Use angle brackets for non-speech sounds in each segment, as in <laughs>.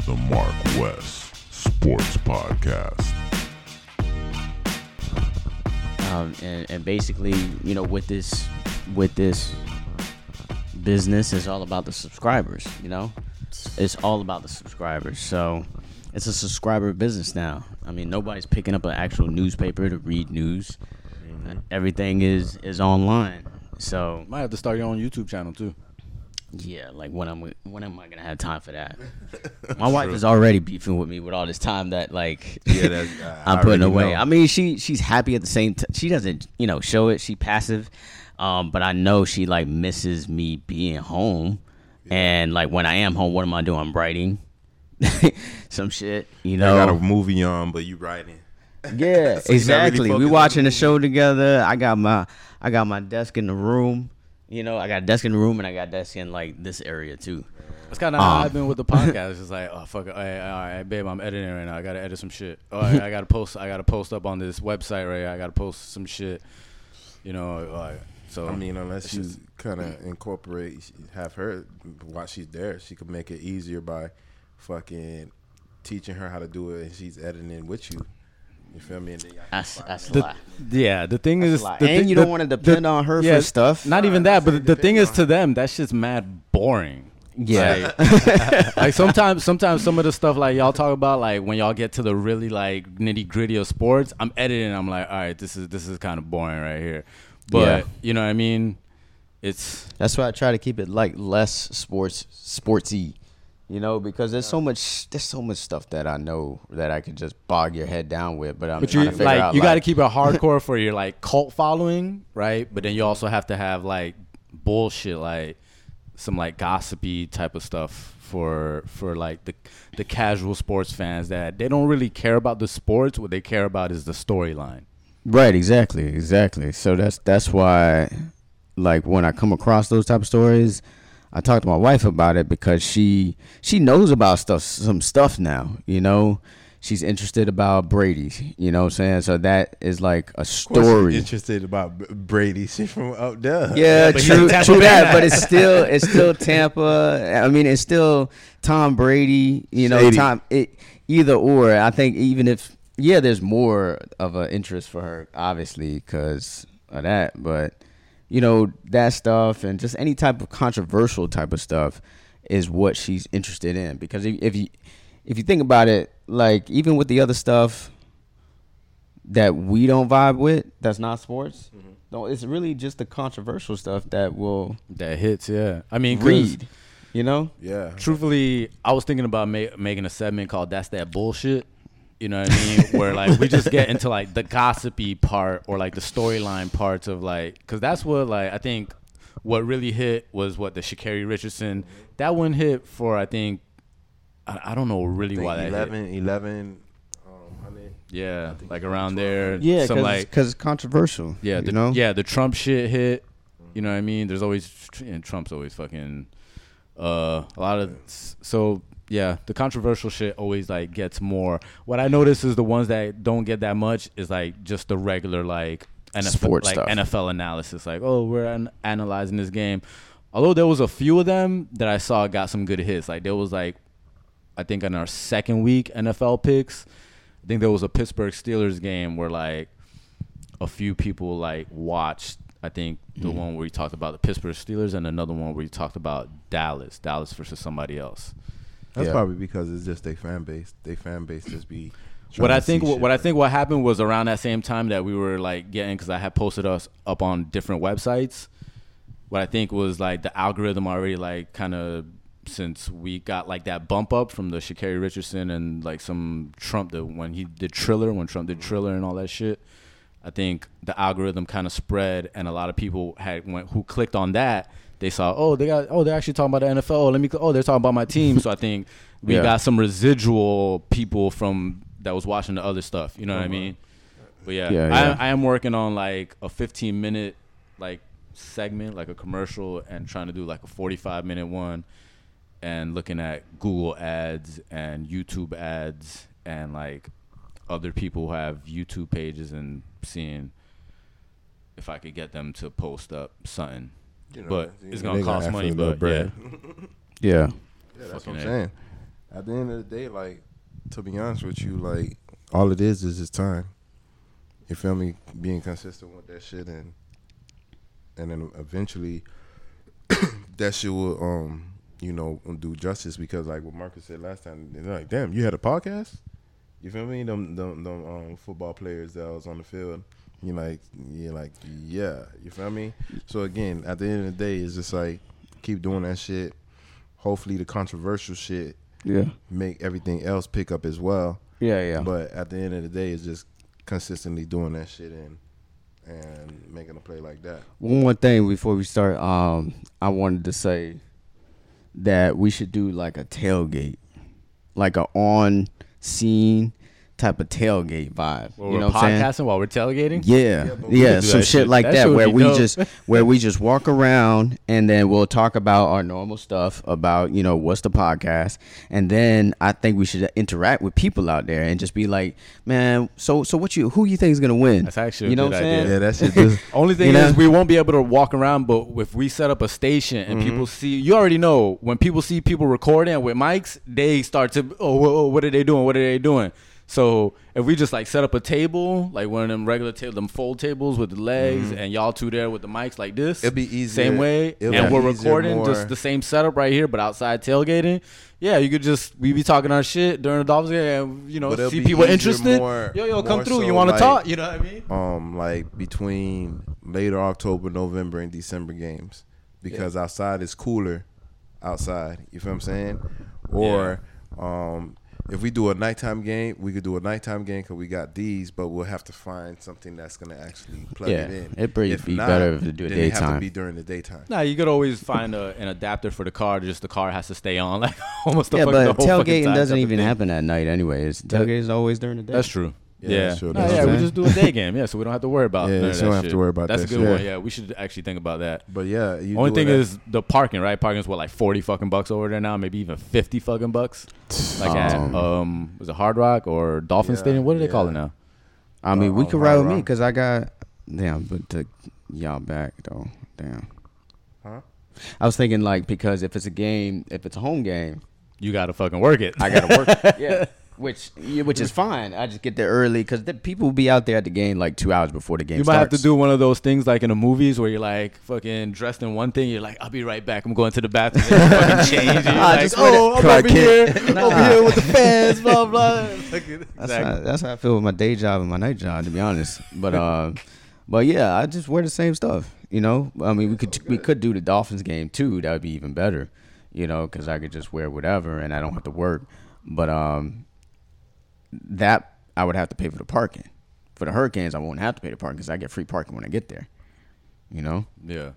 to the Mark West Sports Podcast. um, and, and basically, you know, with this with this business, it's all about the subscribers. You know, it's all about the subscribers. So it's a subscriber business now. I mean, nobody's picking up an actual newspaper to read news. Everything is is online. So Might have to start your own YouTube channel too. Yeah, like when I'm when am I gonna have time for that? <laughs> My wife is already beefing with me with all this time that like Yeah, that's, <laughs> I I'm putting away. know. I mean, she she's happy at the same time. She doesn't, you know, show it. She passive, um, but I know she like misses me being home. And like when I am home, what am I doing? I'm writing <laughs> some shit, you I got a know. movie on, but you writing. Yeah, So you're really exactly. we watching the show together. I got my I got my desk in the room. You know, I got a desk in the room and I got a desk in like this area too. That's kind of how Um, I've been with the podcast. <laughs> It's just like, oh fuck, it. all right, all right, babe, I'm editing right now. I gotta edit some shit. Oh, I, I gotta post. I gotta post up on this website right. here. I gotta post some shit. You know, like, so I mean, unless it's you kind of incorporate, have her while she's there, she could make it easier by fucking teaching her how to do it, and she's editing with you. You feel me? And then y'all can That's that's a the, lot. yeah, the thing That's is, the and thi- you don't want to depend on her yeah, for stuff. Not even that, but the thing is, to them, that's just mad boring. Yeah. Like, <laughs> like sometimes, sometimes some of the stuff like y'all talk about, like when y'all get to the really like nitty gritty of sports, I'm editing. I'm like, all right, this is this is kind of boring right here. But Yeah. you know what I mean? It's That's why I try to keep it like less sports sportsy, you know, because there's so much there's so much stuff that I know that I could just bog your head down with. But I'm but trying you to figure like out you got to keep it hardcore for your like cult following, right? But then you also have to have like bullshit, like some like gossipy type of stuff for for like the the casual sports fans that they don't really care about the sports. What they care about is the storyline. right, exactly, exactly. So that's that's why, like when I come across those type of stories, I talked to my wife about it because she she knows about stuff some stuff now, you know. She's interested about Brady, you know what I'm saying? So that is like a story. Interested about Brady? <laughs> She's from up there. Yeah, he's true, true that. But it's still it's still Tampa. I mean, it's still Tom Brady. You know, Shady. Tom. It, either or. I think even if yeah, there's more of an interest for her, obviously, because of that. But you know that stuff and just any type of controversial type of stuff is what she's interested in. Because if, if you if you think about it, like even with the other stuff that we don't vibe with, that's not sports. Mm-hmm. No, it's really just the controversial stuff that will That hits, yeah. I mean read. You know, yeah. Truthfully, I was thinking about ma- making a segment called "That's That Bullshit." You know what I mean? Where like we just get into like the gossipy part or like the storyline parts of like, because that's what like I think what really hit was what the Sha'Carri Richardson that one hit for I think I, I don't know really I why that think hit. 11, 11, um, hundred. Yeah, like around there. yeah, some like because it's controversial. yeah, you know, yeah, the Trump shit hit. You know what I mean? There's always and Trump's always fucking uh a lot of so yeah, the controversial shit always like gets more. What I notice is the ones that don't get that much is like just the regular like NFL Sports like stuff. NFL analysis like, "Oh, we're an- analyzing this game." Although there was a few of them that I saw got some good hits. Like there was like I think in our second week NFL picks, I think there was a Pittsburgh Steelers game where like a few people like watched. I think the Mm-hmm. one where we talked about the Pittsburgh Steelers and another one where we talked about Dallas, Dallas versus somebody else. That's Yeah. probably because it's just their fan base. Their fan base just be. <clears throat> What I think, what, what I think, what happened was around that same time that we were like getting, because I had posted us up on different websites. What I think was like the algorithm already like kind of since we got like that bump up from the Sha'Carri Richardson and like some Trump the when he did Triller when Trump did mm-hmm. Triller and all that shit. I think the algorithm kind of spread, and a lot of people had went who clicked on that. They saw, oh, they got, oh, they're actually talking about the NFL. Oh, let me, oh, they're talking about my team. so I think we Yeah. got some residual people from that was watching the other stuff. You know what I uh-huh. mean? But yeah, Yeah, yeah. I, I am working on like a 15 minute like segment, like a commercial, and trying to do like a 45 minute one, and looking at Google ads and YouTube ads and like other people who have YouTube pages and seeing if I could get them to post up something. You know, but it's gonna cost money. But bread. yeah, <laughs> yeah. Yeah, that's what I'm A. saying. at the end of the day, like to be honest with you, like all it is is just time. You feel me? Being consistent with that shit and and then eventually <coughs> that shit will um you know do justice because like what Marcus said last time, they're like, damn, you had a podcast. You feel me? Them them, them um, football players that was on the field. You like you're like yeah. You feel me? So again, at the end of the day, it's just like keep doing that shit. Hopefully, the controversial shit Yeah. make everything else pick up as well. Yeah, yeah. But at the end of the day, it's just consistently doing that shit and and making a play like that. One more thing before we start, um, I wanted to say that we should do like a tailgate, like a on scene type of tailgate vibe. While you we're know what I'm saying? podcasting while we're tailgating. Yeah, Yeah, yeah, but we could do some shit shit. like That that, where we dope. just where we just walk around and then we'll talk about our normal stuff about you know what's the podcast, and then I think we should interact with people out there and just be like, man, so so what you who you think is gonna win? That's actually a you know good what I'm idea. saying? Yeah, that shit just <laughs> Only thing You know? is, we won't be able to walk around. But if we set up a station and people mm-hmm. see, you already know when people see people recording with mics, they start to, oh, wha- wha- what are they doing? What are they doing? So if we just like set up a table, like one of them regular table, them fold tables with the legs, and y'all two there with the mics like this, it'd be easier- Same way, it'll and be we're easier, recording more- just the same setup right here, but outside tailgating. Yeah, you could just we be talking our shit during the Dolphins game, and you know, see people easier interested. more- yo, yo, come through. so you want to like- talk? You know what I mean? um like between later October, November, and December games because outside is cooler. Outside, you feel what I'm saying? Or um if we do a nighttime game, we could do a nighttime game because we got these, but we'll have to find something that's gonna actually plug Yeah, it in. it'd probably If be better if we do it then it have to daytime. be during the daytime. Nah, you could always find a, an adapter for the car. Just the car has to stay on, like <laughs> almost the yeah, fuck- but the whole fucking tailgating doesn't even happen at night anyways. That- Tailgate is always during the day. That's true. Yeah, Yeah, that's true. Nah, That's yeah, we just do a day <laughs> game. Yeah, so we don't have to worry about. Yeah, none of so that you don't have to worry about that. That's that a good shit. one. Yeah, we should actually think about that. But yeah, you Only do thing is the parking, right? Parking is what like forty fucking bucks over there now, maybe even fifty fucking bucks. Like at Um, um, was it Hard Rock or Dolphin Yeah, Stadium? What do they call it now? I mean, we Uh, could ride with me because I got damn, but to y'all back though, damn. Huh? I was thinking like because if it's a game, if it's a home game, You gotta fucking work it. I gotta work. <laughs> yeah, which which is fine. I just get there early because the people will be out there at the game like two hours before the game. You might have to do one of those things like in the movies where you're like fucking dressed in one thing. You're like, I'll be right back. I'm going to the bathroom. And fucking <laughs> change. You're Ah, like, just oh, I'm over here, <laughs> over here with the fans. Blah blah. <laughs> That's, exactly. how, that's how I feel with my day job and my night job, to be honest. But uh, but yeah, I just wear the same stuff. You know, I mean, we could we could do the Dolphins game too. That would be even better. You know, because I could just wear whatever and I don't have to work. But um, that I would have to pay for the parking. For the Hurricanes, I won't have to pay the parking because I get free parking when I get there. You know, Yeah.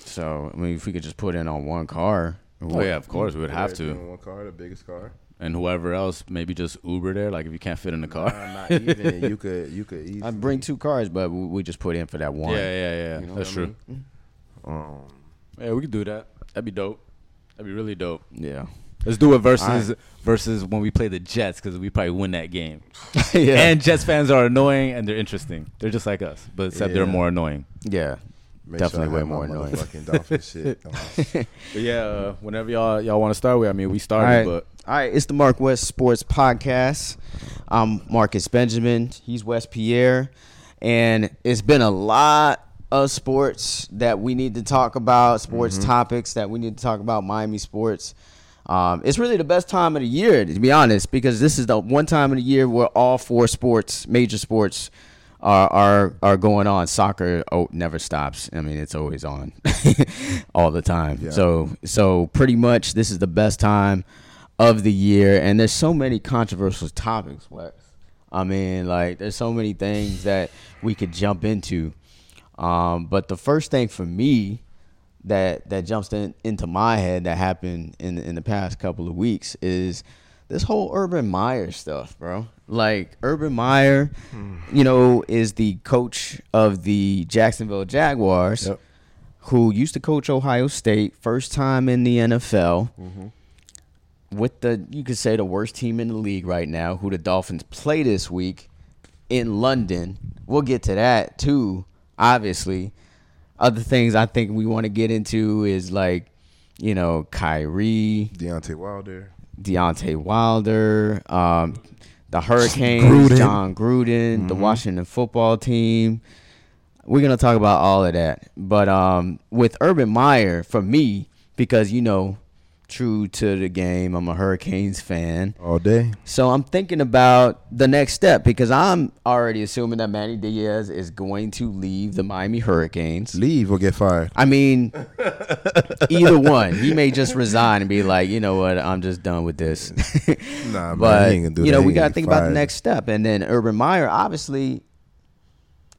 so I mean, if we could just put in on one car. Oh yeah, of course we would have to. One car, the biggest car. And whoever else, maybe just Uber there. Like if you can't fit in the car. Nah, not even. You <laughs> could, you could easily. I bring two cars, but we, we just put in for that one. Yeah, yeah, yeah. You know That's what I true. mean? Um, Yeah, we could do that. That'd be dope. That'd be really dope. Yeah. Let's do it versus versus when we play the Jets because we probably win that game. <laughs> yeah. And Jets fans are annoying and they're interesting. They're just like us, but except they're more annoying. yeah. make Definitely I way more annoying. motherfucking dolphin <laughs> shit. <laughs> But yeah, uh, whenever y'all y'all want to start with, I mean, we started, right. but All right. It's the Mark West Sports Podcast. I'm Marcus Benjamin. He's West Pierre. And it's been a lot of sports that we need to talk about, sports topics that we need to talk about, Miami sports. Um, it's really the best time of the year, to be honest, because this is the one time of the year where all four sports, major sports, are are are going on. Soccer oh never stops. I mean, it's always on, <laughs> all the time. Yeah. So so pretty much this is the best time of the year, and there's so many controversial topics. I mean, like there's so many things that we could jump into. Um, but the first thing for me that that jumps in, into my head that happened in in the past couple of weeks is this whole Urban Meyer stuff, bro. Like Urban Meyer, hmm. you know, is the coach of the Jacksonville Jaguars, Yep. who used to coach Ohio State, first time in the NFL. Mm-hmm. With the you could say the worst team in the league right now, who the Dolphins play this week in London. We'll get to that too, obviously. Other things I think we want to get into is like, you know, Kyrie, Deontay Wilder. Deontay Wilder, um, the Hurricanes, Gruden. Jon Gruden, the Washington football team. We're gonna talk about all of that. But um, with Urban Meyer, for me, because you know, true to the game, I'm a Hurricanes fan. All day. So I'm thinking about the next step because I'm already assuming that Manny Diaz is going to leave the Miami Hurricanes. Leave or get fired. I mean, <laughs> either one. He may just resign and be like, you know what, I'm just done with this. <laughs> Nah, man, but he ain't gonna do you know, we got to think about the next step, and then Urban Meyer obviously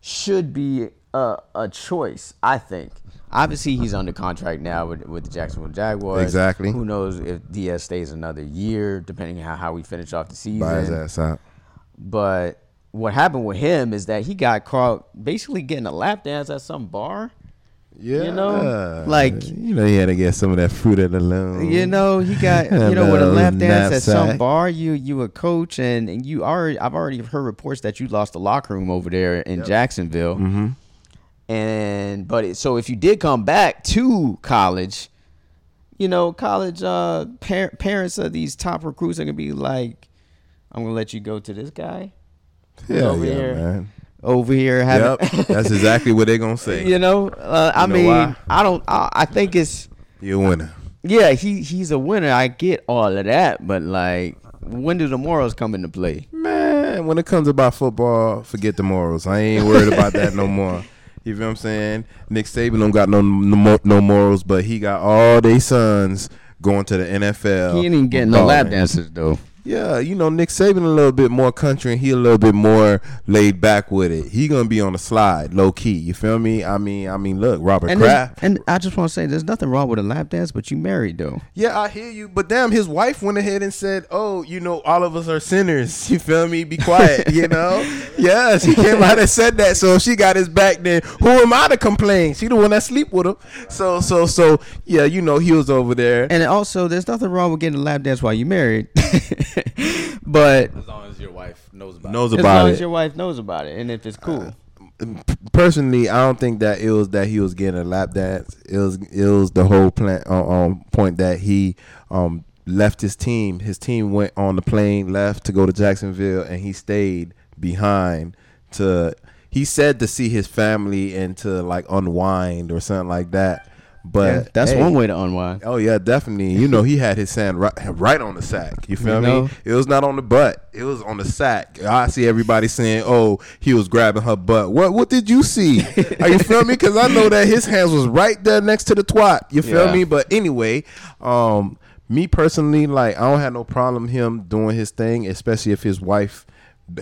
should be a, a choice. I think. Obviously, he's under contract now with, with the Jacksonville Jaguars. Exactly. Who knows if Diaz stays another year, depending on how, how we finish off the season. Buy his ass out. But what happened with him is that he got caught basically getting a lap dance at some bar. Yeah, you know, like- you know, he had to get some of that fruit at the loom. You know, he got <laughs> you know with a lap dance at some bar. You you a coach and, and you are. I've already heard reports that you lost the locker room over there in Jacksonville. Mm-hmm. And but it, so if you did come back to college, you know, college uh par- parents of these top recruits are gonna be like, I'm gonna let you go to this guy Hell over yeah, here. man. over here having. Yep, that's exactly what they're gonna say. <laughs> You know, uh, I You know mean, why? I don't. I, I think it's You're a winner. yeah. He he's a winner. I get all of that, but like, when do the morals come into play? Man, when it comes about football, forget the morals. I ain't worried about that no <laughs> more. You feel what I'm saying? Nick Saban don't got no no, no morals, but he got all they sons going to the NFL. He ain't even getting no lap dances though. Yeah, you know Nick Saban a little bit more country, and he a little bit more laid back with it. He gonna be on the slide, low key. You feel me? I mean, I mean, look, Robert And Kraft. and I just want to say, there's nothing wrong with a lap dance, but you married though. Yeah, I hear you, but damn, his wife went ahead and said, "Oh, you know, all of us are sinners." <laughs> You feel me? Be quiet, you <laughs> know. Yeah, she came out and said that. So if she got his back, then who am I to complain? She the one that sleep with him. So, so, so, yeah, you know, he was over there. And also, there's nothing wrong with getting a lap dance while you married, <laughs> <laughs> but As long as your wife knows about knows as about long it. as your wife knows about it and if it's cool. personally, I don't think that it was that he was getting a lap dance. It was it was the whole plan uh, um, point that he um, left his team. His team went on the plane, left to go to Jacksonville, and he stayed behind to. He said to see his family and to like unwind or something like that. But Yeah, that's hey, one way to unwind. Oh yeah, definitely. You know, he had his hand right, right on the sack. You feel You me? know? It was not on the butt. It was on the sack. I see everybody saying, "Oh, he was grabbing her butt." What What did you see? <laughs> Are you feel me? Because I know that his hands was right there next to the twat. You feel Yeah. me? But anyway, um, me personally, like I don't have no problem him doing his thing, especially if his wife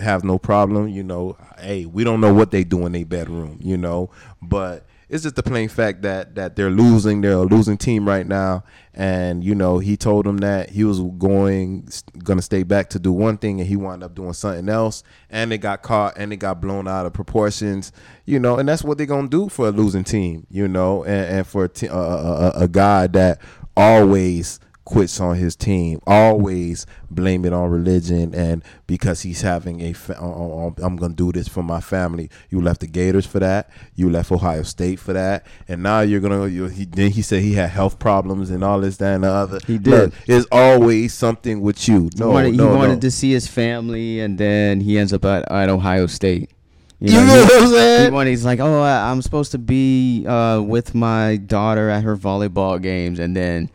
have no problem. You know, hey, we don't know what they do in their bedroom. You know, but it's just the plain fact that that they're losing. They're a losing team right now, and you know he told them that he was going gonna stay back to do one thing, and he wound up doing something else, and they got caught and they got blown out of proportions. You know, and that's what they're gonna do for a losing team. You know, and, and for a guy that always quits on his team always blame it on religion and because he's having a fa- uh, uh, uh, I'm gonna do this for my family you left the Gators for that you left Ohio State for that and now you're gonna you, he then he said he had health problems and all this that and the other He did. Look, it's always something with you no he wanted, he no, wanted no. to see his family, and then he ends up at, at Ohio State. you know he- what I'm saying wanted, he's like, oh, I, I'm supposed to be uh, with my daughter at her volleyball games, and then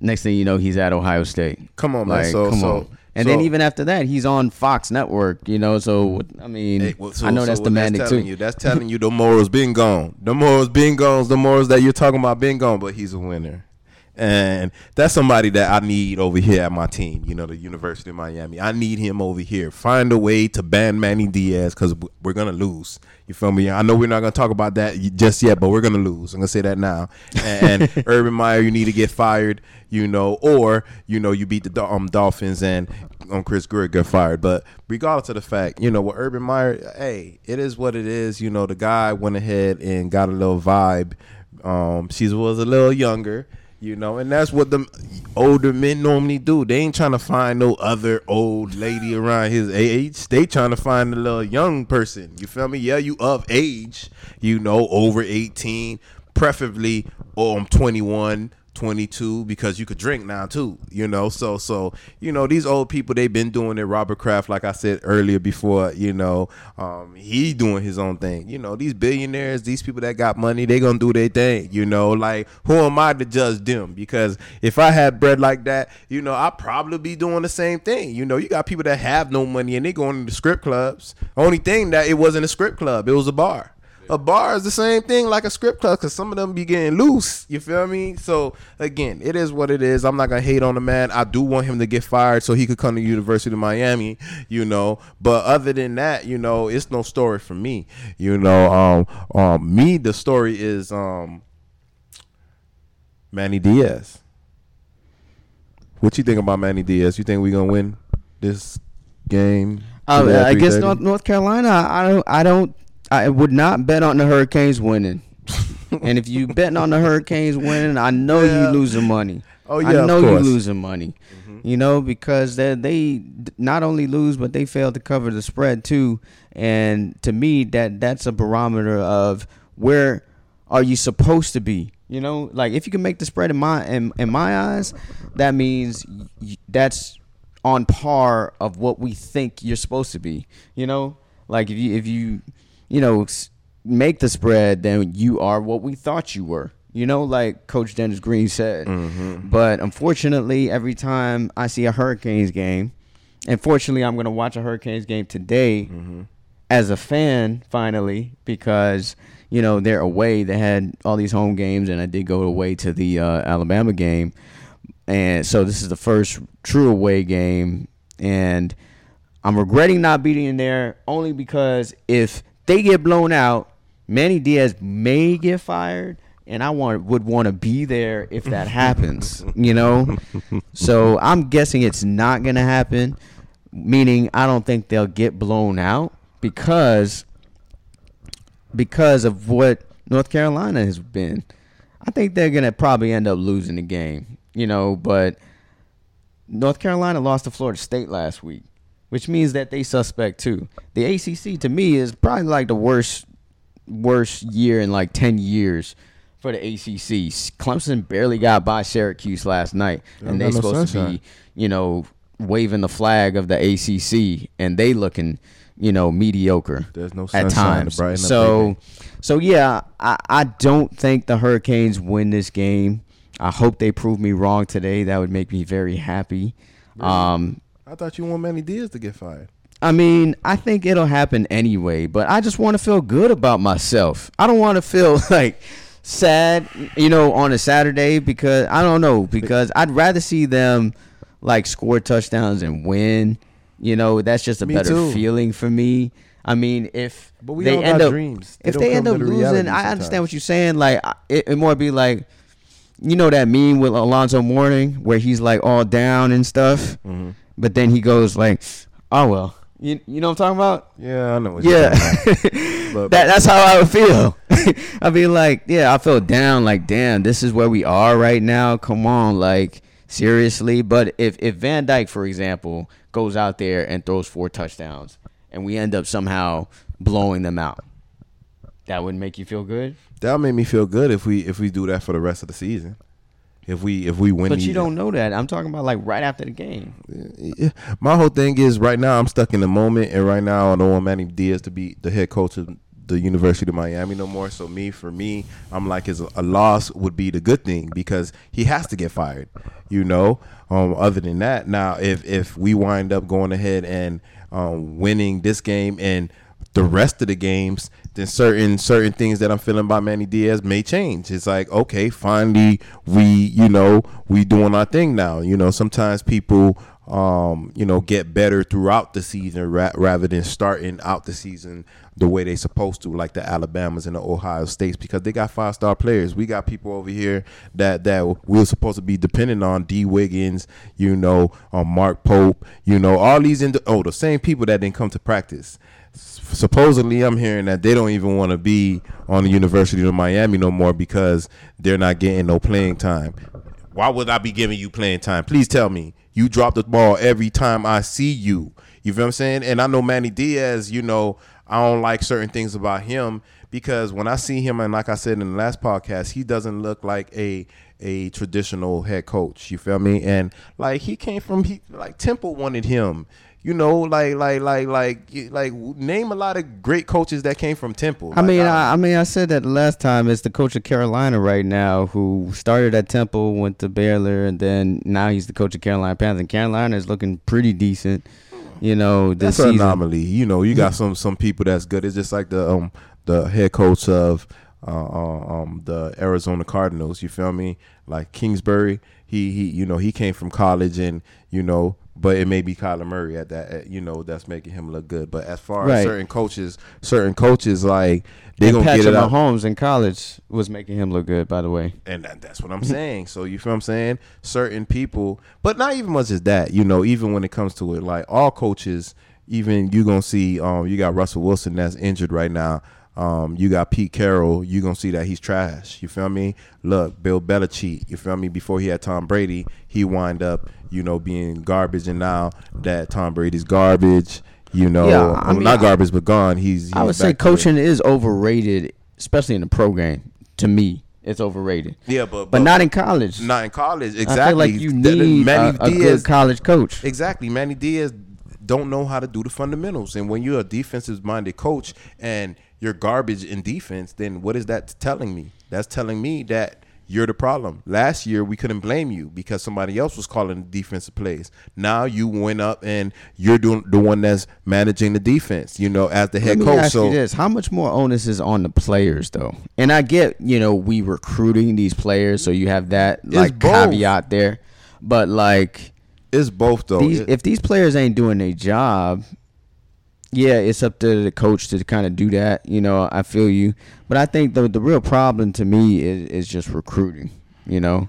next thing you know, he's at Ohio State. come on man so come so on. And then even after that, he's on Fox Network. You know, so I mean, Hey, well, so- I know so that's demanding telling too. You, that's telling you the morals been gone. The morals been gone. The morals that you're talking about been gone. But he's a winner, and that's somebody that I need over here at my team. You know, the University of Miami. I need him over here. Find a way to ban Manny Diaz because we're gonna lose. You feel me? I know we're not gonna talk about that just yet, but we're gonna lose. I'm gonna say that now. And, <laughs> Urban Meyer, you need to get fired. You know, or you know, you beat the um, Dolphins and um, Chris Grier get fired. But regardless of the fact, you know, with Urban Meyer, hey, it is what it is. You know, the guy went ahead and got a little vibe. Um, she was a little younger. You know, and that's what the older men normally do. They ain't trying to find no other old lady around his age. They trying to find a little young person. You feel me? Yeah, you of age. You know, over eighteen, preferably oh, I'm 21, 22 because you could drink now too, you know. So so you know these old people they've been doing it. Robert Kraft, like I said earlier before, you know, um, he doing his own thing. You know these billionaires, these people that got money, they gonna do their thing. You know, like who am I to judge them? Because if I had bread like that, you know, I'd probably be doing the same thing. You know, you got people that have no money and they going to the strip clubs. Only thing that it wasn't a strip club, it was a bar a bar is the same thing like a script club because some of them be getting loose. You feel me? So again, it is what it is. I'm not gonna hate on the man. I do want him to get fired so he could come to University of Miami. You know, but other than that, you know, it's no story for me. You know, um, um, me the story is um, Manny Diaz. What you think about Manny Diaz? You think we gonna win this game? I guess 3:30? North, North Carolina. I don't. I don't. I would not bet on the Hurricanes winning. and if you betting on the Hurricanes winning, I know Yeah. you losing money. Oh, yeah, I know you. Mm-hmm. losing money. You know because they they not only lose but they fail to cover the spread too. And to me, that that's a barometer of where are you supposed to be. You know, like if you can make the spread in my in, in my eyes, that means y- that's on par of what we think you're supposed to be. You know, like if you if you you know make the spread, then you are what we thought you were. You know, like Coach Dennis Green said. But unfortunately, every time I see a Hurricanes game, and fortunately, I'm going to watch a Hurricanes game today as a fan finally because you know they're away. They had all these home games, and I did go away to the uh, Alabama game, and so this is the first true away game, and I'm regretting not being in there only because if they get blown out, Manny Diaz may get fired, and I want would want to be there if that <laughs> happens. You know, so I'm guessing it's not gonna happen. Meaning, I don't think they'll get blown out because because of what North Carolina has been. I think they're gonna probably end up losing the game. You know, but North Carolina lost to Florida State last week, which means that they suspect too. The ACC to me is probably like the worst worst year in like 10 years for the ACC. Clemson barely got by Syracuse last night and don't they got no supposed to be, you know, waving the flag of the ACC and they looking, you know, mediocre There's no at times. So so yeah, I, I don't think the Hurricanes win this game. I hope they prove me wrong today. That would make me very happy. Um, I thought you want Manny Diaz to get fired. I mean, I think it'll happen anyway, but I just want to feel good about myself. I don't want to feel <laughs> like sad, you know, on a Saturday because I don't know because I'd rather see them like score touchdowns and win. You know, that's just a Me better too. feeling for me. I mean, if But we they end up dreams. They if they end up losing, I understand sometimes. what you're saying. Like it, it more be like, you know, that meme with Alonzo Mourning where he's like all down and stuff, Mm-hmm. But then he goes like, "Oh well," you you know what I'm talking about? Yeah, I know. What Yeah, You're talking about. <laughs> But- that that's how I would feel. <laughs> I'd be like, yeah, I feel down. Like, damn, this is where we are right now. Come on, like seriously. But if if Van Dyke, for example, goes out there and throws four touchdowns, and we end up somehow blowing them out, that would make you feel good. that would make me feel good if we if we do that for the rest of the season. If we if we win, But you don't know that. I'm talking about like right after the game. Yeah, My whole thing is right now I'm stuck in the moment, and right now I don't want Manny Diaz to be the head coach of the University of Miami no more. So me, for me, I'm like, his a loss would be the good thing because he has to get fired. You know. Um, other than that, now if if we wind up going ahead and um, winning this game and the rest of the games, then certain certain things that I'm feeling about Manny Diaz may change. It's like, okay, finally we, you know, we doing our thing now. You know, sometimes people um, you know, get better throughout the season ra- rather than starting out the season the way they supposed to, like the Alabamas and the Ohio States, because they got five star players. We got people over here that that we're supposed to be depending on. Dee Wiggins, you know, um, Mark Pope, you know, all these in the oh the same people that didn't come to practice. Supposedly, I'm hearing that they don't even want to be on the University of Miami no more because they're not getting no playing time. Why would I be giving you playing time? Please tell me. You drop the ball every time I see you. You feel what I'm saying? And I know Manny Diaz, you know, I don't like certain things about him because when I see him, and like I said in the last podcast, he doesn't look like a a traditional head coach. You feel me? And like he came from he like Temple wanted him. You know, like like like like like name a lot of great coaches that came from Temple. I Like, mean, I, I mean, I said that the last time. It's the coach of Carolina right now, who started at Temple, went to Baylor, and then now he's the coach of Carolina Panthers. And Carolina is looking pretty decent. You know, this that's an anomaly. You know, you got some some people that's good. It's just like the um the head coach of uh, uh, um the Arizona Cardinals. You feel me? Like Kingsbury, he he you know he came from college and you know. But it may be Kyler Murray at that, at, you know, that's making him look good. But as far Right. as certain coaches, certain coaches like they And gonna Patrick get it out. Mahomes in college was making him look good. By the way, And that, that's what I'm saying. So you feel what I'm saying? Certain people, but not even much as that. You know, even when it comes to it, like all coaches, even you gonna see, um, you got Russell Wilson that's injured right now. Um, you got Pete Carroll. You gonna see that he's trash. You feel me? Look, Bill Belichick. You feel me? Before he had Tom Brady, he wind up, you know, being garbage. And now that Tom Brady's garbage, you know, Yeah, I mean, not I- garbage, but gone. He's. he's I would say back to it. coaching is overrated, especially in the pro game. To me, it's overrated. Yeah, but But not in college. not in college. Exactly. I feel like you need Manny a, a Diaz- good college coach. Exactly. Manny Diaz don't know how to do the fundamentals. And when you're a defensive minded coach and you're garbage in defense, then what is that telling me? That's telling me that you're the problem. Last year we couldn't blame you because somebody else was calling the defensive plays. Now you went up and you're doing the one that's managing the defense, you know, as the head Let me coach. ask so you this: How much more onus is on the players, though? And I get, you know, we recruiting these players, so you have that like caveat there. But like, it's both though. these, It- if these players ain't doing their job, yeah, it's up to the coach to kind of do that. You know, I feel you, but I think the the real problem to me is is just recruiting. You know,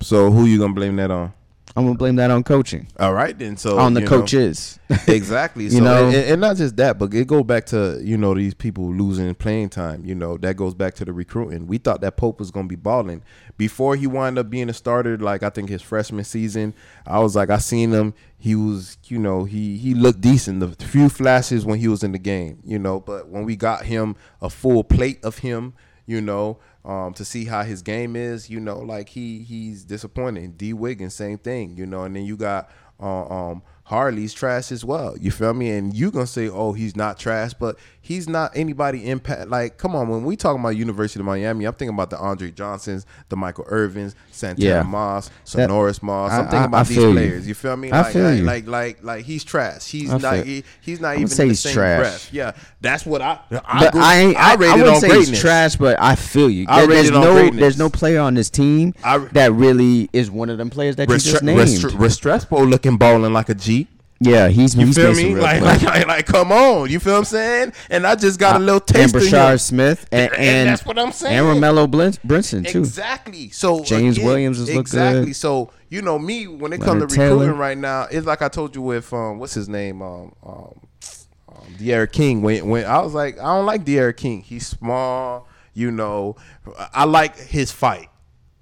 so who you gonna blame that on? I'm gonna blame that on coaching, All right then. So on the you know. coaches. <laughs> exactly. You so, know? and, and not just that, but it go back to you know these people losing playing time. You know that goes back to the recruiting. We thought that Pope was gonna be balling before he wound up being a starter. Like I think his freshman season, I was like I seen him. He was you know he he looked decent. The few flashes when he was in the game, you know. But when we got him a full plate of him, you know. Um, to see how his game is, you know, like he he's disappointing. Dee Wiggins, same thing, you know, and then you got uh, um Harley's trash as well. You feel me? And you gonna say, oh, he's not trash, but he's not anybody impact. Like, come on, when we talking about University of Miami, I'm thinking about the Andre Johnsons, the Michael Irvins, Santana Yeah. Moss, That- Sinorice Moss. I'm I- thinking about I these feel you. players. You. feel me? I Like, feel like, you. like, like, like, he's trash. He's I not. He, he's not I'ma even say in the he's same trash. breath. Yeah, that's what I. I, but I ain't. I, I, rated wouldn't on say greatness. he's trash, but I feel you. I There- there's on no, greatness. there's no player on this team I- that really is one of them players that you just Restre- named. Restre- Restrepo looking balling like a G. yeah, he's You he's feel me? Like, like, like, like, come on. You feel what I'm saying? And I just got a little and taste of him. Brashard Smith and, And and that's what I'm saying. And Romello Blin- Brinson too. Exactly. So James again, Williams looked exactly. good. So you know me when it comes to Taylor. recruiting right now, it's like I told you with um what's his name um um, um D'Eriq King. When when I was like I don't like D'Eriq King. He's small. You know, I like his fight.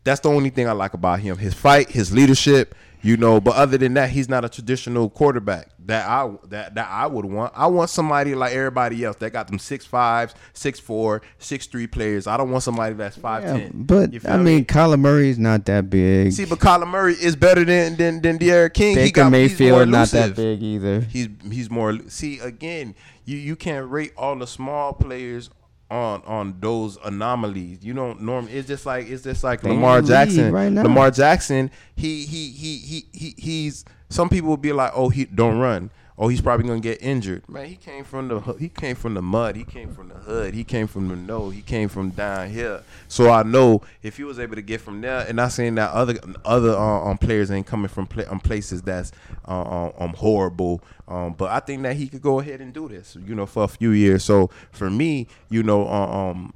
That's the only thing I like about him. His fight, his leadership. You know, but other than that, he's not a traditional quarterback that I that that I would want. I want somebody like everybody else that got them six fives, six four, six three players. I don't want somebody that's five Yeah, ten. but I mean, Kyler Murray is not that big. see, but Kyler Murray is better than than than D'Eriq King. he Baker got he's Mayfield not that big either. He's he's more. See again, you you can't rate all the small players on on those anomalies. You don't norm. It's just like it's just like They Lamar Jackson. right now. Lamar Jackson. He he he he he he's. Some people will be like, oh, he don't run. Oh, he's probably gonna get injured. Man, he came from the he came from the mud. He came from the hood. He came from the no. He came from down here. So I know if he was able to get from there, and not saying that other other uh, um, players ain't coming from um, places that's uh, um, um horrible. Um, but I think that he could go ahead and do this, you know, for a few years. So for me, you know, uh, um,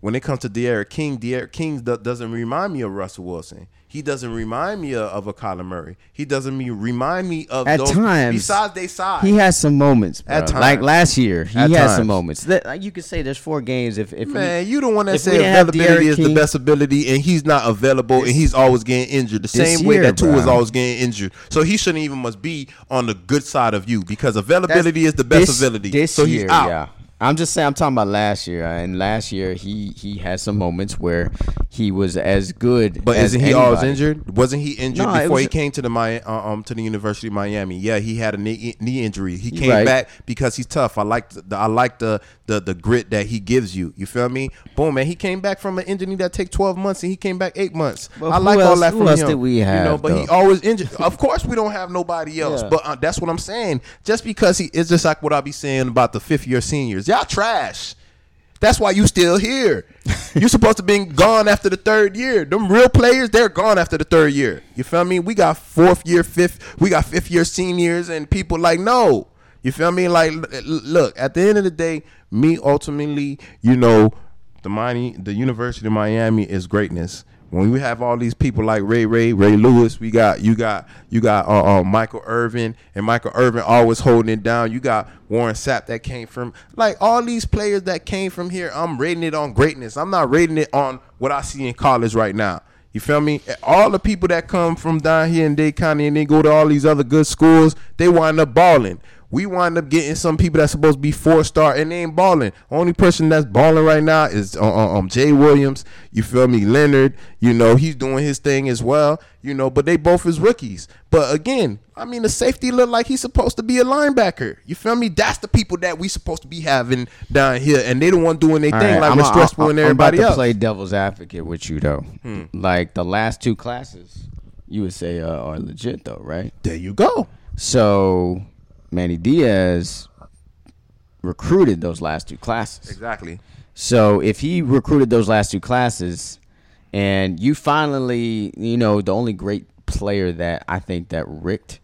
when it comes to D'Eriq King, D'Eriq King doesn't remind me of Russell Wilson. He doesn't remind me of, of a Kyler Murray. He doesn't me remind me of At those times, besides they size. He has some moments. Bro. At like last year, he At has some moments. That, like, uh, you could say there's four games. If if Man, we, you the one that if we said didn't have availability is the best ability, and he's not available, and he's always getting injured. The same way that Tua is always getting injured. So he shouldn't even must be on the good side of you because availability is the best this, ability. This so he's year, out. yeah. I'm just saying I'm talking about last year, and last year he he had some moments where he was as good. But as isn't he always injured? Wasn't he injured No, before was- he came to the Mi- uh, um to the University of Miami? Yeah, he had a knee, knee injury. He came right. back because he's tough. I like the I like the, the the grit that he gives you. You feel me? Boom, man. He came back from an injury that take twelve months, and he came back eight months. I like all else- that who from him. did we You know, have, but he always injured. Of course, we don't have nobody <laughs> else. Yeah. But uh, that's what I'm saying. Just because he is just like what I be saying about the fifth year seniors. Y'all trash. That's why you still here. <laughs> You're supposed to be gone after the third year. Them real players, they're gone after the third year. You feel me? We got fourth year, fifth, we got fifth year seniors, and people like no. You feel me? Like, look, at the end of the day, me ultimately, you know, the Miami, the University of Miami is greatness. When we have all these people like Ray Ray, Ray Lewis, we got you got you got uh, uh, Michael Irvin, and Michael Irvin always holding it down. You got Warren Sapp that came from like all these players that came from here. I'm rating it on greatness. I'm not rating it on what I see in college right now. You feel me? All the people that come from down here in Dade County and they go to all these other good schools, they wind up balling. We wind up getting some people that's supposed to be four star and they ain't balling. Only person that's balling right now is uh, uh, um Jay Williams. You feel me? Leonard. You know he's doing his thing as well. You know, but they both is rookies. But again, I mean the safety look like he's supposed to be a linebacker. You feel me? That's the people that we supposed to be having down here, and they the one doing their All thing right, like I'm- we're stressful I'm- and I'm everybody about to else. play devil's advocate with you though. Hmm. Like the last two classes, you would say uh, are legit though, right? There you go. So Manny Diaz recruited those last two classes. Exactly. So if he recruited those last two classes, and you finally, you know, the only great player that I think that Richt,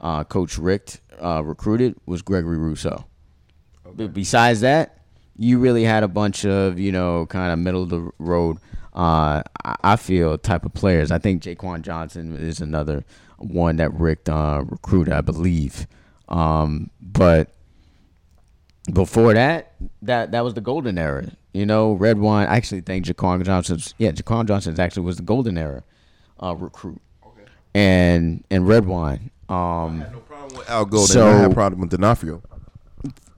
uh, Coach Richt, uh, recruited was Gregory Rousseau. But besides that, you really had a bunch of, you know, kind of middle of the road. Uh, I- feel type of players. I think Jaquan Johnson is another one that Richt uh, recruited, I believe. Um, but before that, that that was the golden era. You know, Red Wine. I actually think Jaquan Johnson's yeah, Jaquan Johnson's actually was the golden era uh, recruit. Okay. And and Red Wine. Um, No problem with Al Golden. So- I had a problem with D'Onofrio.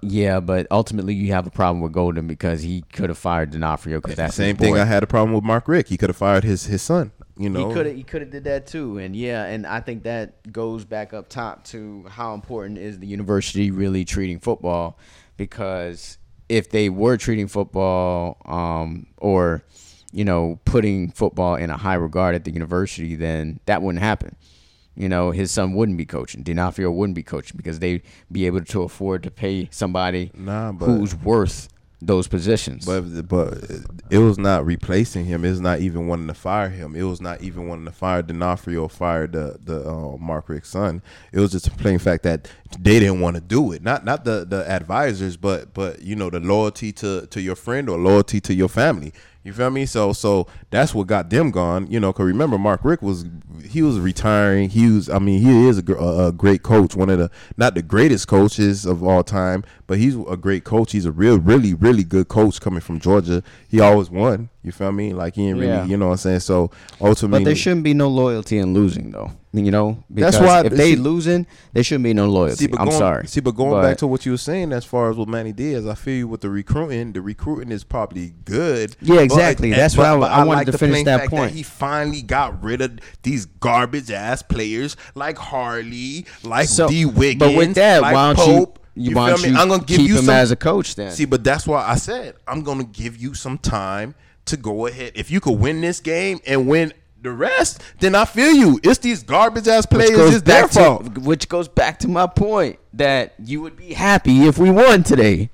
yeah, but ultimately you have a problem with Golden because he could have fired D'Onofrio because that's Same his thing. I had a problem with Mark Richt. He could have fired his his son. You know, He could have he could have did that too, and yeah, and I think that goes back up top to how important is the university really treating football, because if they were treating football, um, or you know, putting football in a high regard at the university, then that wouldn't happen. You know, his son wouldn't be coaching. D'Onofrio wouldn't be coaching because they'd be able to afford to pay somebody Nah, who's worth those positions. But but it was not replacing him. It was not even wanting to fire him. It was not even wanting to fire D'Onofrio or fire the the uh, Mark Richt's son. It was just a plain fact that they didn't want to do it. Not not the the advisors, but but you know the loyalty to to your friend or loyalty to your family. You feel me? So so that's what got them gone. You know, cause remember Mark Richt was he was retiring. He was I mean he is a, a a great coach. One of the not the greatest coaches of all time, but he's a great coach. He's a real really really good coach coming from Georgia. He always won. You feel me? Like he ain't really Yeah. you know what I'm saying. So ultimately, But there shouldn't be no loyalty in losing, though. You know, That's why- if they see- losing, there shouldn't be no loyalty. See, but I'm going, sorry. See, but going back to what you were saying as far as what Manny Diaz, I feel you with the recruiting. The recruiting is probably good. Yeah, exactly. That's what I- I wanted to the finish plain that point. he finally got rid of these garbage ass players like Harley, like So- Dee Wiggins. but with that, like why don't Pope. you, You why don't me? you I'm gonna give keep you him some- as a coach then? See, but that's why I said I'm gonna give you some time to go ahead. If you could win this game and win the rest, then I feel you. It's these garbage ass players. It's their fault. to which goes back to my point that you would be happy if we won today.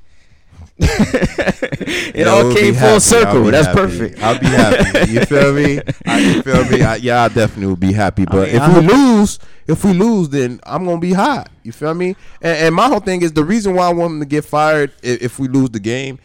<laughs> it Yeah, all came full happy. circle. That's happy. perfect. I'll be happy. <laughs> You feel me? I, you feel me? I, yeah, I definitely would be happy. But mean, if I we lose, if we lose, then I'm gonna be hot. You feel me? And, and my whole thing is the reason why I want him to get fired if, if we lose the game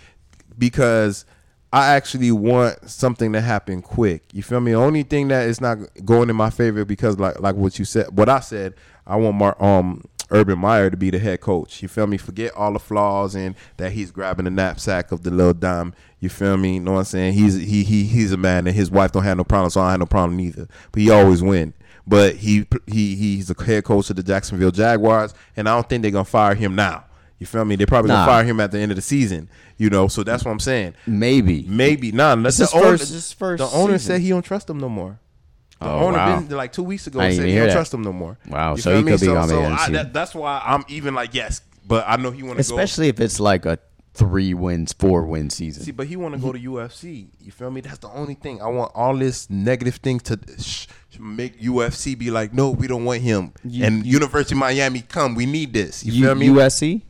because I actually want something to happen quick. You feel me? The only thing that is not going in my favor because like like what you said, what I said, I want Mark um Urban Meyer to be the head coach. You feel me? Forget all the flaws and that he's grabbing the knapsack of the little dime. You feel me? You know what I'm saying? He's he he he's a man and his wife don't have no problem, so I have no problem either. But he always win. But he he he's the head coach of the Jacksonville Jaguars, and I don't think they're gonna fire him now. You feel me? They probably Nah. gonna fire him at the end of the season. You know, so that's what I'm saying. Maybe. Maybe nah. Unless the owner, first- first the owner said he don't trust him no more. The Oh, owner wow. been like two weeks ago said he don't that. trust him no more. Wow, You so he me? could be so, gone by so the end I, that, that's why I'm even like yes, but I know he want to go. Especially if it's like a three wins, four win season. See, but he want to go to UFC. You feel me? That's the only thing. I want all this negative thing to sh- make UFC be like, no, we don't want him. You- and University of Miami, come, we need this. You, U- feel me? USC?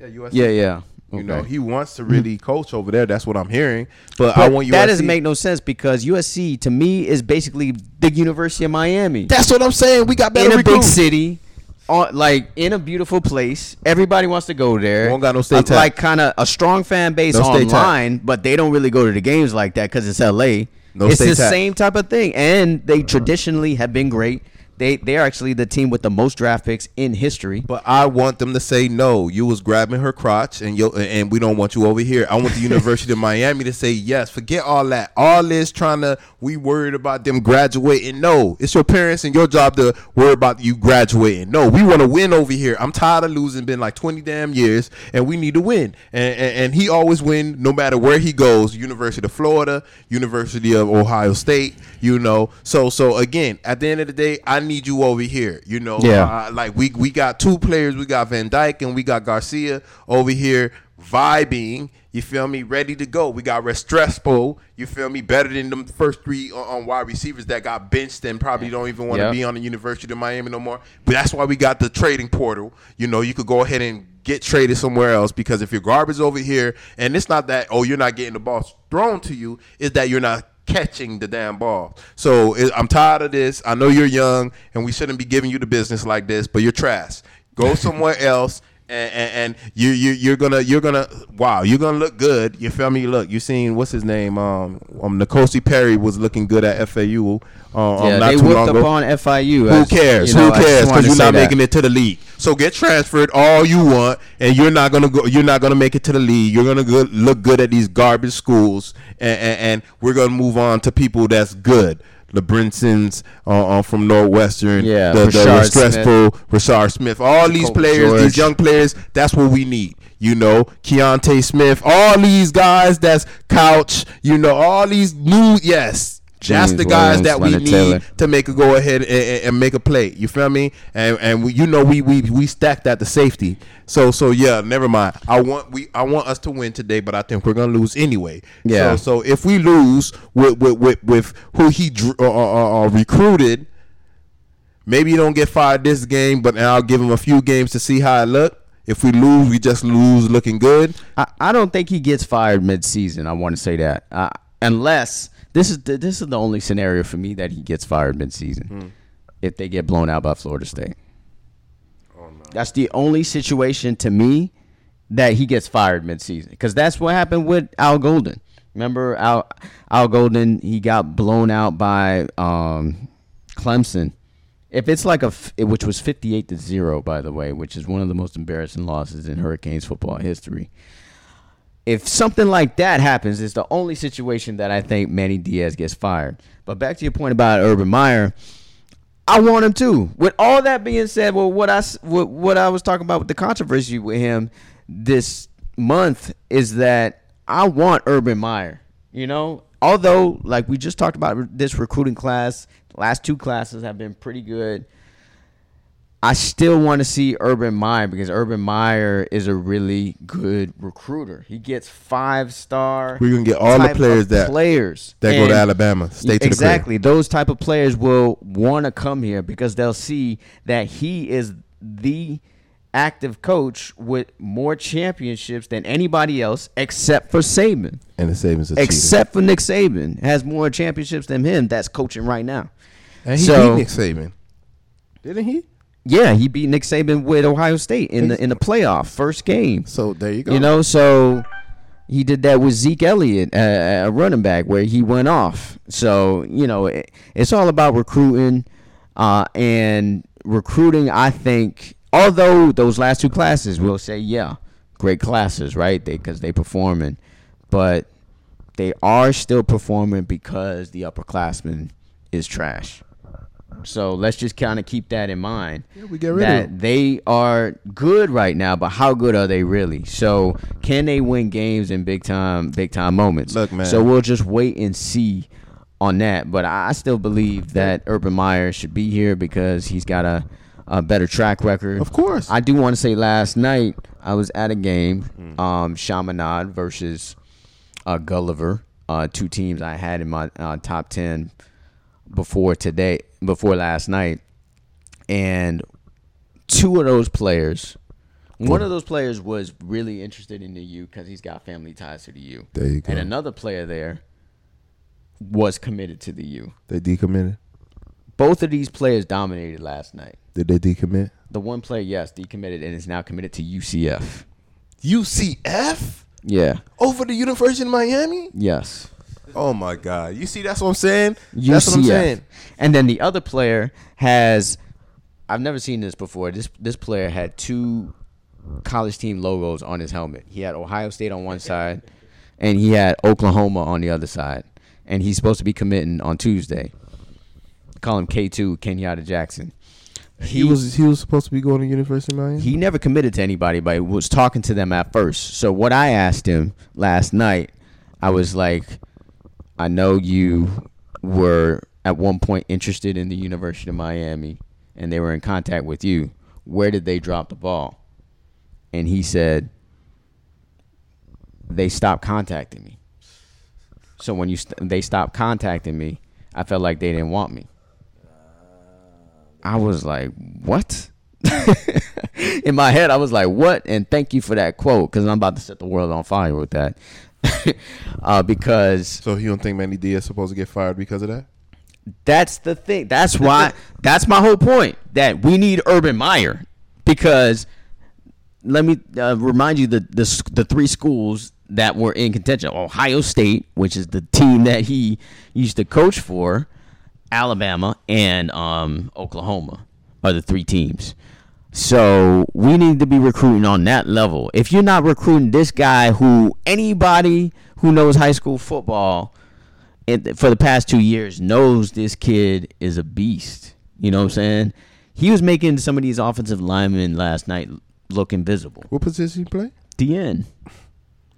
Yeah, USC. Yeah, yeah. You know, he wants to really coach over there. That's what I'm hearing. But, I But want USC. that doesn't make no sense because USC to me is basically the University of Miami. That's what I'm saying. We got better in better a big city, on, like in a beautiful place. Everybody wants to go there. Won't got no state Uh, tax. Like kind of a strong fan base No state tax. online, but they don't really go to the games like that because it's LA. No it's state the tax. same type of thing, and they traditionally have been great. They they are actually the team with the most draft picks in history. But I want them to say no. You was grabbing her crotch, and yo, and we don't want you over here. I want the University of <laughs> Miami to say yes. Forget all that. All this trying to we worried about them graduating. No, it's your parents and your job to worry about you graduating. No, we want to win over here. I'm tired of losing. Been like 20 damn years, and we need to win. And, and, and he always win no matter where he goes. University of Florida, University of Ohio State. You know. So so again, at the end of the day, I need you over here. You know. Yeah. Uh, like we we got two players. We got Van Dyke and we got Garcia over here vibing. You feel me? Ready to go. We got Restrepo. You feel me? Better than them first three on, on wide receivers that got benched and probably don't even want to be on the University of Miami no more. But that's why we got the trading portal. You know, you could go ahead and get traded somewhere else because if your garbage over here, and it's not that oh you're not getting the ball thrown to you, is that you're not catching the damn ball. So it, I'm tired of this. I know you're young and we shouldn't be giving you the business like this, but you're trash. Go somewhere <laughs> else. And, and, and you you you're gonna you're gonna wow you're gonna look good you feel me look you seen what's his name um um N'Kosi Perry was looking good at FAU uh, um, yeah, not they too long ago. up on FIU. Who cares? you know, Who cares? Because you're not that. making it to the league. So get transferred all you want, and you're not gonna go. You're not gonna make it to the league. You're gonna go, look good at these garbage schools, and, and, and we're gonna move on to people that's good. The Brinsons uh, uh, from Northwestern, Yeah, the, the Rashard Restrepo, Rashard Smith, all these Jacob players, George. these young players. That's what we need. You know, Keontae Smith, all these guys. That's Couch. You know, all these new. Yes, that's James the guys Williams, that we Leonard need Taylor. to make a go ahead and, and, and make a play. You feel me? And and we, you know we we we stacked at the safety. So so yeah, never mind. I want we I want us to win today, but I think we're gonna lose anyway. Yeah. So so if we lose with with with, with who he drew, uh, uh, uh, recruited, maybe you don't get fired this game, but I'll give him a few games to see how it look. If we lose, we just lose looking good. I, I don't think he gets fired mid-season. I want to say that, uh, unless this is the, this is the only scenario for me that he gets fired mid-season Hmm. if they get blown out by Florida State. Oh, That's the only situation to me that he gets fired mid-season because that's what happened with Al Golden. Remember Al Al Golden? He got blown out by um, Clemson. If it's like a, which was fifty-eight to zero, by the way, which is one of the most embarrassing losses in Hurricanes football history. If something like that happens, it's the only situation that I think Manny Diaz gets fired. But back to your point about Urban Meyer, I want him too. With all that being said, well, what I what, what I was talking about with the controversy with him this month is that I want Urban Meyer. You know, although like we just talked about this recruiting class, the last two classes have been pretty good. I still want to see Urban Meyer because Urban Meyer is a really good recruiter. He gets five star. We're gonna get all the players that- players That go to Alabama, stay to the exactly. Those type of players will want to come here because they'll see that he is the active coach with more championships than anybody else except for Saban. And the are Except for Nick Saban has more championships than him that's coaching right now. and he so- beat Nick Saban, didn't he? Yeah, he beat Nick Saban with Ohio State in the in the playoff first game. So there you go. You know, so he did that with Zeke Elliott, uh, a running back, where he went off. So you know, it, it's all about recruiting, uh, and recruiting. I think, although those last two classes, we'll say, yeah, great classes, right? They because they performing, but they are still performing because the upperclassman is trash. So let's just kind of keep that in mind. Yeah, we get rid that of him. they are good right now, but how good are they really? So can they win games in big time, big time moments? Look, man. So we'll just wait and see on that. But I I still believe that Urban Meyer should be here because he's got a, a better track record. Of course. I do want to say last night I was at a game, Hmm. um, Chaminade versus uh, Gulliver, uh, two teams I had in my uh, top ten before today, before last night, and two of those players. One of those players was really interested in the U because he's got family ties to the U. There you go. And another player there was committed to the U. They decommitted. Both of these players dominated last night. Did they decommit? The one player, yes, decommitted and is now committed to UCF. UCF Yeah. over the University of Miami. Yes. Oh my God! You see, that's what I'm saying. That's what I'm saying. And then the other player has I've never seen this before. This this player had two college team logos on his helmet. He had Ohio State on one side and he had Oklahoma on the other side. And he's supposed to be committing on Tuesday. Call him K2 Kenyatta Jackson. He, was he was supposed to be going to University of Miami. He never committed to anybody, but he was talking to them at first. So what I asked him last night, I was like, I know you were at one point interested in the University of Miami and they were in contact with you. Where did they drop the ball? And he said, they stopped contacting me. So when you st- they stopped contacting me, I felt like they didn't want me. I was like, what? <laughs> In my head, I was like, what? And thank you for that quote because I'm about to set the world on fire with that. <laughs> uh, because so you don't think Manny Diaz supposed to get fired because of that? that's the thing. That's why. <laughs> that's my whole point. That we need Urban Meyer because let me uh, remind you the, the the three schools that were in contention: Ohio State, which is the team that he used to coach for, Alabama, and um, Oklahoma are the three teams. So we need to be recruiting on that level. If you're not recruiting this guy, who anybody who knows high school football it, for the past two years knows this kid is a beast. You know what I'm saying? He was making some of these offensive linemen last night look invisible. What position he play? The end.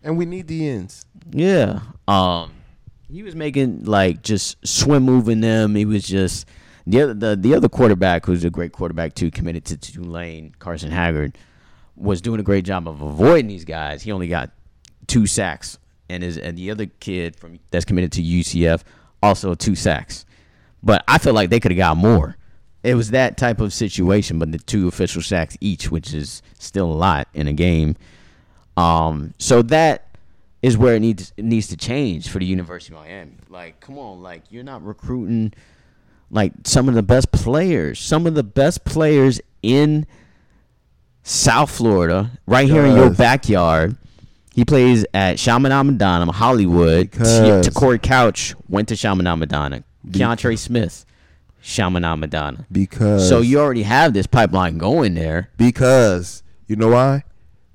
And we need the ends. Yeah. Um, he was making like just swim moving them. He was just the other the, the other quarterback who's a great quarterback too, committed to Tulane, Carson Haggard, was doing a great job of avoiding these guys. He only got two sacks, and his and the other kid from that's committed to UCF also two sacks. But I feel like they could have got more. It was that type of situation, but the two official sacks each, which is still a lot in a game. Um, so that is where it needs it needs to change for the University of Miami. Like, come on, like you're not recruiting like some of the best players, some of the best players in South Florida, right here in your backyard. He plays at Chaminade Madonna, Hollywood. Because- Corey Couch went to Chaminade Madonna. Keontre Smith, Chaminade Madonna. Because So you already have this pipeline going there. because you know why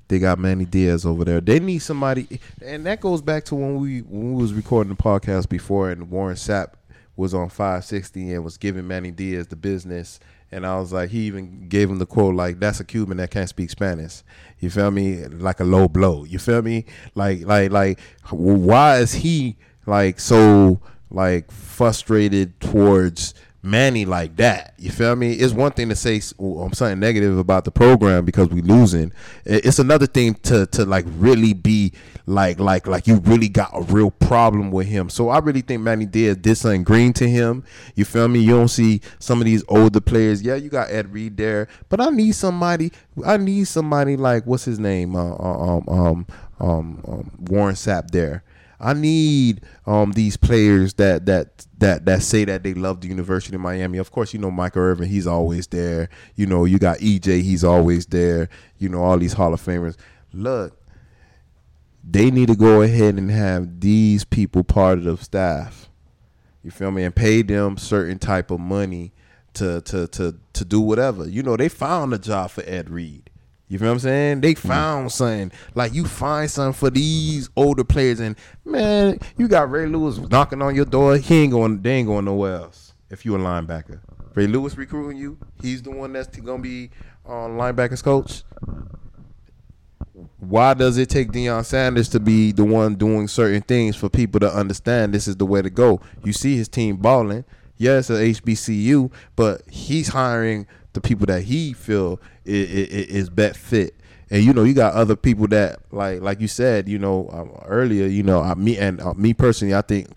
they got Manny Diaz over there. They need somebody, and that goes back to when we when we was recording the podcast before, and Warren Sapp was on 560 and was giving Manny Diaz the business. And I was like, he even gave him the quote like, "That's a Cuban that can't speak Spanish." You feel me? Like a low blow. You feel me? Like like like, why is he like so like frustrated towards? Manny like that. You feel me? It's one thing to say um, something negative about the program because we losing. It's another thing to to like really be like like like you really got a real problem with him. So I really think Manny Diaz did something green to him. You feel me? You don't see some of these older players. Yeah, you got Ed Reed there, but I need somebody. I need somebody like what's his name? Uh, um, um, um, um, Warren Sapp there. I need um these players that that that that say that they love the University of Miami. Of course, you know Michael Irvin, he's always there. You know, you got EJ, he's always there. You know, all these Hall of Famers. Look, they need to go ahead and have these people part of the staff. You feel me? And pay them certain type of money to to to to do whatever. You know, they found a job for Ed Reed. You feel what I'm saying? They mm-hmm. found something. Like you find something for these older players, and man, you got Ray Lewis knocking on your door. He ain't going. They ain't going nowhere else. If you a linebacker, Ray Lewis recruiting you. He's the one that's gonna be on linebackers coach. Why does it take Deion Sanders to be the one doing certain things for people to understand this is the way to go? You see his team balling. Yes, yeah, it's a HBCU, but he's hiring the people that he feel is, is, best fit. And you know you got other people that like like you said you know um, earlier you know uh, me and uh, me personally i think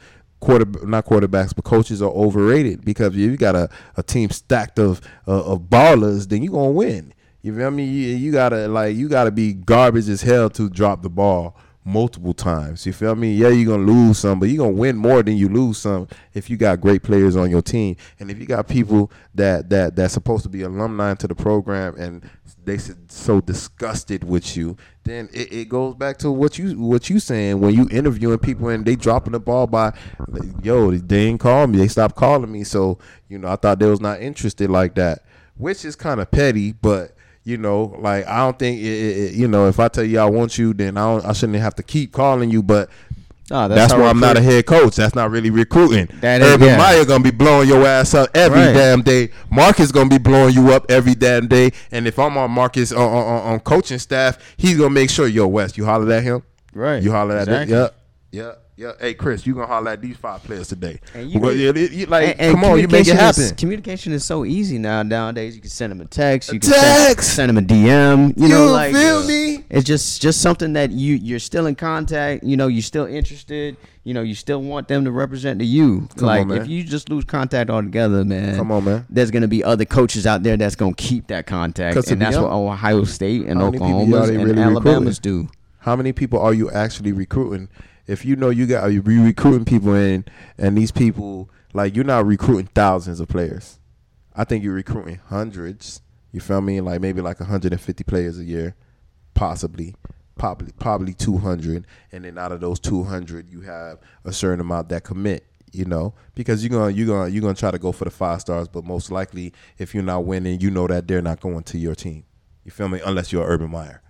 quarter not quarterbacks but coaches are overrated because if you got a, a team stacked of uh, of ballers then you gonna win. You feel me? You, you gotta like you gotta be garbage as hell to drop the ball multiple times. You feel me? Yeah, you're gonna lose some, but you're gonna win more than you lose some if you got great players on your team. And if you got people that that that's supposed to be alumni to the program and they so disgusted with you, then it, it goes back to what you what you saying when you interviewing people and they dropping the ball by yo, they didn't call me, they stopped calling me. So, you know, I thought they was not interested like that. Which is kind of petty, but you know, like I don't think it, it, you know if I tell you I want you, then I don't, I shouldn't have to keep calling you. But that's, that's why I'm not a head coach. That's not really recruiting. That is, Urban yeah. Meyer gonna be blowing your ass up every right. damn day. Marcus gonna be blowing you up every damn day. And if I'm on Marcus on, on, on coaching staff, he's gonna make sure yo West, you holler at him. Right. You holler exactly. at him. Yeah. Yeah. Yeah, hey Chris, you gonna holler at these five players today? And you, well, it, it, like, and, and come on, you make it happen. Is, communication is so easy now. Nowadays, you can send them a text, you can text. Send, send them a DM. You, you know, like feel uh, me? It's just just something that you you're still in contact. You know, you're still interested. You know, you still want them to represent to you. Come like on, if you just lose contact altogether, man. Come on, man. There's gonna be other coaches out there that's gonna keep that contact, and that's what Ohio State and Oklahoma and really Alabama's recruiting? do. How many people are you actually recruiting? If you know you got you recruiting people in, and these people like you're not recruiting thousands of players. I think you're recruiting hundreds. You feel me? Like maybe like 150 players a year, possibly, probably probably 200, and then out of those 200, you have a certain amount that commit. You know, because you're gonna you're gonna you're gonna try to go for the five stars, but most likely, if you're not winning, you know that they're not going to your team. You feel me? Unless you're Urban Meyer.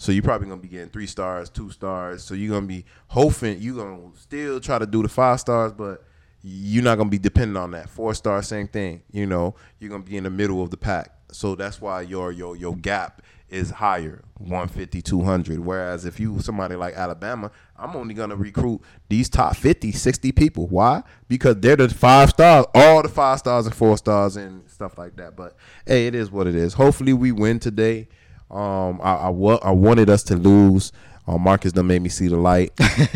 So you're probably gonna be getting three stars, two stars. So you're gonna be hoping you're gonna still try to do the five stars, but you're not gonna be dependent on that. Four star, same thing. You know, you're gonna be in the middle of the pack. So that's why your your your gap is higher, 150, 200. Whereas if you somebody like Alabama, I'm only gonna recruit these top 50, 60 people. Why? Because they're the five stars, all the five stars and four stars and stuff like that. But hey, it is what it is. Hopefully we win today. Um, I, I, wa- I wanted us to lose. Uh, Marcus done made me see the light. <laughs> <laughs>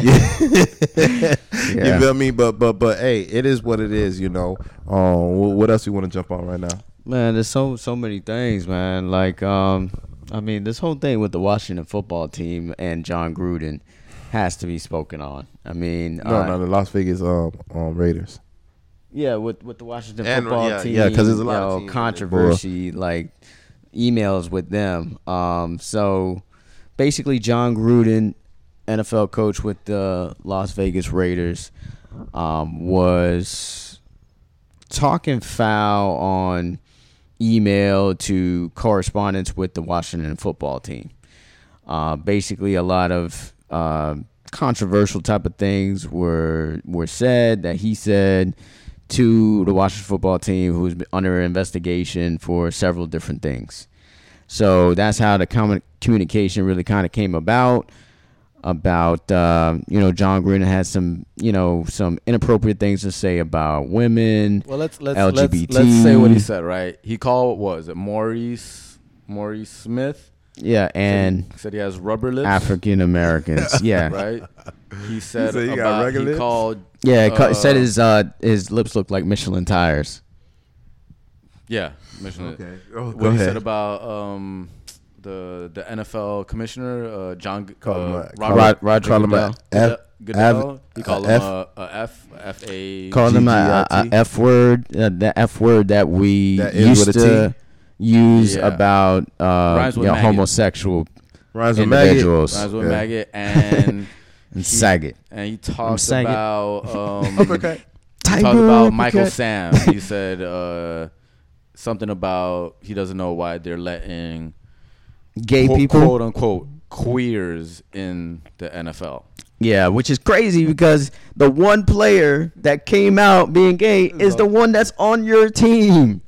yeah. You feel me? But but but hey, it is what it is. You know. Um, what else you want to jump on right now? Man, there's so so many things, man. Like um, I mean, this whole thing with the Washington football team and Jon Gruden has to be spoken on. I mean, no, uh, no, the Las Vegas um, um Raiders. Yeah, with with the Washington and, football yeah, team. Yeah, because there's a lot of controversy. Like emails with them. Um, so basically, Jon Gruden, NFL coach with the Las Vegas Raiders, um, was talking foul on email to correspondence with the Washington football team. Uh, basically, a lot of uh, controversial type of things were were said that he said to the Washington football team, who's under investigation for several different things. So that's how the com- communication really kind of came about. About uh, you know, Jon Gruden has some you know some inappropriate things to say about women. Well, let's let's LGBT. Let's, let's say what he said. Right? He called what was it Maurice Maurice Smith? Yeah, and said he, said he has rubber lips. African Americans. <laughs> yeah, right. He said he, about, he lips? called. Yeah, uh, said his uh, his lips look like Michelin tires. Yeah, Michelin. Okay. Oh, what he said about um, the the NFL commissioner uh, John uh, Robert, Rod, Roger call Goodell. him a F, Goodell. He called him a, a F F A. Call him a, a F word. Uh, the F word that we that used to use yeah. about uh, you know, homosexual Rhymes individuals. Rhymes with yeah. maggot and. <laughs> and he, Saget. And he talked about <laughs> um, okay. He talked about Michael <laughs> Sam. He said uh, something about he doesn't know why they're letting gay quote, people, quote unquote, queers in the NFL. Yeah, which is crazy because the one player that came out being gay is the one that's on your team.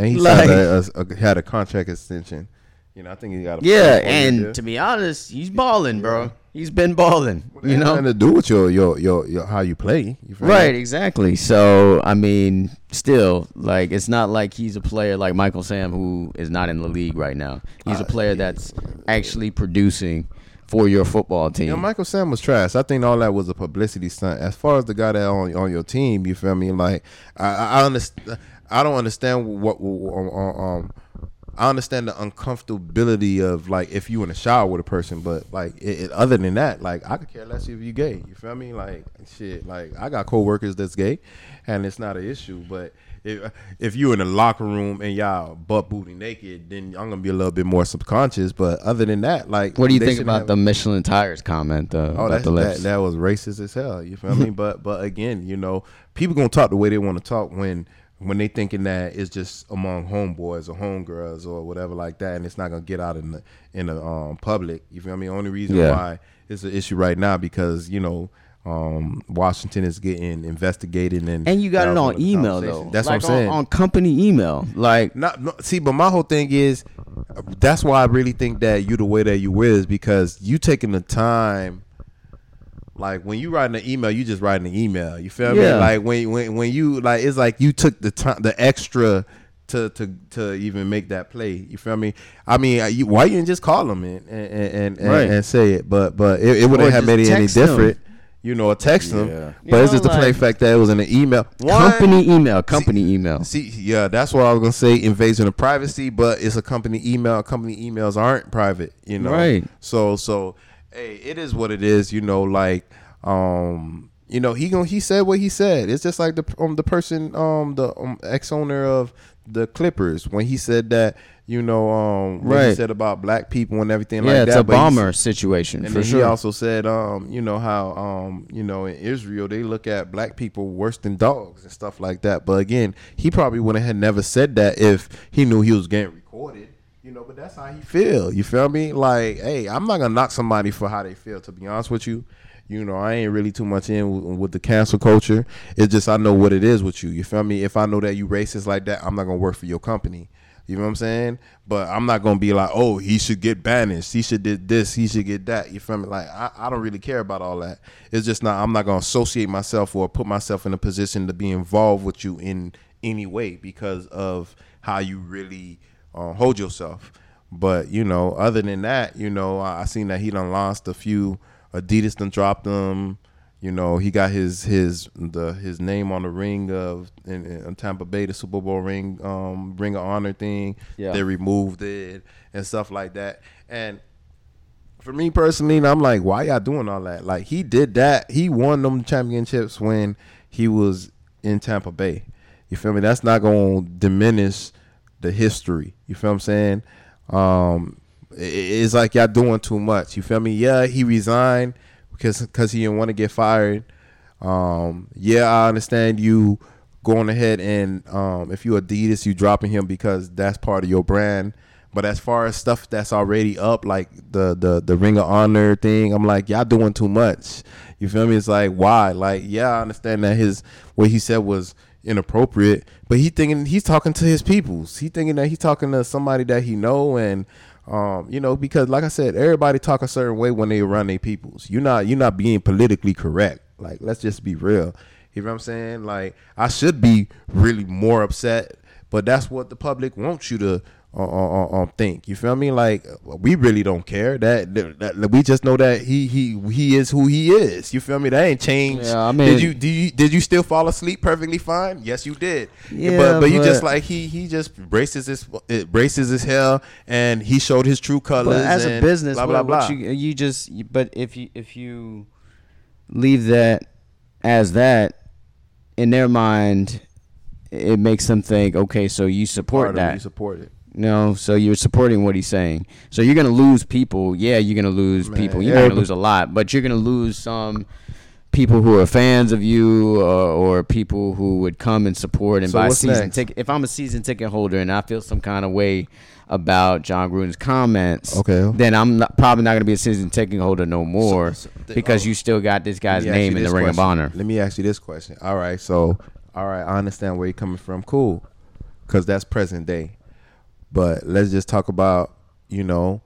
And he Like- a, a, a- had a contract extension. You know, I think he got a Yeah, and to be honest, he's balling, bro. He's been balling. You know, nothing to do with your your your, your how you play. You feel me? Right, exactly. So I mean, still, like it's not like he's a player like Michael Sam who is not in the league right now. He's a uh, player that's actually producing for your football team. You know, Michael Sam was trash. I think all that was a publicity stunt. As far as the guy that on on your team, you feel me? Like I I understand. I don't understand what, what um, um I understand the uncomfortability of like if you in a shower with a person, but like it, it- other than that, like I could care less if you gay. You feel me? Like shit. Like I got coworkers that's gay, and it's not an issue. But if if you in a locker room and y'all butt booty naked, then I'm gonna be a little bit more subconscious. But other than that, like what do you think about have- the Michelin tires comment? Uh, Oh, the that, that was racist as hell. You feel me? <laughs> But but again, you know, people gonna talk the way they want to talk when when they thinking that it's just among homeboys or homegirls or whatever like that, and it's not gonna get out in the in the um, public. You feel me? Only reason Yeah. why it's an issue right now because you know. Um, Washington is getting investigated, and and you got it on email though. That's like what I'm saying. On, on company email, like Not no, see, but my whole thing is that's why I really think that you the way that you is because you taking the time. Like when you writing an email, you just writing an email. You feel Yeah. me? Like when when when you like it's like you took the time, the extra to to to even make that play. You feel me? I mean, uh, you, why you didn't just call them and and and, and, Right. and say it? But but it, it wouldn't have made it any text them. different. You know, or text them. Yeah. But You it's know, just the plain fact that it was in an email. One- company email, company email. See, yeah, that's what I was gonna say. Invasion of privacy, but it's a company email. Company emails aren't private, you know. Right. So, so, hey, it is what it is. You know, like, um, you know, he going he said what he said. It's just like the um the person um the um, ex owner of the Clippers when he said that you know um what he said about black people and everything yeah, like it's that. a but he bomber situation and for sure. he also said, um, you know how, um, you know, in Israel they look at black people worse than dogs and stuff like that. But again, he probably would have never said that if he knew he was getting recorded. You know, but that's how he feel. You feel me? Like, hey, I'm not gonna knock somebody for how they feel. To be honest with you, you know, I ain't really too much in with, with the cancel culture. It's just I know what it is with you. You feel me? If I know that you racist like that, I'm not gonna work for your company. You know what I'm saying? But I'm not gonna be like, oh, he should get banished. He should did this. He should get that. You feel me? Like I, I don't really care about all that. It's just not. I'm not gonna associate myself or put myself in a position to be involved with you in any way because of how you really uh, hold yourself. But you know, other than that, you know, I, I seen that he done lost a few. Adidas done dropped them. You know, he got his his the his name on the ring of in, in Tampa Bay, the Super Bowl ring, um, ring of honor thing. Yeah. They removed it and stuff like that. And for me personally, I'm like, why y'all doing all that? Like he did that. He won them championships when he was in Tampa Bay. You feel me? That's not gonna diminish the history. You feel what I'm saying? Um, it's like y'all doing too much. You feel me? Yeah, he resigned because because he didn't want to get fired. Um, yeah, I understand you going ahead and um, if you Adidas, you dropping him because that's part of your brand. But as far as stuff that's already up, like the the the Ring of Honor thing, I'm like, y'all doing too much. You feel me? It's like why? Like, yeah, I understand that his what he said was inappropriate, but he thinking he's talking to his peoples. He thinking that he's talking to somebody that he know and um, you know, because like I said, everybody talk a certain way when they around their peoples. You're not you're not being politically correct. Like, let's just be real. You know what I'm saying? Like, I should be really more upset, but that's what the public wants you to uh, uh, um, think. You feel me? Like, we really don't care. That, that, we just know that he he he is who he is. You feel me? That ain't changed. Yeah, I mean- did you did you did you still fall asleep perfectly fine? Yes, you did. Yeah, but but you just like he he just braces his it braces his hell and he showed his true colors. But as a business, blah what, blah blah. you you just but if you if you leave that as that in their mind, it makes them think, okay, so you support Part that. You support it. No, so you're supporting what he's saying. So you're gonna lose people. Yeah, you're gonna lose Man, people. You're not gonna lose a lot, but you're gonna lose some people who are fans of you, or, or people who would come and support and So buy season ticket. If I'm a season ticket holder and I feel some kind of way about Jon Gruden's comments, Okay. then I'm not, probably not gonna be a season ticket holder no more so the- because oh. you still got this guy's Let me ask name in the Ring of. Honor. Let me ask you this question. All right, so all right, I understand where you're coming from. Cool. because that's present day. But let's just talk about you know.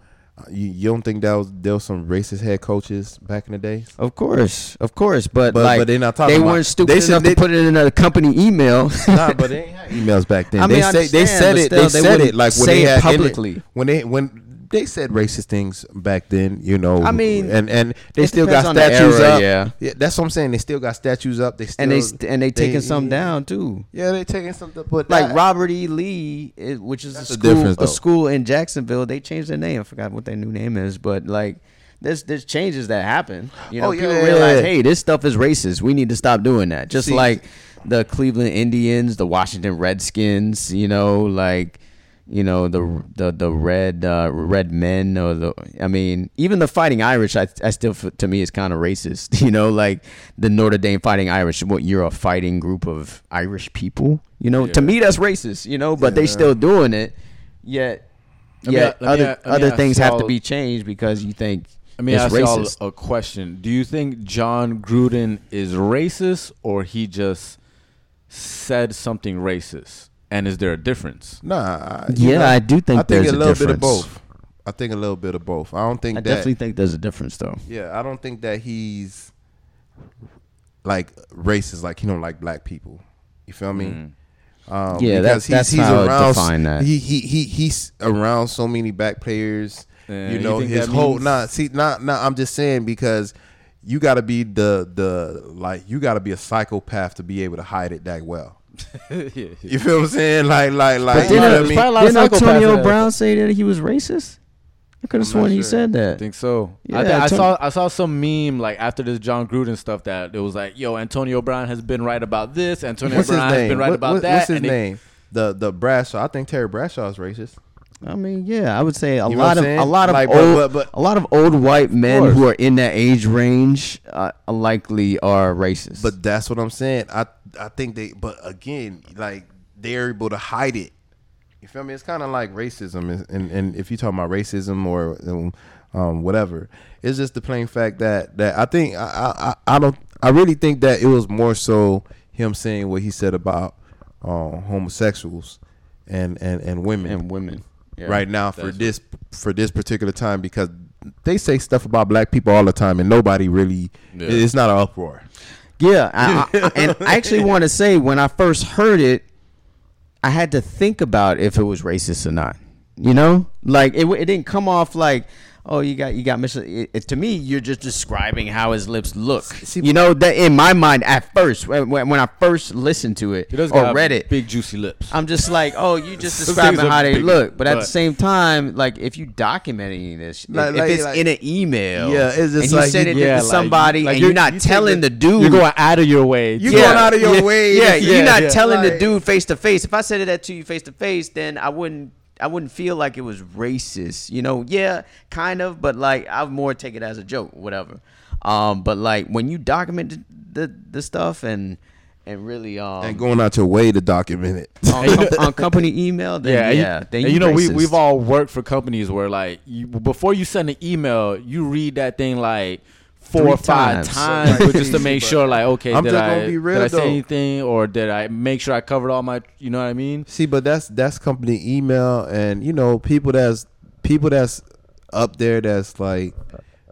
You, you don't think that was there was some racist head coaches back in the day? Of course, of course, but, But- like but they're not talking they about- weren't stupid they enough they- to put it in a company email. nah, but they ain't had emails back then. <laughs> I mean, they say they said it. still, they said it like when they had publicly. when they when they said racist things back then. You know, I mean, and and they still got depends on the statues era, up. yeah. that's what I'm saying. They still got statues up. They still and they and they taking some yeah. down too. Yeah, they taking something. But Like that- Robert E. Lee, which is a school, a school in Jacksonville. They changed their name. I forgot what their new name is, but like there's there's changes that happen. You know, Oh, people yeah, realize, yeah. hey, this stuff is racist. We need to stop doing that. Just See- like the Cleveland Indians, the Washington Redskins. You know, like you know the the the red uh, red men or the I mean even the Fighting Irish. I I still to me is kind of racist. <laughs> You know, like the Notre Dame Fighting Irish. What you're a fighting group of Irish people. You know, to me that's racist. You know, but they still doing it. Yet. Let Yet me other me other things have to be changed because you think Let me it's ask racist. y'all a question. Do you think Jon Gruden is racist or he just said something racist? And is there a difference? Nah, I- Yeah, know, I do think I think there's a a little bit of both. I think a little bit of both. I don't think I that. definitely think there's a difference though. Yeah, I don't think that he's like racist. Like he don't like black people. You feel me? Mm. Um, Yeah, because that's- that's how I define that. He he he he's around so many black players. Yeah, you you know think his whole means- nah. See, not nah, I'm just saying because you got to be the the like you got to be a psychopath to be able to hide it that well. You feel what I'm saying? Like like like. But you know didn't- what I mean? probably a lot of Didn't Antonio Brown say that he was racist? I could have sworn not he sure. said I that. think so. Yeah, I, thi- I saw I saw some meme like after this Jon Gruden stuff that it was like, yo, Antonio Brown has been right about this. Antonio What's Brown has been right What- about what- that. What's his and they- name? The the Bradshaw. I think Terry Bradshaw is racist. I mean, yeah, I would say a You lot of a lot of Like, old but- but- a lot of old white men who are in that age range uh, likely are racist. But that's what I'm saying. I I think they, but again, like they're able to hide it. You feel me? It's kind of like racism, and, and and if you talk about racism or um, um, whatever, it's just the plain fact that that I think I, I I don't I really think that it was more so him saying what he said about uh, homosexuals and and and women and women, yeah. right now for That's this for this particular time because they say stuff about black people all the time and nobody really Yeah. it's not an uproar. Yeah, I, <laughs> I, and I actually want to say when I first heard it, I had to think about if it was racist or not. You know, like it, it didn't come off like, oh, you got you got Mr. It, it- to me, you're just describing how his lips look. See, you know that in my mind at first, when, when I first listened to it or read it, big juicy lips. I'm just like, oh, you just <laughs> describing how they big, look, but at the same time, like if you documenting this, if- Like- if, it's like- in an email, Yeah, it's just and you like send it yeah, to like- somebody, like and you're- you're not you telling the- dude, You're going out of your way. You to- going out of your yeah, way. Yeah, you're not yeah. telling the dude face to face. If I said that to you face to face, then I wouldn't. I wouldn't feel like it was racist, you know. Yeah, kind of, but like I would more take it as a joke, whatever. Um, but like when you document the the, the stuff and and really um and going out your way to document it. on, com- <laughs> on company email, then yeah, and you- then and you know we we've all worked for companies where like you, before you send an email, you read that thing like four or five times. times Like, just to make sure like okay I'm did just I gonna be real, did I say though. anything or did I make sure I covered all my you know what I mean? See, but that's that's company email, and you know people that's people that's up there that's like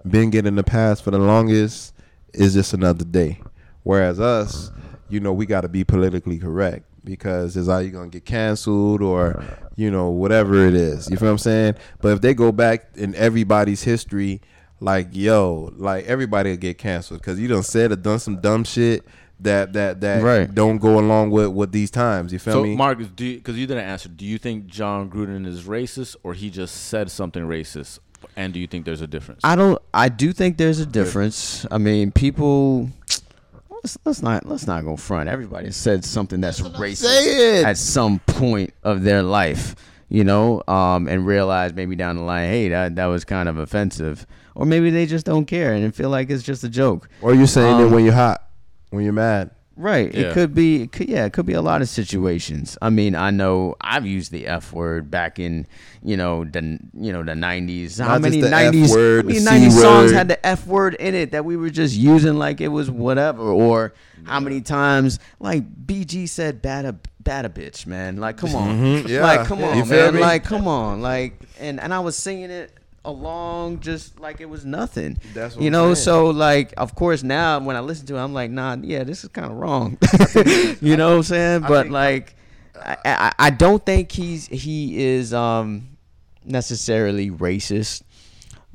been getting the pass for the longest is just another day. Whereas us, you know, we got to be politically correct because it's either you gonna get canceled or you know whatever it is. You feel what I'm saying? But if they go back in everybody's history, like yo, like everybody will get canceled because you done said or done some dumb shit. That that that Right. don't go along with with these times. You feel So me? Marcus, do because you, didn't answer, do you think Jon Gruden is racist or he just said something racist? And do you think there's a difference? I don't. I do think there's a difference. I mean, people. Let's, let's not let's not go front. Everybody said something that's racist saying. at some point of their life, you know, um, and realize maybe down the line, hey, that that was kind of offensive, or maybe they just don't care and feel like it's just a joke. Or you're saying Um, that when you're hot, when you're mad. Right. Yeah. It could be. It could, yeah. It could be a lot of situations. I mean, I know I've used the F word back in you know the you know the nineties. How many nineties? How many nineties songs had the F word in it that we were just using like it was whatever? Or how many times like BG said bad a bad a bitch, man? Like come on, Mhm, yeah. like come on, feel man. Like come on, like and and I was singing it along just like it was nothing. That's what you know. So like, of course, now when I listen to it, I'm like, nah, yeah, this is kind of wrong. <laughs> <laughs> you know what I'm saying? I But like, I, I I don't think he's he is um necessarily racist,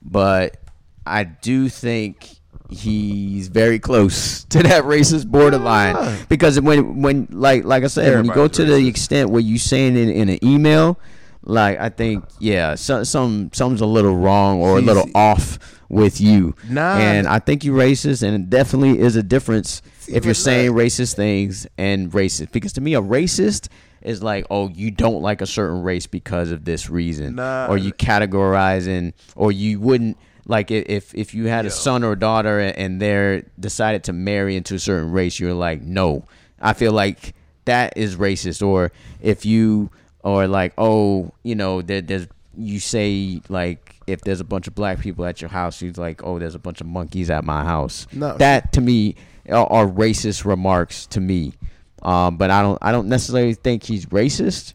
but I do think he's very close <laughs> to that racist borderline Yeah. because when when like like I said when you go Everybody's to the extent where you saying it in an email like I think yeah so, some something's a little wrong or a little off with you. Nah. and I think you're racist and it definitely is a difference if you're saying racist things and racist. Because to me a racist is like oh you don't like a certain race because of this reason. Nah. or you categorizing or you wouldn't like if if you had a son or a daughter and- and they're decided to marry into a certain race you're like no. I feel like that is racist. Or if you or like oh you know there, there's you say like if there's a bunch of black people at your house you're like oh there's a bunch of monkeys at my house No. that to me are, are racist remarks to me um, but i don't i don't necessarily think he's racist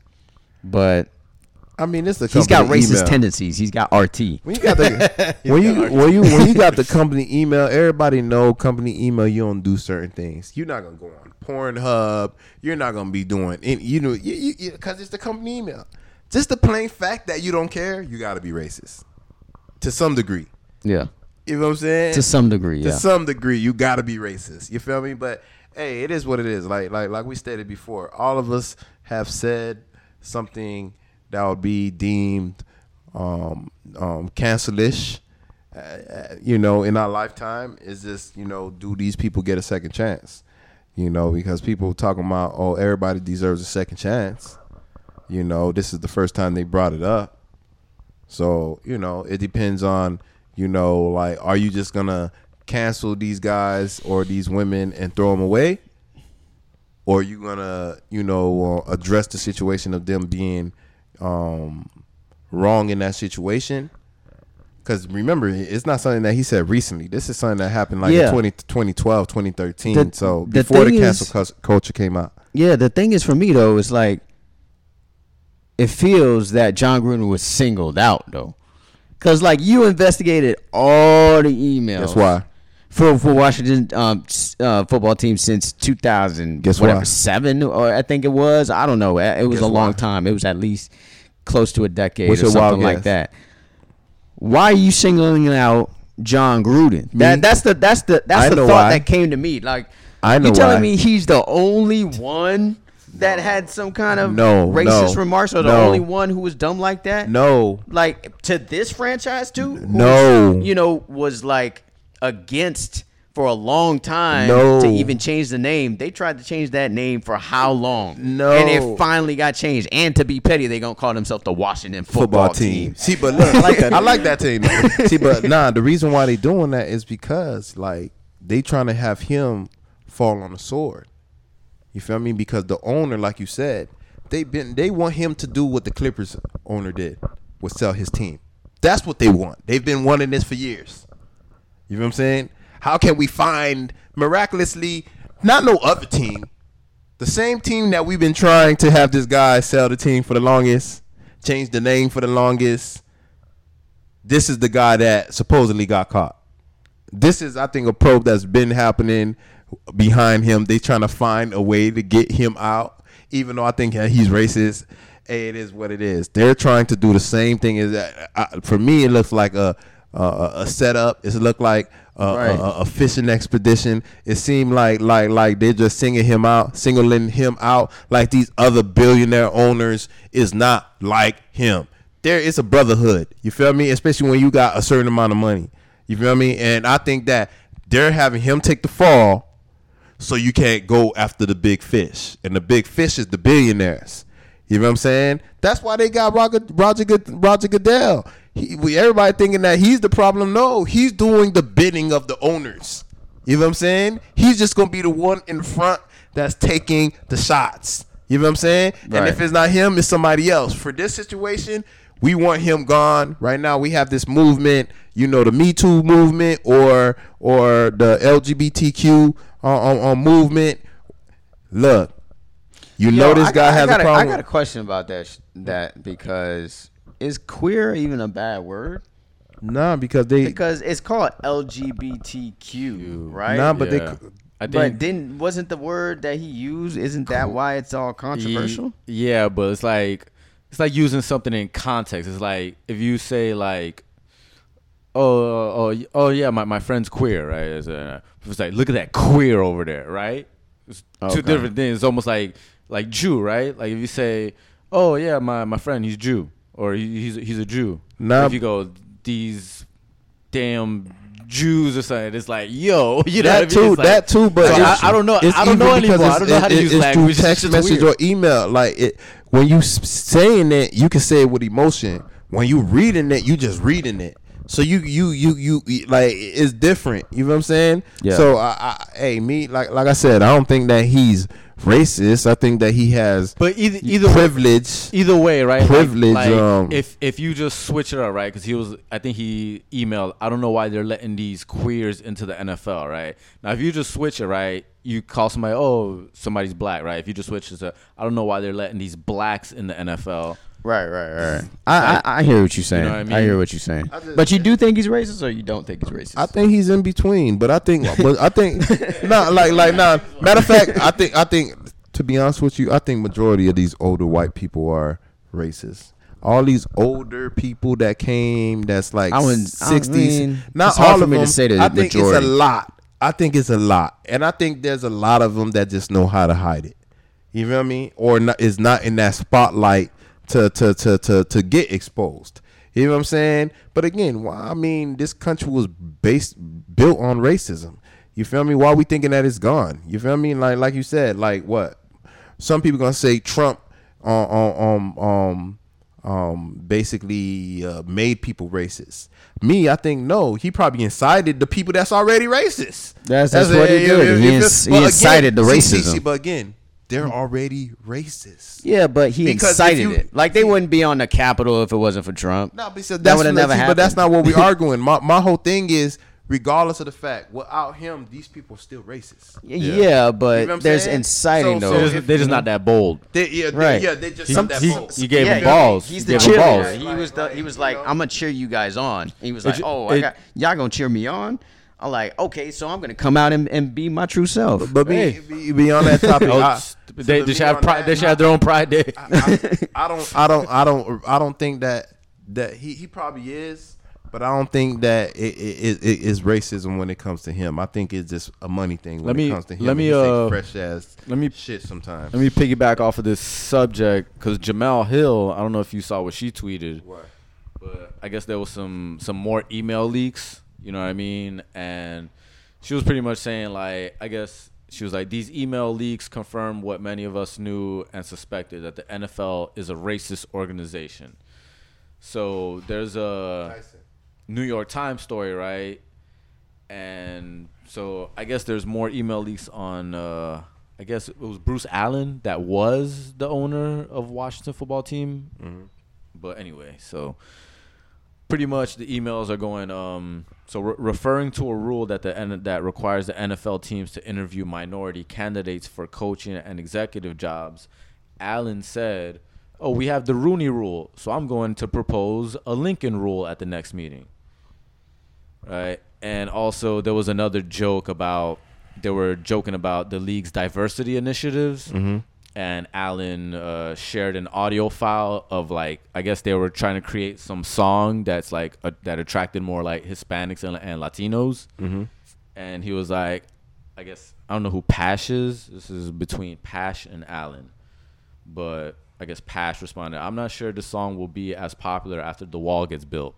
but I mean, it's the he's got racist email. tendencies he's got rt When you got the <laughs> when you when you when you got the company email, everybody know company email. You don't do certain things. You're not gonna go on Pornhub. You're not gonna be doing any, you know you because it's the company email. Just the plain fact that you don't care, you got to be racist to some degree. yeah You know what I'm saying? to some degree to yeah some degree, you got to be racist. You feel me? But hey, it is what it is. Like like like we stated before, all of us have said something that would be deemed um, um, cancelish. Uh, you know, in our lifetime, is just you know, do these people get a second chance? You know, because people talking about, oh, everybody deserves a second chance. You know, this is the first time they brought it up. So, you know, it depends on, you know, like, are you just going to cancel these guys or these women and throw them away? Or are you going to, you know, uh, address the situation of them being um, wrong in that situation? Because remember, it's not something that he said recently. This is something that happened like Yeah. in 20, 2012, 2013. The- so the before the cancel is- culture came out. Yeah, the thing is for me though, it's like it feels that Jon Gruden was singled out though, because like you investigated all the emails. That's why. for for Washington um uh, football team since 2000 Guess whatever why? seven or I think it was I don't know it was Guess a long why? time it was at least close to a decade What's or something like guess? that. Why are you singling out Jon Gruden? That that's the that's the I that's the thought why. that came to me. Like I know you telling why. me he's the only one that had some kind of No, racist no, remarks, or the no. only one who was dumb like that? No. like to this franchise too. who No. was, you know, was like against for a long time No. to even change the name. They tried to change that name for how long? No. and it finally got changed. And to be petty, they gonna call themselves the Washington Football, football team. <laughs> See, but look, I like that. I like that team. <laughs> See, but nah, the reason why they doing that is because like they trying to have him fall on the sword. You feel me? Because the owner, like you said, they been they want him to do what the Clippers owner did, was sell his team. That's what they want. They've been wanting this for years. You know what I'm saying? How can we find miraculously not no other team, the same team that we've been trying to have this guy sell the team for the longest, change the name for the longest. This is the guy that supposedly got caught. This is, I think, a probe that's been happening behind him. They trying to find a way to get him out, even though I think uh, he's racist. It is what it is. They're trying to do the same thing. Uh, uh, for me, it looks like a a, a setup. It looked like Right. a, a fishing expedition. It seemed like like like they're just singing him out, singling him out, like these other billionaire owners is not like him. There is a brotherhood. You feel me? Especially when you got a certain amount of money. You feel me? And I think that they're having him take the fall, so you can't go after the big fish. And the big fish is the billionaires. You know what I'm saying? That's why they got Roger Roger, Roger Goodell. He, we, everybody thinking that he's the problem. No, he's doing the bidding of the owners. You know what I'm saying? He's just gonna be the one in front that's taking the shots. You know what I'm saying? And if it's not him, it's somebody else. For this situation, we want him gone. Right now, we have this movement, you know, the Me Too movement or or the LGBTQ uh, uh, uh, movement. Look, you know this I guy I has got a problem. I got a question about that. sh- That because is queer even a bad word? nah, because they Because it's called LGBTQ, right? nah, but Yeah. they I but didn't wasn't the word that he used? Isn't that why it's all controversial? Ye- Yeah, but it's like it's like using something in context. It's like if you say like, oh, oh, oh, yeah, my, my friend's queer, right? It's, uh, it's like look at that queer over there, right? It's Okay. two different things. It's almost like like Jew, right? Like if you say, oh yeah, my, my friend he's Jew or he's he's a Jew. Nah. If you go these damn. Jews or something. It's like, yo, <laughs> you know that what I mean? too, like- that too. But So I, I don't know. I don't know anymore. I don't know how to it- use it's language. through It's text message weird. or email. Like it, when you saying it, you can say it with emotion. When you reading it, you just reading it. So you you you you you- like it's different. You know what I'm saying? Yeah. So I, I hey me like like I said, I don't think that he's racist. I think that he has But either either way, privilege. either way, right? like- Privilege, Like, um, if if you just switch it up, right? Because he was, I think he emailed. I don't know why they're letting these queers into the NFL, right? Now, if you just switch it, right? You call somebody, oh, somebody's black, right? If you just switch it to, I don't know why they're letting these blacks in the NFL. Right, right, right. I, I I hear what you're saying. what I I, hear what you're saying. Just- but you do think he's racist, or you don't think he's racist? I think he's in between, but I think, but I think, <laughs> not like like nah. Matter of fact, I think I think to be honest with you, I think majority of these older white people are racist. All these older people that came, that's like I wouldn't- I sixties. mean, not it's hard all for of me to them. say the I think majority. it's a lot. I think it's a lot, and I think there's a lot of them that just know how to hide it. You feel me? Or not, is not in that spotlight to to to to to get exposed. You know what I'm saying? But again, why I mean, this country was based built on racism. You feel me? Why we thinking that it's gone? You feel me? Like like you said, like what? Some people gonna say Trump um um um um basically uh, made people racist. Me, I think no. He probably incited the people that's already racist. That's- that's what he did. He he incited the see, see, racism. see, but again, they're already racist. yeah, but he Because if incited you- it. Like they wouldn't be on the Capitol if it wasn't for Trump. No, because That that's would've not- never see, But that's happened. not what we're <laughs> arguing. My my whole thing is, regardless of the fact, without him, these people are still racist. Yeah, but You know what I'm there's saying? inciting So- though. They're just, they're just not that bold. They, yeah, they, Right. yeah, they just He, some that he, bold. he gave Yeah, him balls. He's he the gave him balls. He was the, he like, was you like, know? I'm gonna cheer you guys on. He was like, ju- oh, I it- got y'all gonna cheer me on. I'm like, okay, so I'm gonna come out and, and be my true self. But be, Hey. be, be on that topic. <laughs> Oh, I- s- so they, they should have pride. that, They should have their own pride day. I, I don't, I don't, I don't, I don't think that that he, he probably is, but I don't think that it, it, it is racism when it comes to him. I think it's just a money thing when Let me- it comes to him. let me, uh, fresh ass let me- shit sometimes. Let me piggyback off of this subject because Jemele Hill. I don't know if you saw what she tweeted, What? but I guess there was some some more email leaks. You know what I mean? And she was pretty much saying like, I guess she was like, these email leaks confirm what many of us knew and suspected that the NFL is a racist organization. So there's a New York Times story, right? And so I guess there's more email leaks on. Uh, I guess it was Bruce Allen that was the owner of Washington football team. But anyway, so pretty much the emails are going. Um, so re- referring to a rule that the N- that requires the NFL teams to interview minority candidates for coaching and executive jobs, Allen said, "Oh, we have the Rooney Rule, so I'm going to propose a Lincoln Rule at the next meeting." Right, and also there was another joke about they were joking about the league's diversity initiatives mm-hmm. And Allen uh, shared an audio file of like I guess they were trying to create some song that's like uh, that attracted more like Hispanics and, and Latinos, mm-hmm. and he was like, I guess I don't know who Pash is. This is between Pash and Allen, but I guess Pash responded, "I'm not sure the song will be as popular after the wall gets built."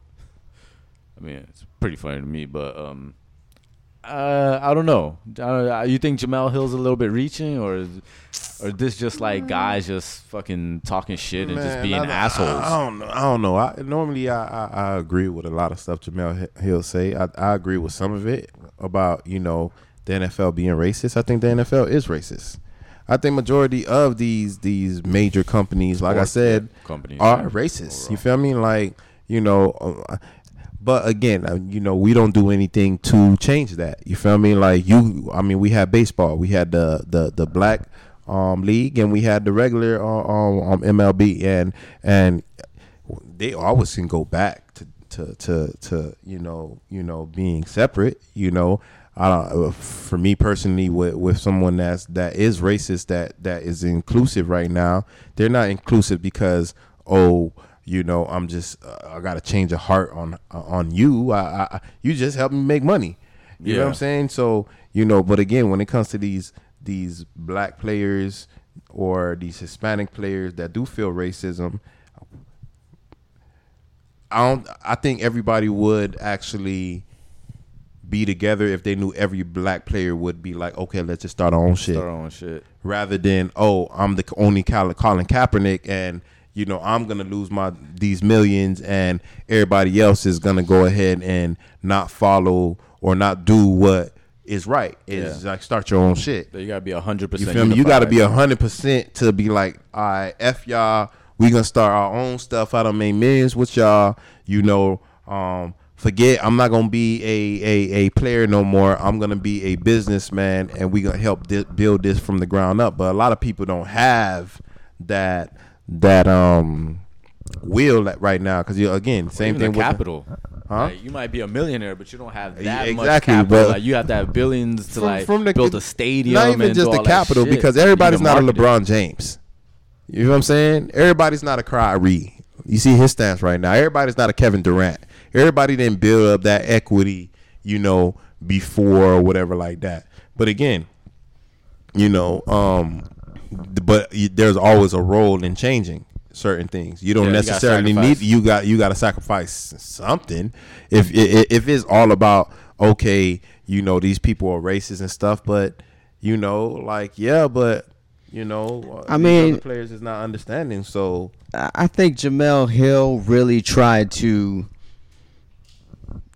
I mean, it's pretty funny to me, but um, uh, I don't know. I don't, uh, you think Jemele Hill's a little bit reaching, or or this just like guys just fucking talking shit and just being I, assholes? I, I don't know. I don't know. I, normally, I, I I agree with a lot of stuff Jemele Hi- Hill say. I, I agree with some of it about you know the NFL being racist. I think the NFL is racist. I think majority of these these major companies, like I said, companies, are racist. overall. You feel me? Like you know, uh, but again, uh, you know, we don't do anything to change that. You feel me? Like you, I mean, we had baseball, we had the the the black um league, and we had the regular uh, um, um MLB, and and they always can go back to to to, to you know you know being separate. You know, I don't uh, for me personally, with with someone that's that is racist, that that is inclusive right now, they're not inclusive because oh. You know, I'm just uh, I got to change a heart on uh, on you. I, I you just help me make money. You know what I'm saying? So you know, but again, when it comes to these these black players or these Hispanic players that do feel racism, I don't. I think everybody would actually be together if they knew every black player would be like, okay, let's just start our own shit, Start our own shit. rather than oh, I'm the only Colin Kaepernick, and you know I'm gonna lose my these millions, and everybody else is gonna go ahead and not follow or not do what is right. Is Yeah. like start your own shit. You gotta be 100 You percent. feel me? You got to be hundred percent to be like, all right, f y'all. We gonna start our own stuff. I don't make millions with y'all. You know, um, forget. I'm not gonna be a, a a player no more. I'm gonna be a businessman, and we gonna help thi- build this from the ground up. But a lot of people don't have that that um will that right now because you again same thing the with the- capital. Huh? Like, you might be a millionaire, but you don't have that much exactly, capital. but- Like, you have to have billions to from- like from the- build a stadium. Not even just the capital because everybody's not a it. LeBron James. You know what I'm saying? Everybody's not a Kyrie. You see his stance right now. Everybody's not a Kevin Durant. Everybody didn't build up that equity, you know, before or whatever like that. But again, you know, um, but y- there's always a role in changing certain things. You don't Yeah, you necessarily need you got you got to sacrifice something. If if it's all about okay, you know these people are racist and stuff, but you know, like yeah, but you know, uh, I mean- other players is not understanding. So I I think Jemele Hill really tried to.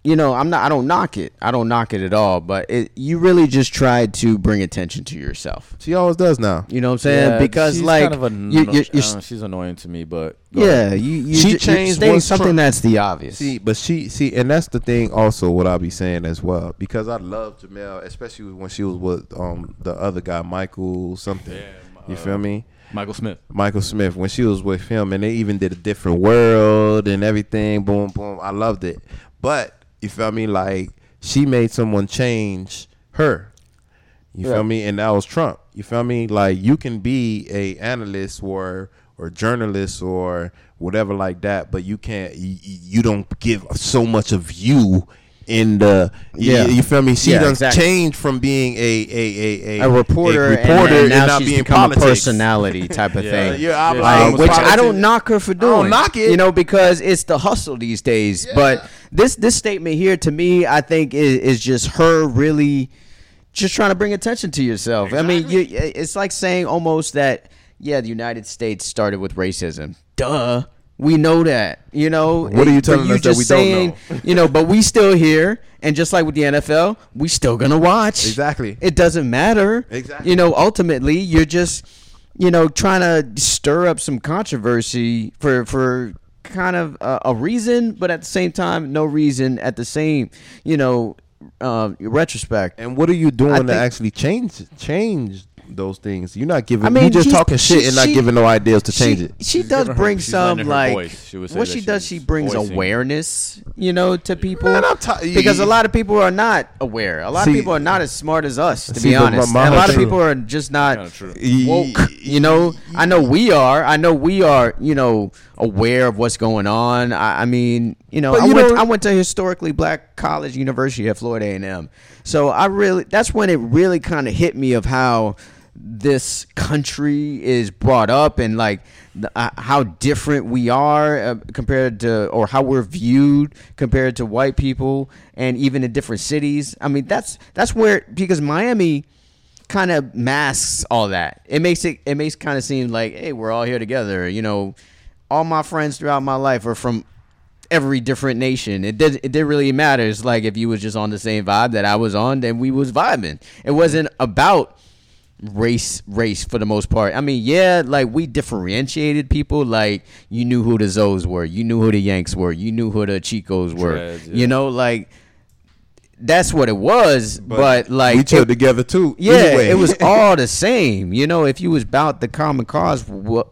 You know, I'm not. I don't knock it. I don't knock it at all. But it, you really just tried to bring attention to yourself. she always does now. You know what I'm saying? Yeah, because she's like kind of a, you, you, I you're, know, she's annoying to me, but yeah, ahead. you, you She ju- changed stating once something Trump- that's the obvious. See, but she see, and that's the thing also what I'll be saying as well because I love Jemele, especially when she was with um the other guy Michael something. Yeah, you uh, feel me? Michael Smith. Michael Smith when she was with him and they even did a different world and everything. Boom, boom. I loved it. But you feel me? Like she made someone change her. You Yeah. feel me? And that was Trump. You feel me? Like you can be a analyst or or journalist or whatever like that, but you can't. You, you don't give so much of you in the. Yeah. You, you feel me? She Yeah, done exactly. changed from being a a a, a reporter, a reporter then and, now not she's being become politics. a personality <laughs> type of Yeah. thing. Yeah, I- Yeah, I Like, which I don't knock her for doing. Don't knock it. you know, because it's the hustle these days. But this this statement here to me, I think is, is just her really just trying to bring attention to yourself. I mean, you, it's like saying almost that yeah, the United States started with racism. Duh. We know that, you know. What are you telling you us that we don't saying, know? <laughs> you know, but we still here, and just like with the NFL, we still gonna watch. Exactly. It doesn't matter. Exactly. You know, ultimately, you're just, you know, trying to stir up some controversy for for kind of a, a reason, but at the same time, no reason. At the same, you know, uh, retrospect. And what are you doing I to think- actually change change those things? You're not giving. I mean, you just she's- talking shit she- and not she- giving no ideas to change she, it. She She's does giving her- bring some like. She what she she does. She brings voicing- awareness, you know, to people. Man, I'm because a lot of people are not aware. A lot See- of people are not as smart as us, to See, be but my- honest. my and a whole lot of people are just not woke. You know, I know we are. I know we are. You know, aware of what's going on. I, I mean, you know, But I you went. know- I went to historically black college, university at Florida A and M. So I really, that's when it really kind of hit me of how this country is brought up and like the, uh, how different we are uh, compared to or how we're viewed compared to white people and even in different cities i mean that's that's where because miami kind of masks all that it makes it it makes kind of seem like hey we're all here together you know all my friends throughout my life are from every different nation. It did it didn't really matter. It's like if you was just on the same vibe that I was on, then we was vibing. It wasn't about race race for the most part. I mean, yeah, like we differentiated people. Like you knew who the Zoes were, you knew who the Yanks were, you knew who the Chicos were. Dreads, yeah. You know, like that's what it was. But, like we chill it- together too. yeah, Either way. it was <laughs> all the same. You know, if you was about the common cause, wha-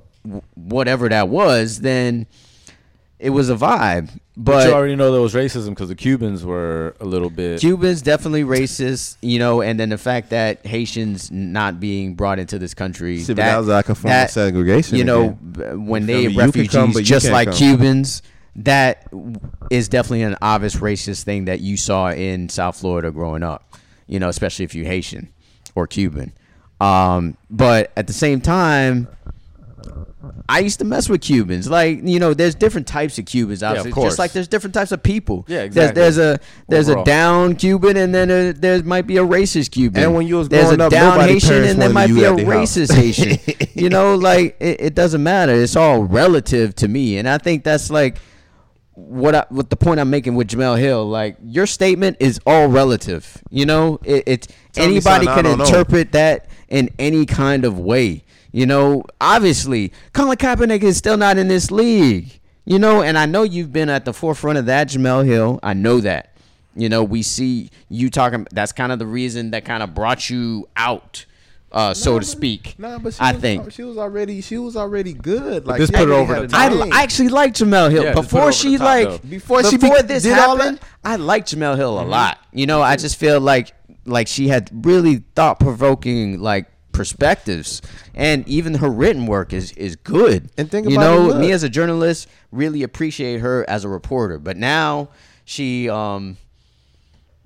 whatever that was, then it was a vibe. But, But you already know there was racism because the Cubans were a little bit. Cubans definitely racist, you know, and then the fact that Haitians not being brought into this country, See, but that was like a form of segregation You know, again. when You they feel me? Refugees, come, but just like come. Cubans, that is definitely an obvious racist thing that you saw in South Florida growing up. You know, especially if you're Haitian or Cuban. Um, but at the same time, I used to mess with Cubans. Like, you know, there's different types of Cubans, obviously. course. Just like there's different types of people. Yeah, There's- exactly. There's, a there's Overall. a down Cuban and then a, there might be a racist Cuban. And when you was there's growing a up, down Haitian and there might be a at their house. racist <laughs> Haitian. you know, like it, it doesn't matter. It's all relative to me. And I think that's like what I, what the point I'm making with Jemele Hill, like your statement is all relative. You know, it, it's Tell anybody can don't know. interpret that in any kind of way. You know, obviously, Colin Kaepernick is still not in this league. You know, and I know you've been at the forefront of that, Jemele Hill. I know that. You know, we see you talking. That's kind of the reason that kind of brought you out, uh, so to speak. Nah, but she I was, think. she was already she was already good. Like this put it over had the top. I. I actually like Jemele Hill Yeah, just put it before she top, like though. Before she before be- this did happened. I liked Jemele Hill a Mm-hmm. lot. You know, I just feel like like she had really thought provoking like perspectives, and even her written work is is good. And think you about it, You know, me as a journalist really appreciate her as a reporter, but now she um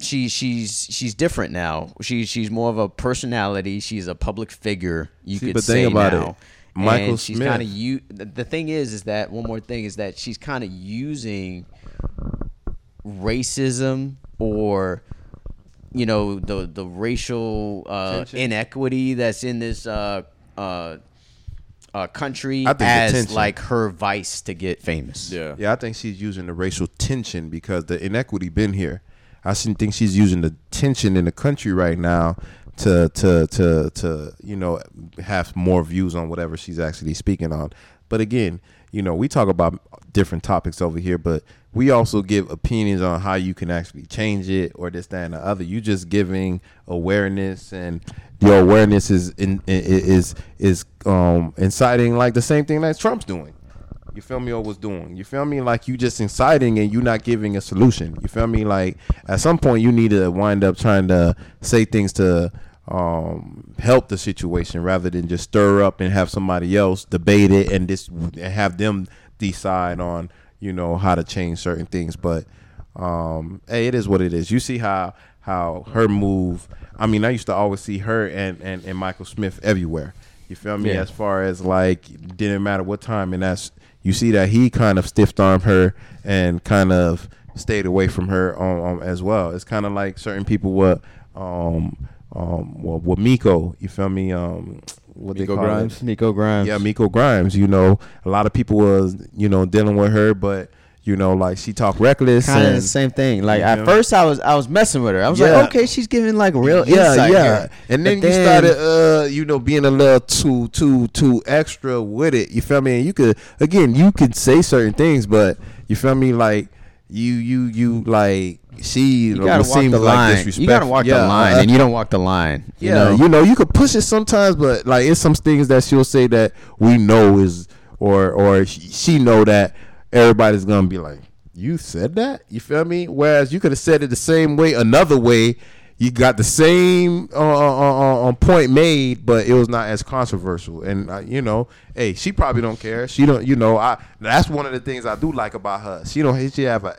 she she's she's different now. She she's more of a personality. She's a public figure. You See, could but say now. it. Michael and she's kind of you. The thing is, is that one more thing is that she's kind of using racism or you know the the racial uh, inequity that's in this uh, uh, uh, country I think the as tension. like her vice to get famous. yeah. Yeah, I think she's using the racial tension because the inequity been here. I think she's using the tension in the country right now to to to to you know have more views on whatever she's actually speaking on. But again, you know, we talk about different topics over here, but we also give opinions on how you can actually change it or this, that, and the other. You just giving awareness, and your awareness is in, is is um inciting like the same thing that Trump's doing. You feel me? Or was doing. You feel me? Like you just inciting and you not giving a solution. You feel me? Like at some point you need to wind up trying to say things to um, help the situation rather than just stir up and have somebody else debate it and just have them decide on you know how to change certain things. But um, hey, it is what it is. You see how how her move. I mean, I used to always see her and and, and Michael Smith everywhere. You feel me? Yeah. As far as like, didn't matter what time, and that's you see that he kind of stiff armed her and kind of stayed away from her um, um, as well. It's kind of like certain people what um um well, with Miko. You feel me? Um, what they Miko call Grimes? it? Miko Grimes. Yeah, Miko Grimes. You know, a lot of people was you know dealing with her, but you know, like she talked reckless kind of the same thing. Like at know? first, I was I was messing with her. I was Yeah. like, okay, she's giving like real yeah, insight yeah. here. And then But you started, uh, you know, being a little too, too, too extra with it. You feel me? And you could, again, you could say certain things, but you feel me? Like you, you, you, like she you gotta walk seemed the like line. disrespectful. You gotta walk Yeah, the line, uh, and you don't walk the line. You yeah, know, you know, you could push it sometimes, but like it's some things that she'll say that we know is, or or she, know that everybody's gonna be like, you said that, you feel me? Whereas you could have said it the same way, another way. You got the same uh, uh, uh, uh, point made, but it was not as controversial. And uh, you know, hey, she probably don't care. She don't, you know. I that's one of the things I do like about her. She don't. She have a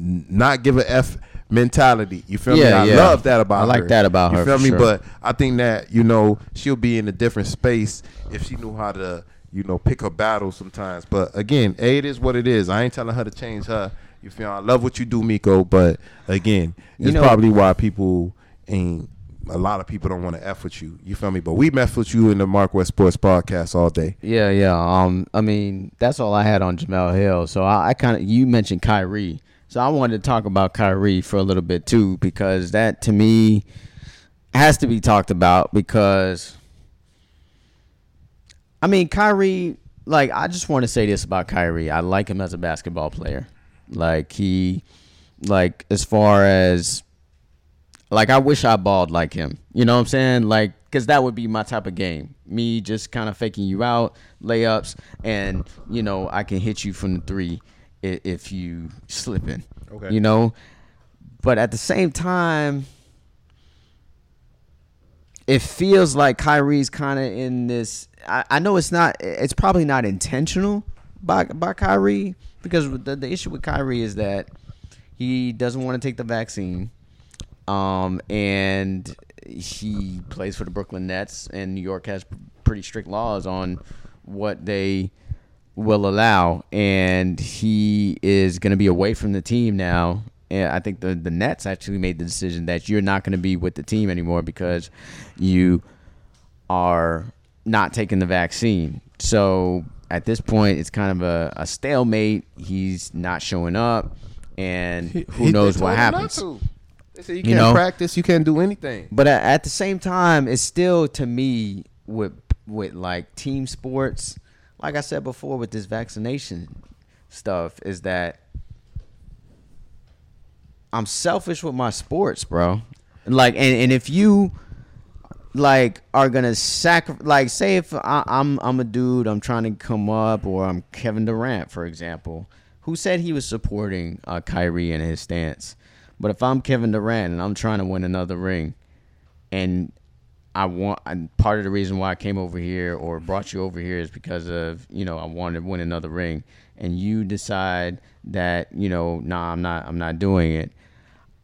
not give a f mentality. You feel me? Yeah, I yeah. love that about her. I like that about you her, You feel me? sure. But I think that you know she'll be in a different space if she knew how to you know pick her battles sometimes. But again, a it is what it is. I ain't telling her to change her. You feel? me? I love what you do, Miko. But again, You it's know- probably why people ain't. A lot of people don't want to f with you. You feel me? But we mess with you in the Mark West Sports Podcast all day. Yeah, yeah. Um, I mean, that's all I had on Jemele Hill. So I, I kind of you mentioned Kyrie, so I wanted to talk about Kyrie for a little bit too because that to me has to be talked about because I mean, Kyrie. Like, I just want to say this about Kyrie. I like him as a basketball player. Like he, like as far as, like I wish I balled like him. You know what I'm saying? Like, cause that would be my type of game. Me just kind of faking you out, layups, and you know I can hit you from the three if, you slipping. Okay. You know, but at the same time it feels like Kyrie's kind of in this. I, I know it's not. It's probably not intentional by by Kyrie because the the issue with Kyrie is that he doesn't want to take the vaccine, um, and he plays for the Brooklyn Nets, and New York has pretty strict laws on what they will allow, and he is going to be away from the team now. And I think the the Nets actually made the decision that you're not going to be with the team anymore because you are not taking the vaccine. So at this point, it's kind of a, a stalemate. He's not showing up, and who he- knows what told him not happens. They said you, You can't know? practice, you can't do anything. But at, at the same time, it's still to me with with like team sports. Like I said before, with this vaccination stuff, is that I'm selfish with my sports, bro. Like, and, and if you like are gonna sacrifice, like, say if I, I'm I'm a dude, I'm trying to come up, or I'm Kevin Durant, for example, who said he was supporting uh, Kyrie and his stance. But if I'm Kevin Durant and I'm trying to win another ring, and I want and part of the reason why I came over here or brought you over here is because of you know I wanted to win another ring, and you decide that you know nah I'm not I'm not doing it.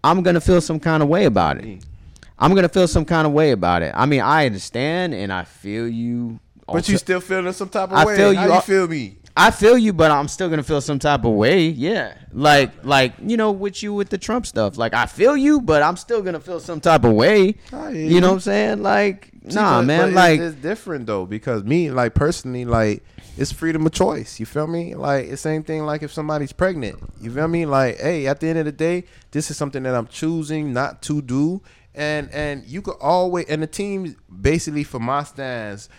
I'm gonna feel some kind of way about it. I'm gonna feel some kind of way about it. I mean I understand and I feel you. But you still feeling some type of I way. feel you you feel me? I feel you, but I'm still gonna feel some type of way. Yeah, like like you know, with you with the Trump stuff. Like I feel you, but I'm still gonna feel some type of way. You know what I'm saying? Like See, nah, but- man. but it's- like it's, different though because me, like personally, like it's freedom of choice. You feel me? Like it's same thing. Like if somebody's pregnant, you feel me? Like hey, at the end of the day, this is something that I'm choosing not to do. And and you could always and the team basically for my stance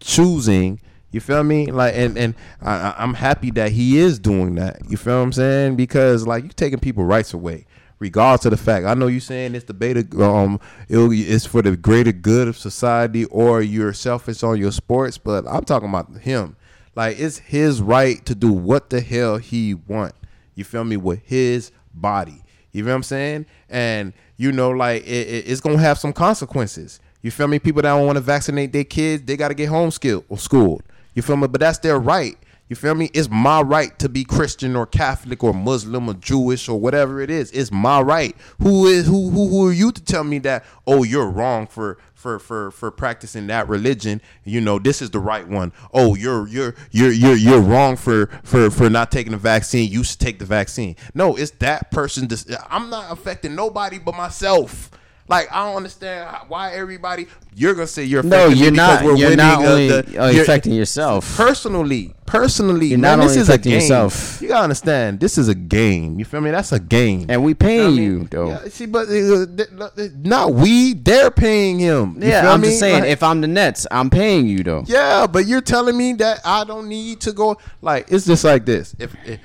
choosing. You feel me? Like and and I, I'm happy that he is doing that. You feel what I'm saying? Because like you're taking people rights away regardless of the fact. I know you're saying it's the beta, um, it's for the greater good of society, or you're selfish on your sports. But I'm talking about him. Like it's his right to do what the hell he want. You feel me with his body. You feel what I'm saying? And you know, like it, it- it's gonna have some consequences. You feel me? People that don't want to vaccinate their kids, they got to get home or schooled. You feel me? But that's their right. You feel me? It's my right to be Christian or Catholic or Muslim or Jewish or whatever it is. It's my right. Who is who who who are you to tell me that oh you're wrong for for for for practicing that religion? You know, this is the right one. Oh, you're you're you're you're you're wrong for for for not taking the vaccine. You should take the vaccine. No, it's that person I'm not affecting nobody but myself. Like I don't understand how- why everybody you're gonna say you're no, you're not. You're not only the- uh, you're- affecting yourself. personally, personally, You're man, not this only is a affecting game. yourself. You gotta understand, this is a game. You feel me? That's a game. and we You paying know what mean? you though. Yeah, see, but uh, not we. They're paying him. You Yeah, I'm me? just saying. Like, if I'm the Nets, I'm paying you though. yeah, but you're telling me that I don't need to go. Like it's just like this. If, if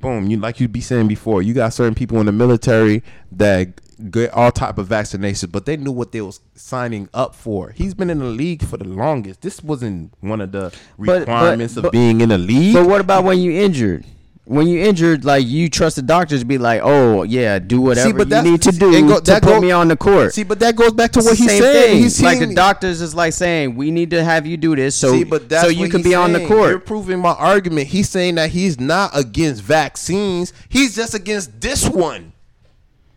boom, you like you'd be saying before, you got certain people in the military that get all type of vaccinations, but they knew what they was signing up for. He's been in the league for the longest. This wasn't one of the But- requirements but- of but- being in the league. But what about when you injured? When you injured, like you trust the doctors to be like, oh yeah, do whatever you need to do go- to put go- me on the court. See, but that goes back to what he's saying. He's like saying- the doctors is like saying we need to have you do this so See, but so you can be on the court. You're proving my argument. He's saying that he's not against vaccines. He's just against this one.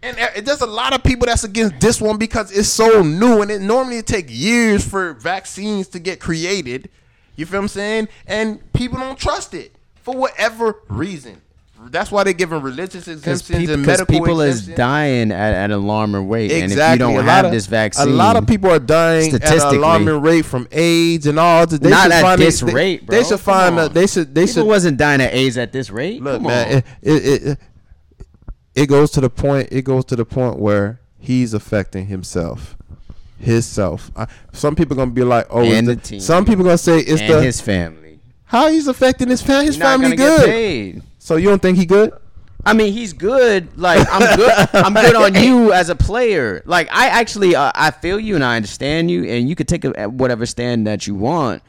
And uh, there's a lot of people that's against this one because it's so new, and it normally take years for vaccines to get created. You feel what I'm saying? And people don't trust it for whatever reason. That's why they're giving religious exemptions people, and medical people is dying at, at an alarming rate, Exactly. and if you don't have of, this vaccine, a lot of people are dying at an alarming rate from AIDS and all. This. They not should at find this it- they, rate, bro. They should Come find. A, they should. They people should. wasn't dying at AIDS at this rate. Look, Come man. It, it, it, it goes to the point. It goes to the point where he's affecting himself. himself. I, some people gonna be like, oh, it's And the, the team. some people gonna say it's and the his family. how he's affecting his family. His family good. So you don't think he good? I mean, he's good. Like I'm good. I'm good on <laughs> you as a player. Like I actually, uh, I feel you and I understand you, and you could take a, whatever stand that you want.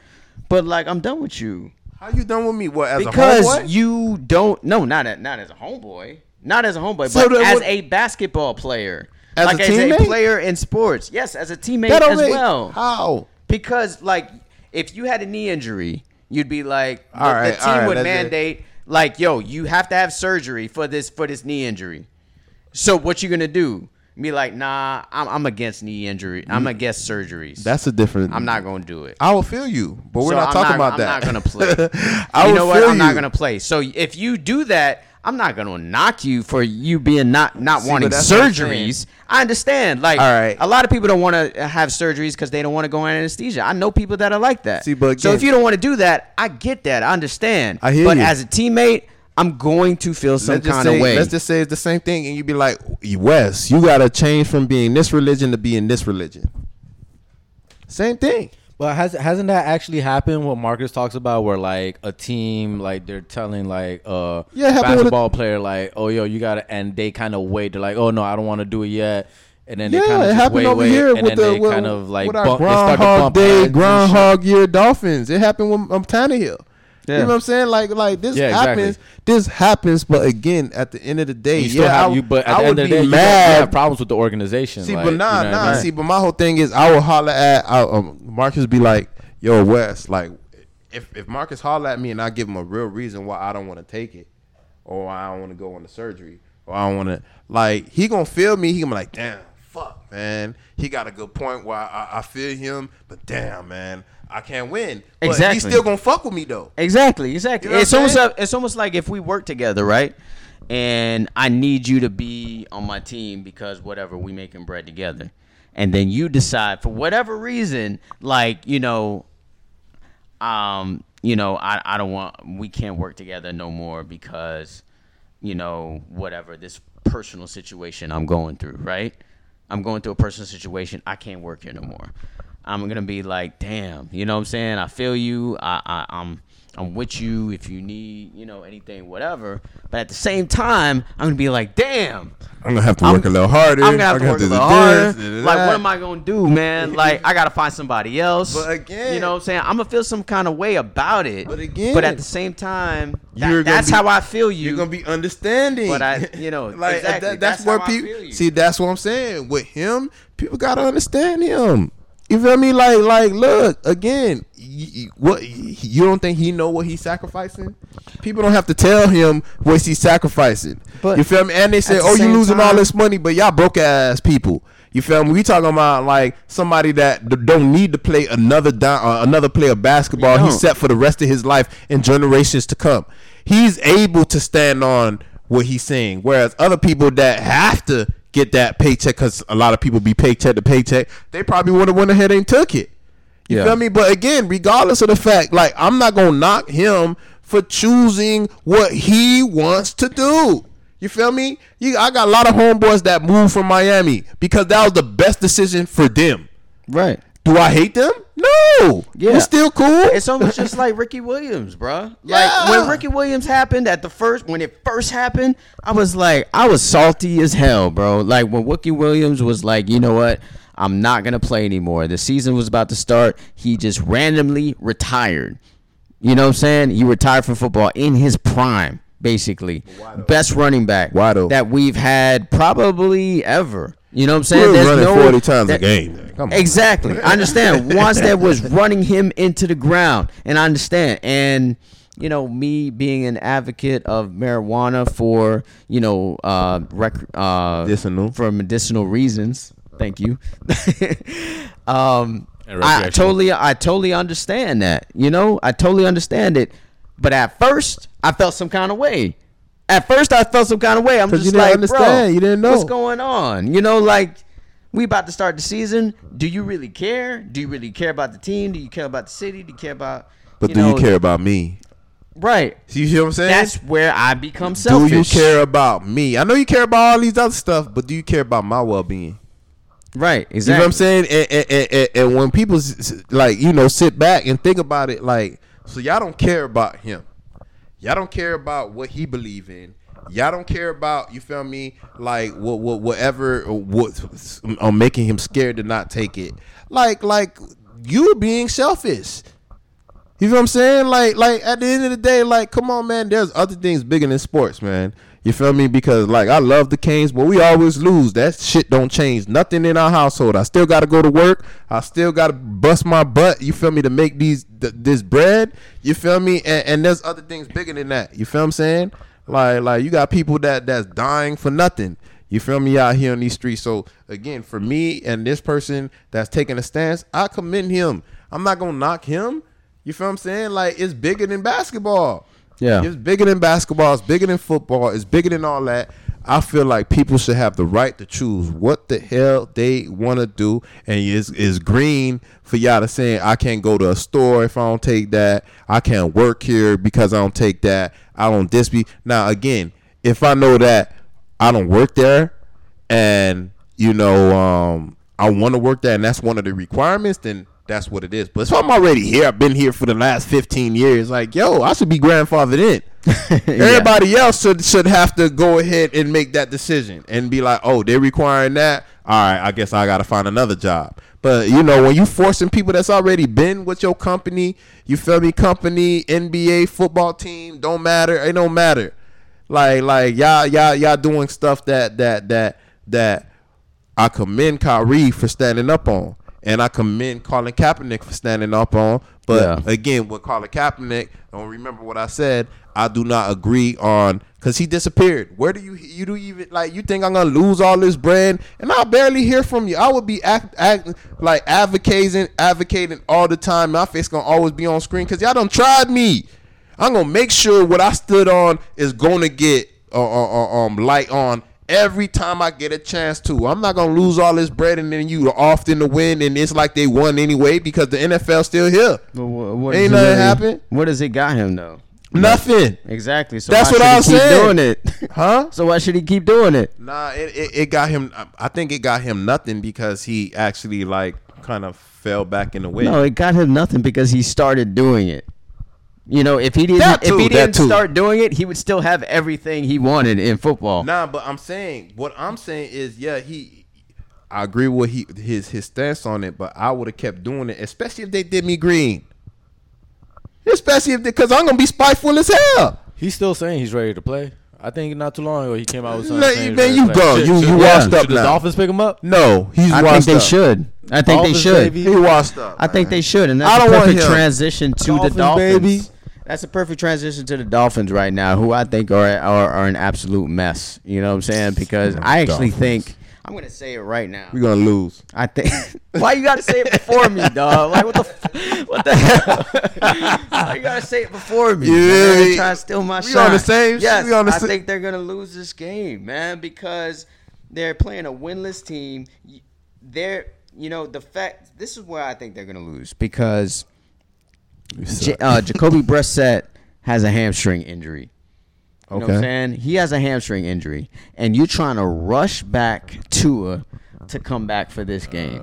But like, I'm done with you How you done with me? What as a because homeboy? you don't. No, not a, not as a homeboy. Not as a homeboy, So but as what- a basketball player. As like a as teammate? a player in sports. Yes, as a teammate as make- well. How? Because like if you had a knee injury, you'd be like the, All right, the team right, would mandate like, yo, you have to have surgery for this for this knee injury. So what you gonna do? Be like, nah, I'm, I'm against knee injury. I'm against surgeries. That's a different. I'm not gonna do it. I will feel you, but we're So not I'm talking about that. I'm not gonna <laughs> play. I you will know what? feel I'm not gonna play. So if you do that, I'm not gonna knock you for you being not not See, wanting but that's what I'm saying. surgeries. I understand. Like, All right. a lot of people don't want to have surgeries because they don't want to go on anesthesia. I know people that are like that. See, but so if you don't want to do that, I get that. I understand. I hear but you. as a teammate, I'm going to feel some let's just kind say, of way. let's just say it's the same thing, and you'd be like, Wes, you gotta change from being this religion to being this religion. Same thing. But has hasn't that actually happened? What Marcus talks about, where like a team, like they're telling like uh Yeah, with a- basketball player, like, oh yo, you gotta, and they kind of wait. They're like, oh no, I don't want to do it yet, and then Yeah, they kind it of happened wait, over wait, here and with then the they with, kind of like with our bump, they start to Groundhog Day, heads and shit. Groundhog Year Dolphins. It happened with um, Tannehill. You know what I'm saying? Like, like this Yeah, exactly. happens. This happens, but again, at the end of the day, You still yeah, have I, you, but at I the end of the day, you have, you have problems with the organization. See, like, but nah, you know what I nah. mean? See, but my whole thing is, I will holler at I, um, Marcus. Be like, "Yo, Wes, like, if if Marcus holler at me and I give him a real reason why I don't want to take it, or why I don't want to go on the surgery, or I don't want to, like, he gonna feel me. He gonna be like, damn, fuck, man. He got a good point Why I, I feel him, but damn, man, I can't win. But Exactly. He's still gonna fuck with me though. Exactly, exactly. You know it's almost like, it's almost like if we work together, right? And I need you to be on my team because whatever we making bread together, and then you decide for whatever reason, like you know, um, you know, I I don't want we can't work together no more because, you know, whatever this personal situation I'm going through, right? I'm going through a personal situation. I can't work here no more. I'm gonna be like, damn, you know what I'm saying? I feel you. I, I I'm I'm with you if you need, you know, anything, whatever. But at the same time, I'm gonna be like, damn. I'm gonna have to I'm- work a little harder. I'm gonna have to I'm work a little harder. do Like, what am I gonna do, man? <laughs> Like, I gotta find somebody else. But again- you know what I'm saying? I'm gonna feel some kind of way about it. But again- but at the same time, that- that's be- how I feel you. You're gonna be understanding. But I- <laughs> you know, like exactly. that- that's, That's where people see. That's what I'm saying. With him, people gotta understand him. You feel me? Like, like, look again. y- y- What you don't think he know what he's sacrificing? People don't have to tell him what he's sacrificing. But you feel me? And they say, the "Oh, you losing all this money, but y'all broke ass people." You feel me? We talking about like somebody that d- don't need to play another down, uh, another play of basketball. You He's set for the rest of his life and generations to come. He's able to stand on what he's saying, whereas other people that have to get that paycheck, because a lot of people be paycheck to paycheck, they probably would have went ahead and took it. You Yeah. feel me? But again, regardless of the fact, like I'm not gonna knock him for choosing what he wants to do. You feel me? You, I got a lot of homeboys that moved from Miami because that was the best decision for them. right. Do I hate them? No. Yeah. we still cool. It's almost just like Ricky Williams, bro. Like Yeah. when Ricky Williams happened at the first, when it first happened, I was like, I was salty as hell, bro. Like when Ricky Williams was like, you know what? I'm not gonna play anymore. The season was about to start. He just randomly retired. You know what I'm saying? He retired from football in his prime, basically. Best running back that we've had probably ever. You know what I'm saying? We're There's running no- 40 times a game. Come on. Exactly. I understand. <laughs> Wannstedt was running him into the ground, and I understand. And you know, me being an advocate of marijuana for you know, uh, rec- uh, Medicinal. for medicinal reasons. Thank you. <laughs> um, I totally, I totally understand that. You know, I totally understand it. But at first, I felt some kind of way. At first, I felt some kind of way. I'm just you like, understand. bro, You didn't know. what's going on. You know, like we about to start the season. Do you really care? Do you really care about the team? Do you care about the city? Do you care about? But you do know, you care about me? Right. See, you see what I'm saying? That's where I become selfish. do you care about me? I know you care about all these other stuff, but do you care about my well being? Right. You Exactly. know what I'm saying? And, and, and, and, when people like you know sit back and think about it, like so y'all don't care about him. Y'all don't care about what he believe in. Y'all don't care about you feel me like what what whatever what on uh, making him scared to not take it. Like like you being selfish. You know what I'm saying? Like, like at the end of the day, like, come on, man. There's other things bigger than sports, man. You feel me? Because like I love the Canes, but we always lose. That shit don't change nothing in our household. I still got to go to work. I still got to bust my butt. You feel me to make these th- this bread. You feel me? And, and there's other things bigger than that. You feel I'm saying? Like, like you got people that that's dying for nothing. You feel me out here on these streets. So again, for me and this person that's taking a stance, I commend him. I'm not gonna knock him. You feel what I'm saying? Like it's bigger than basketball. Yeah. It's bigger than basketball, it's bigger than football, it's bigger than all that. I feel like people should have the right to choose what the hell they want to do, and it's, it's green for y'all to saying I can't go to a store if I don't take that. I can't work here because I don't take that. I don't this be now again. If I know that I don't work there, and you know um, I want to work there, and that's one of the requirements, then that's what it is. But if I'm already here, I've been here for the last 15 years. Like, yo, I should be grandfathered in. <laughs> Everybody else should should have to go ahead and make that decision and be like, oh, they're requiring that. All right, I guess I got to find another job. But you know, when you forcing people that's already been with your company, you feel me? Company, NBA, football team, don't matter. It don't matter. Like, like y'all, y'all, y'all doing stuff that that that that I commend Kyrie for standing up on, and I commend Colin Kaepernick for standing up on. But Yeah. again, with Colin Kaepernick, don't remember what I said. I do not agree on because he disappeared. Where do you you do even like you think I'm gonna lose all this bread and I barely hear from you? I would be act, act like advocating advocating all the time. My face gonna always be on screen because y'all done tried me. I'm gonna make sure what I stood on is gonna get uh, uh, uh, um light on every time I get a chance to. I'm not gonna lose all this bread and then you are off in the win and it's like they won anyway because the NFL still here. But wha- what Ain't nothing happen. What does it got him though? Nothing, Exactly. So That's why what I was saying. doing it? <laughs> huh? so why should he keep doing it? Nah, it, it, it got him. I think it got him nothing because he actually like kind of fell back in the way. No, it got him nothing because he started doing it. You know, if he didn't, That too, if he didn't too. start doing it, he would still have everything he wanted in football. Nah, but I'm saying what I'm saying is, yeah, he. I agree with he his his stance on it, but I would have kept doing it, especially if they did me green. Especially if because I'm gonna be spiteful as hell. He's still saying he's ready to play. I think not too long ago he came out with something. Let- he's man, ready you to go. Should- You- you yeah. washed up Should the. Dolphins pick him up? No, he's I washed think they up. should. I think Dolphins, they should. baby. He washed up. I think they should, and that's I a don't want perfect him. transition to Dolphins, the Dolphins. baby. That's a perfect transition to the Dolphins right now, who I think are are, are an absolute mess. You know what I'm saying? Because I actually Dolphins. think I'm gonna say it right now. We're gonna lose. I think. <laughs> Why you gotta say it before me, dog? Like what the f- what the hell? <laughs> Why you gotta say it before me? You man? really- Try to steal my we shot. on the same- Yes, we on the I sa- think they're gonna lose this game, man, because they're playing a winless team. They're, you know, the fact. This is where I think they're gonna lose because J- uh, Jacoby <laughs> Brissett has a hamstring injury. You know what I'm saying? He has a hamstring injury, and you're trying to rush back Tua to come back for this game.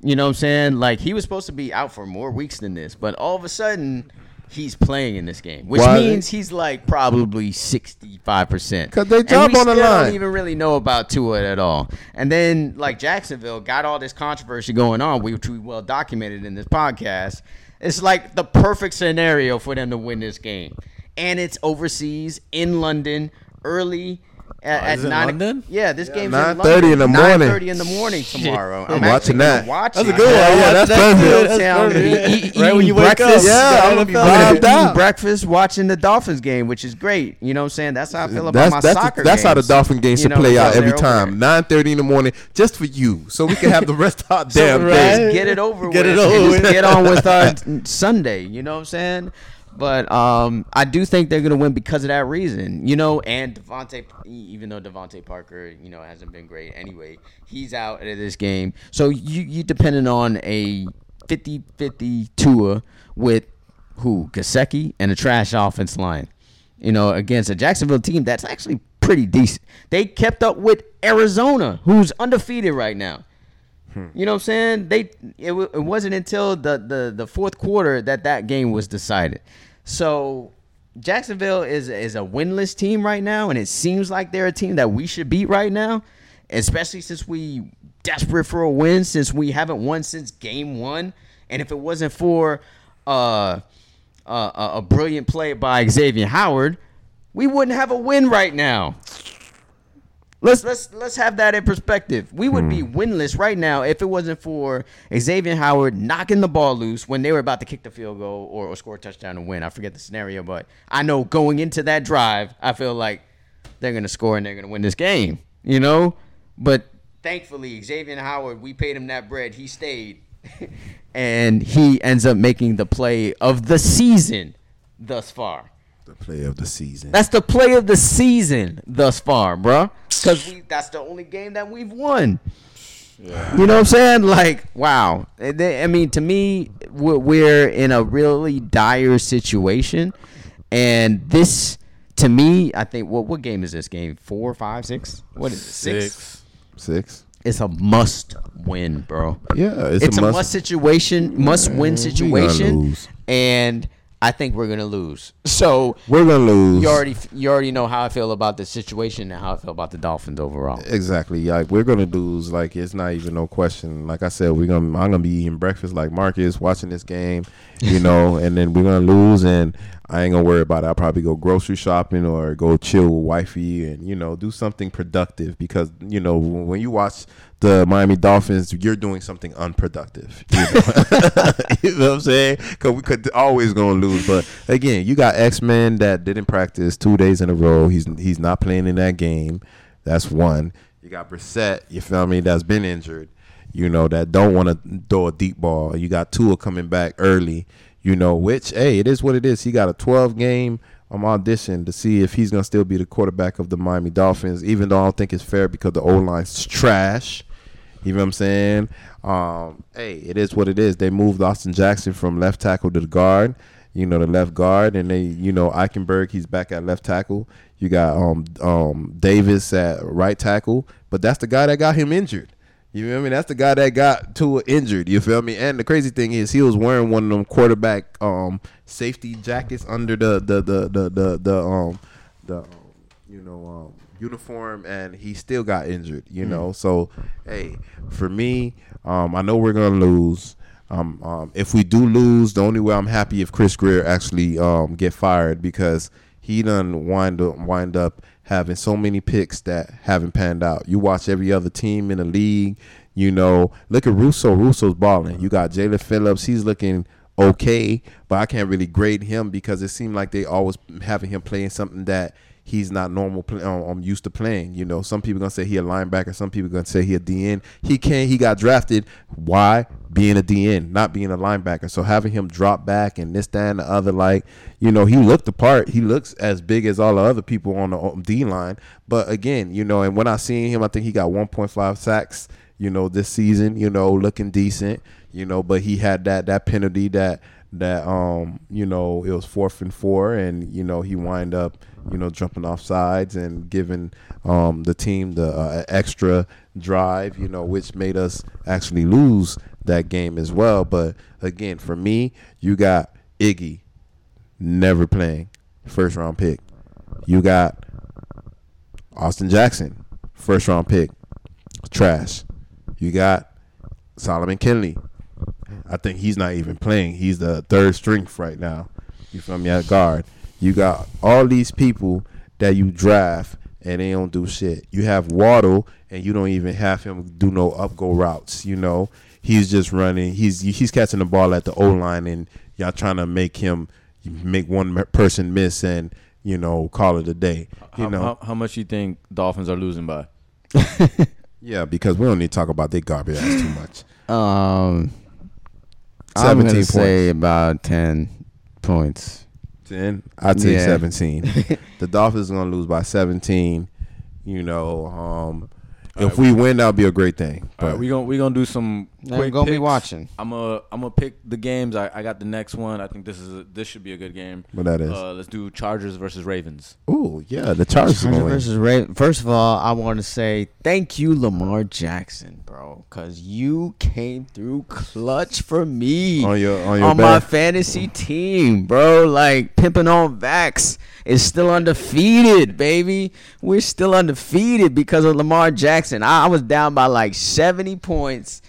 You know what I'm saying? Like he was supposed to be out for more weeks than this, but all of a sudden he's playing in this game, which Why? means he's like probably 65 percent. 'Cause they job on the line. Don't even really know about Tua at all. And then like Jacksonville got all this controversy going on, which we well documented in this podcast. It's like the perfect scenario for them to win this game, and it's overseas in London early. At, Oh, at it nine, London? Yeah, this game's 9:30 in the morning. Nine thirty in the morning tomorrow. I'm actually watching that. Watch That's a good one. Yeah, Yeah, that's that's perfect. good. That's That's perfect. perfect. Eat- eat- Right when eating you wake up. breakfast. Yeah, I'm gonna be vibed eating out. breakfast, watching the Dolphins game, which is great. You know what I'm saying? That's how I feel about That's my that's soccer that's how the games. Dolphin games You should know, play out every time. Nine thirty in the morning, just for you, so we can have the rest of our <laughs> damn right. day. Get it over Get with. it over and just with. get on with our Sunday. You know what I'm saying? But um, I do think they're gonna win because of that reason, you know. And DeVante, even though DeVante Parker, you know, hasn't been great anyway, he's out of this game. So you you depending on a 50-50 Tua with who Gesicki and a trash offense line, you know, against a Jacksonville team that's actually pretty decent. They kept up with Arizona, who's undefeated right now. You know what I'm saying? They it, wa- it wasn't until the, the the fourth quarter that that game was decided. So Jacksonville is is a winless team right now, and it seems like they're a team that we should beat right now, especially since we desperate for a win since we haven't won since game one. And if it wasn't for uh, uh, a a brilliant play by Xavier Howard, we wouldn't have a win right now. Let's let's let's have that in perspective. We would be hmm. winless right now if it wasn't for Xavier Howard knocking the ball loose when they were about to kick the field goal or, or score a touchdown and win. I forget the scenario, but I know going into that drive, I feel like they're gonna score and they're gonna win this game. You know, but thankfully Xavier Howard, we paid him that bread. He stayed, <laughs> and he ends up making the play of the season thus far. The play of the season. That's the play of the season thus far, bruh. Because that's the only game that we've won. You know what I'm saying? Like, wow. I mean, to me, we're, we're in a really dire situation, and this, to me, I think. What what game is this game? Four, five, six? What is it? Six. Six. Six. It's a must win, bro. Yeah, It's, it's, a, must, situation, must win situation, and I think we're gonna lose. So We're gonna lose. you already you already know how I feel about the situation and how I feel about the Dolphins overall. Exactly. Like we're gonna lose. Like it's not even no question. Like I said, we're gonna. I'm gonna be eating breakfast like Marcus, watching this game, you <laughs> know, and then we're gonna lose, and I ain't gonna worry about it. I'll probably go grocery shopping or go chill with wifey, and you know, do something productive because you know when you watch the Miami Dolphins, you're doing something unproductive. You know, <laughs> <laughs> you know what I'm saying? Because we could always gonna lose. But again, you got X Men that didn't practice two days in a row. He's he's not playing in that game. That's one. You got Brissett, you feel me, that's been injured, you know, that don't want to throw a deep ball. You got Tua coming back early, you know, which, hey, it is what it is. He got a 12 game um, audition to see if he's going to still be the quarterback of the Miami Dolphins, even though I don't think it's fair because the O line's trash. You know what I'm saying? Um, hey, it is what it is. They moved Austin Jackson from left tackle to the guard, you know, the left guard, and they, you know, Eichenberg, he's back at left tackle. You got um um Davis at right tackle, but that's the guy that got him injured. You feel me? That's the guy that got Tua injured. You feel me? And the crazy thing is, he was wearing one of them quarterback um safety jackets under the the the the the, the um the um, you know um uniform, and he still got injured. You know, so hey, for me, um, I know we're gonna lose. Um, um, if we do lose, the only way I'm happy if Chris Grier actually um get fired because he done wind up wind up having so many picks that haven't panned out. You watch every other team in the league, you know. Look at Russo. Russo's balling. You got Jalen Phillips. He's looking okay, but I can't really grade him because it seemed like they always having him playing something that he's not normal. Play, um, I'm used to playing. You know, some people gonna say he a linebacker. Some people gonna say he a DN. He can't. He got drafted. Why? Being a DN, not being a linebacker. So having him drop back and this, that, and the other, like you know, he looked the part. He looks as big as all the other people on the um, D line. But again, you know, and when I seen him, I think he got 1.5 sacks. You know, this season. You know, looking decent. You know, but he had that that penalty that that um you know it was fourth and four and you know he wind up you know jumping off sides and giving um the team the uh, extra drive you know which made us actually lose that game as well but again for me you got Iggy never playing first round pick you got Austin Jackson first round pick trash you got Solomon Kindley I think he's not even playing. He's the third strength right now. You feel me at guard. You got all these people that you draft and they don't do shit. You have Waddle and you don't even have him do no up go routes. You know, he's just running. He's he's catching the ball at the O line and y'all trying to make him make one person miss and you know call it a day. You how, know, how, how much you think Dolphins are losing by? <laughs> yeah, because we don't need to talk about their garbage ass too much. Um, I'm 17 gonna points. say about ten points. Ten. I'd say Yeah. seventeen. <laughs> the Dolphins are gonna lose by seventeen. You know, um, if we win, that'll be a great thing. But right, we gonna we gonna do some I'm quick gonna be watching. I'm a I'm gonna pick the games. I, I got the next one. I think this is a, this should be a good game. What that is? Uh, let's do Chargers versus Ravens. oh yeah, the Chargers Chargers versus Ravens. First of all, I want to say thank you, Lamar Jackson, bro, because you came through clutch for me on your on your on my fantasy team, bro. Like pimping on Vax is still undefeated, baby. We're still undefeated because of Lamar Jackson. I, I was down by like 70 points,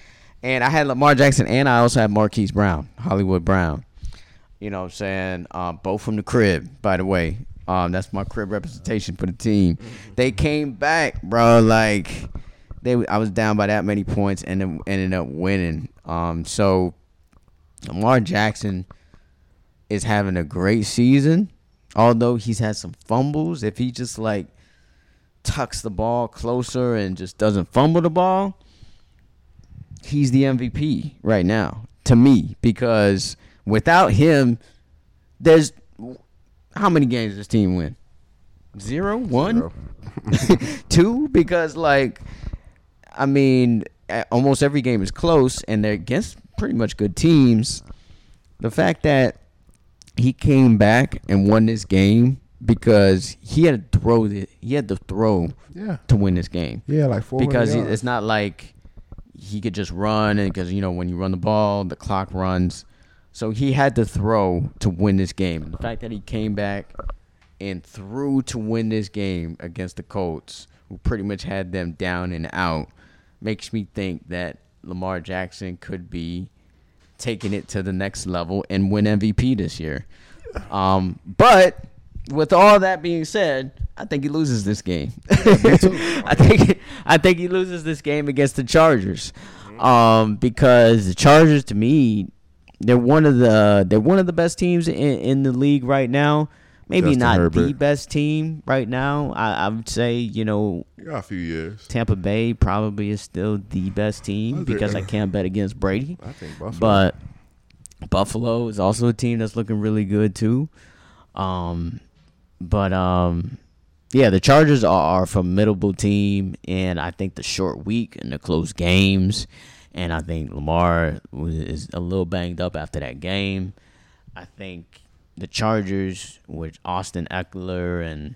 and I had Lamar Jackson, and I also had Marquise Brown, Hollywood Brown. You know what I'm saying? Um, both from the crib, by the way. Um, that's my crib representation for the team. They came back, bro. Like they, I was down by that many points and then ended up winning. Um, so Lamar Jackson is having a great season, although he's had some fumbles. If he just like tucks the ball closer and just doesn't fumble the ball, he's the MVP right now to me because without him, there's how many games does this team win? Zero, one, Zero. <laughs> two? Because like, I mean, almost every game is close, and they're against pretty much good teams. The fact that he came back and won this game because he had to throw the he had to throw Yeah, to win this game yeah, like four because he, it's not like he could just run and because you know when you run the ball the clock runs. So he had to throw to win this game. The fact that he came back and threw to win this game against the colts who pretty much had them down and out makes me think that lamar jackson could be taking it to the next level and win mvp this year. Um, but with all that being said, I think he loses this game. <laughs> I think I think he loses this game against the Chargers, um, because the Chargers to me, they're one of the they're one of the best teams in, in the league right now. Maybe Justin not the best team right now. I, I would say you know You got a few years. Tampa Bay probably is still the best team because I can't bet against Brady. I think Buffalo. But Buffalo is also a team that's looking really good too. Um, but um, yeah, the Chargers are, a formidable team, and I think the short week and the close games, and I think Lamar was, is a little banged up after that game. I think the Chargers with Austin Ekeler and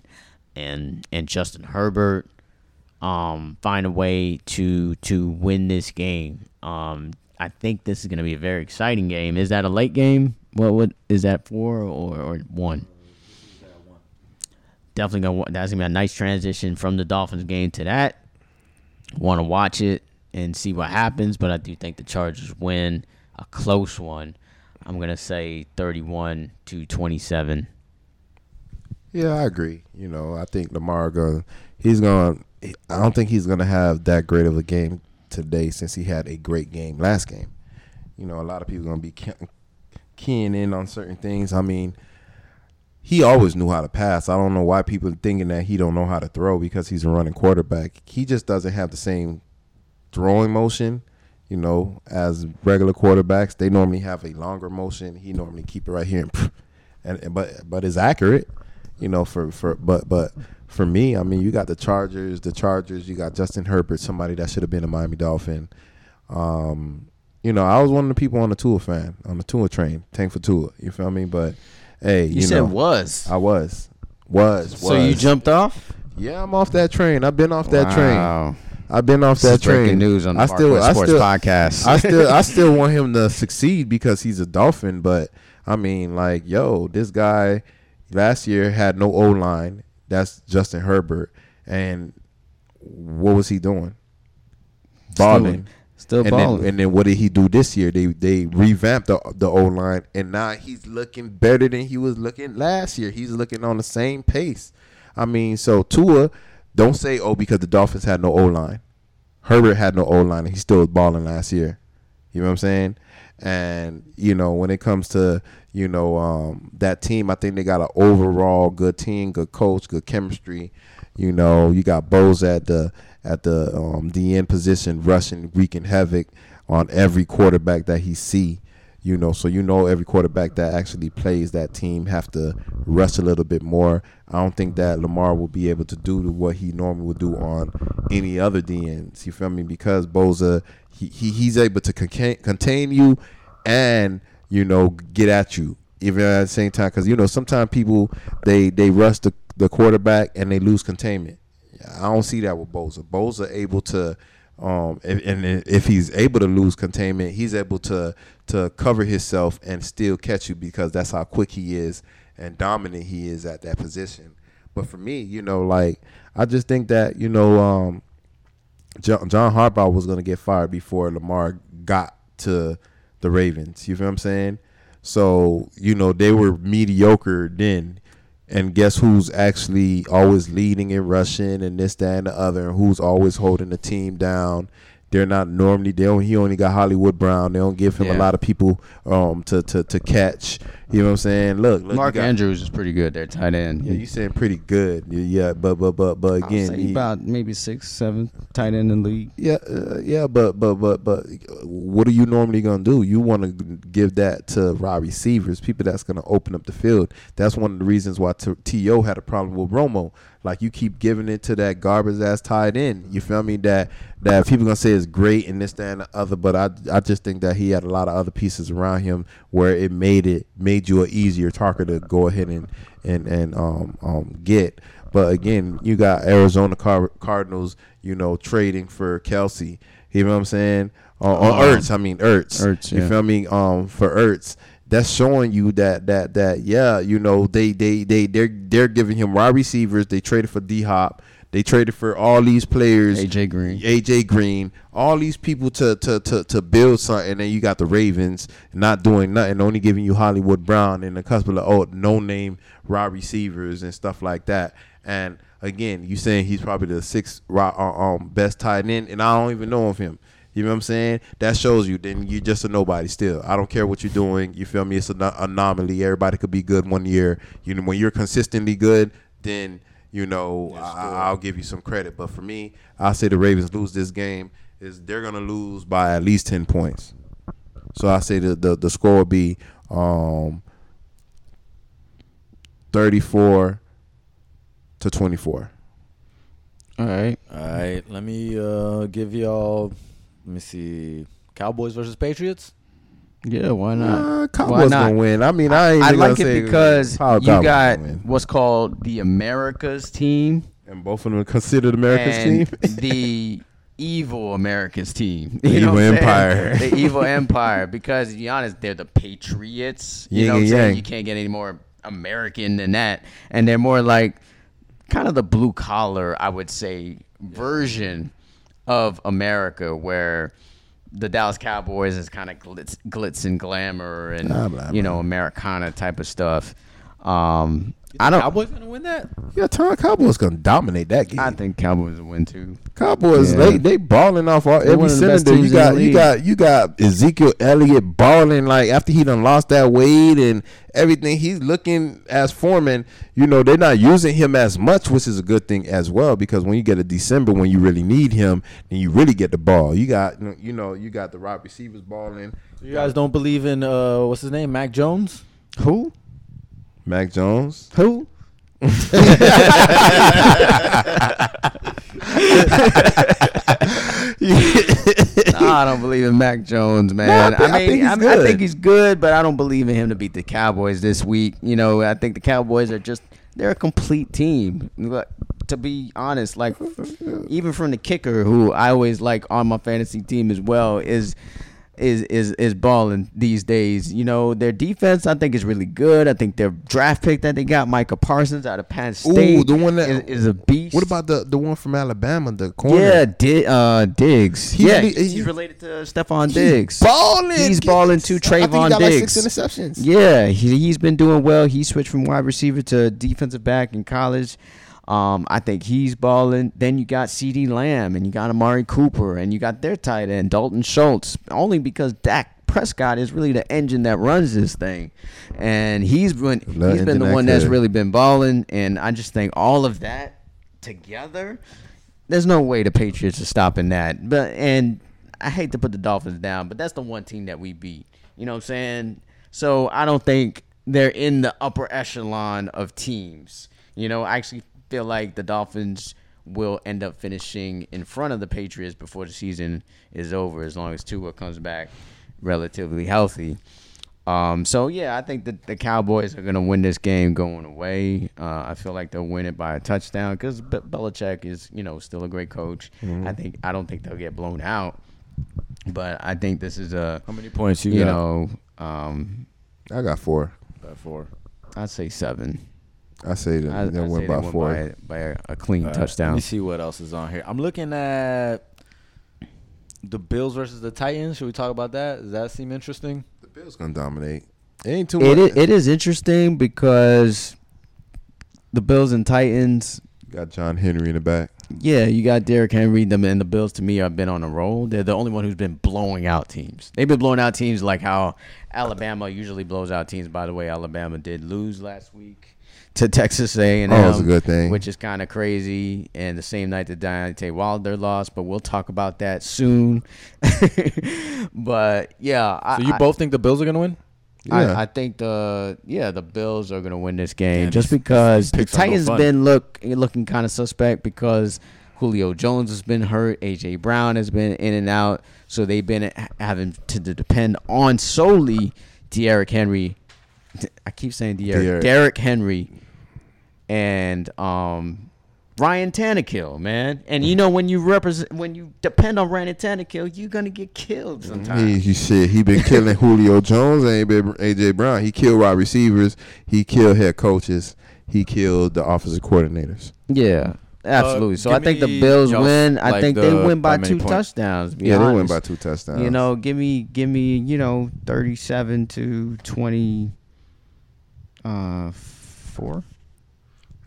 and and Justin Herbert um, find a way to to win this game. Um, I think this is going to be a very exciting game. Is that a late game? What what is that for or or one? Definitely gonna that's gonna be a nice transition from the Dolphins game to that. Want to watch it and see what happens, but I do think the Chargers win a close one. I'm gonna say 31 to 27. Yeah, I agree. You know, I think Lamar going he's to I don't think he's to have that great of a game today since he had a great game last game. You know, a lot of people to be keying in on certain things. I mean, he always knew how to pass. I don't know why people are thinking that he don't know how to throw because he's a running quarterback. He just doesn't have the same throwing motion, you know, as regular quarterbacks. They normally have a longer motion. He normally keep it right here and, and but but it's accurate, you know, for for but but for me, I mean, you got the Chargers, the Chargers, you got Justin Herbert, somebody that should have been a Miami Dolphin. Um, you know, I was one of the people on the Tua fan, on the Tua train, tank for Tua. You feel me? But hey, you, You, said know, was. I was, was, was. So you jumped off? Yeah, I'm off that train. I've been off that train. Wow. I've been off that is breaking train. news on the I still, I Sports still, podcast. I still, I still <laughs> want him to succeed because he's a Dolphin. But I mean, like, yo, this guy last year had no O line. That's Justin Herbert, and what was he doing? Balling. Still and balling. then, and then what did he do this year? They they revamped the the O line, and now he's looking better than he was looking last year. He's looking on the same pace. I mean, so Tua, don't say oh because the Dolphins had no O line. Herbert had no O line, and he still was balling last year. You know what I'm saying? And you know when it comes to you know um, that team, I think they got an overall good team, good coach, good chemistry. You know, you got Bose at the at the um, end position, rushing, wreaking havoc on every quarterback that he see. You know, so you know every quarterback that actually plays that team have to rush a little bit more. I don't think that Lamar will be able to do what he normally would do on any other DNs. You feel me? Because Bosa, he, he he's able to contain, contain you and you know get at you even at the same time because you know sometimes people they they rush the, the quarterback and they lose containment. I don't see that with Bosa. Bosa able to um, and, if he's able to lose containment, he's able to to cover himself and still catch you because that's how quick he is and dominant he is at that position. But for me, you know, like I just think that you know, um, John, John Harbaugh was going to get fired before Lamar got to the Ravens. You feel what I'm saying? So you know they were mediocre then, and guess who's actually always leading and rushing and this, that, and the other, and who's always holding the team down they're not normally they don't he only got Hollywood Brown. They don't give him yeah. a lot of people um to, to to catch. You know what I'm saying? Look, look Mark got, Andrews is pretty good. Their tight end. Yeah, you saying pretty good. Yeah, but but but but again, he, about maybe six, seven tight end in the league. Yeah, uh, yeah, but but but but what are you normally gonna do? You want to give that to wide receivers, people that's gonna open up the field. That's one of the reasons why T.O. had a problem with Romo. Like you keep giving it to that garbage ass tight end. You feel me? That that people gonna say is great and this, that, and the other. But I I just think that he had a lot of other pieces around him where it made it made you an easier target to go ahead and and and um um get. But again, you got Arizona Car- Cardinals, you know, trading for Kelsey. You know what I'm saying? Uh, on uh-huh. Ertz, I mean Ertz. Ertz, yeah. you feel me? Um, for Ertz, that's showing you that that that yeah, you know they they they they're they're giving him wide receivers. They traded for D Hop. They traded for all these players. AJ Green. AJ Green. All these people to to to to build something. And then you got the Ravens not doing nothing, only giving you Hollywood Brown and a couple of oh no name wide receivers and stuff like that. And again, you saying he's probably the sixth uh, um best tight end, and I don't even know of him. You know what I'm saying? That shows you then you're just a nobody still. I don't care what you're doing. You feel me? It's an anomaly. Everybody could be good one year. You know, when you're consistently good, then you know I, will give you some credit. But for me, I say the Ravens lose this game. Is they're gonna lose by at least ten points. So I say the the, the score will be um, 34 to 24. All right. All right. Let me uh, give y'all let me see. Cowboys versus Patriots. Yeah, why not? Uh, Cowboys why not? gonna win. I mean, I, I, I like it because you got what's called the America's team, and both of them are considered America's team. <laughs> the <laughs> evil America's team, the evil empire, <laughs> the evil empire. Because to be honest, they're the Patriots. You know what I'm saying? You can't get any more American than that, and they're more like kind of the blue collar, I would say, version of America where the Dallas Cowboys is kind of glitz, glitz and glamour and blah, blah, you know Americana type of stuff. Um, I don't. Cowboys gonna win that? Yeah, Tom Cowboys gonna dominate that game. I think Cowboys will win too. Cowboys, yeah. they they balling off all, every cylinder. You got you got you got Ezekiel Elliott balling like after he done lost that weight and everything. He's looking as Foreman. You know they're not using him as much, which is a good thing as well because when you get a December when you really need him, then you really get the ball. You got you know you got the right receivers balling. You guys don't believe in uh what's his name, Mac Jones? Who? Mac Jones. Who? <laughs> no, I don't believe in Mac Jones, man. No, I, I, mean, I think, I, I think he's good, but I don't believe in him to beat the Cowboys this week. You know, I think the Cowboys are just they're a complete team. But To be honest, like even from the kicker, who I always like on my fantasy team as well, is is is is balling these days. You know, their defense I think is really good. I think their draft pick that they got, Micah Parsons out of Penn State, Ooh, the one that is, is a beast. What about the the one from Alabama, the corner? Yeah, Di- uh, Diggs. He, yeah, he, he's related to Stefon Diggs. Balling. He's balling too. Trevon Diggs. Like six interceptions. Yeah, he he's been doing well. He switched from wide receiver to defensive back in college. Um, I think he's balling. Then you got CeeDee Lamb and you got Amari Cooper and you got their tight end Dalton Schultz. Only because Dak Prescott is really the engine that runs this thing, and he's been he's been the one that's really been balling. And I just think all of that together, there's no way the Patriots are stopping that. But and I hate to put the Dolphins down, but that's the one team that we beat. You know what I'm saying? So I don't think they're in the upper echelon of teams. You know, I actually feel like the Dolphins will end up finishing in front of the Patriots before the season is over, as long as Tua comes back relatively healthy. Um, so yeah, I think that the Cowboys are gonna win this game going away. Uh, I feel like they'll win it by a touchdown because Be- Belichick is, you know, still a great coach. I think I don't think they'll get blown out, but I think this is a, How many points you, you, got? know, um, I got four. By four. I'd say seven. I say that I, they I'd win say by they win four. by, by a, a clean All right, Let touchdown. me see what else is on here. I'm looking at the Bills versus the Titans. Should we talk about that? Does that seem interesting? The Bills gonna dominate. It ain't too It much. is, it is interesting because the Bills and Titans. got John Henry in the back. Yeah, you got Derrick Henry. Them and the Bills to me have been on a roll. They're the only one who's been blowing out teams. They've been blowing out teams like how Alabama usually blows out teams. By the way, Alabama did lose last week to Texas A&M. Oh, it's a good thing. which is kind of crazy. And the same night that Deontay Wilder lost, but we'll talk about that soon. <laughs> but yeah, I, So you I- both think the Bills are gonna win? Yeah. I, I think the yeah the Bills are gonna win this game Damn, just because the these picks are no Titans been look looking kind of suspect because Julio Jones has been hurt, AJ Brown has been in and out, so they've been having to depend on solely Derrick Henry. I keep saying Derrick, Derrick. Derrick Henry, and um. Ryan Tannehill, man, and you know when you represent when you depend on Ryan Tannehill, you're gonna get killed sometimes. He, he shit. He been killing Julio Jones and AJ Brown. He killed wide receivers. He killed head coaches. He killed the offensive coordinators. Yeah, absolutely. so I think the Bills y'all's, win. I like, think they win by by two points. touchdowns. to be Yeah, they win by two touchdowns. You know, give me, give me, you know, thirty-seven to twenty. Uh, four.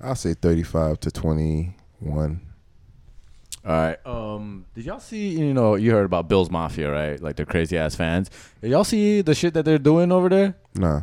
I'll say thirty-five to twenty-one. All right. Um, did y'all see? You know, you heard about Bills Mafia, right? Like the crazy ass fans. Did y'all see the shit that they're doing over there? Nah.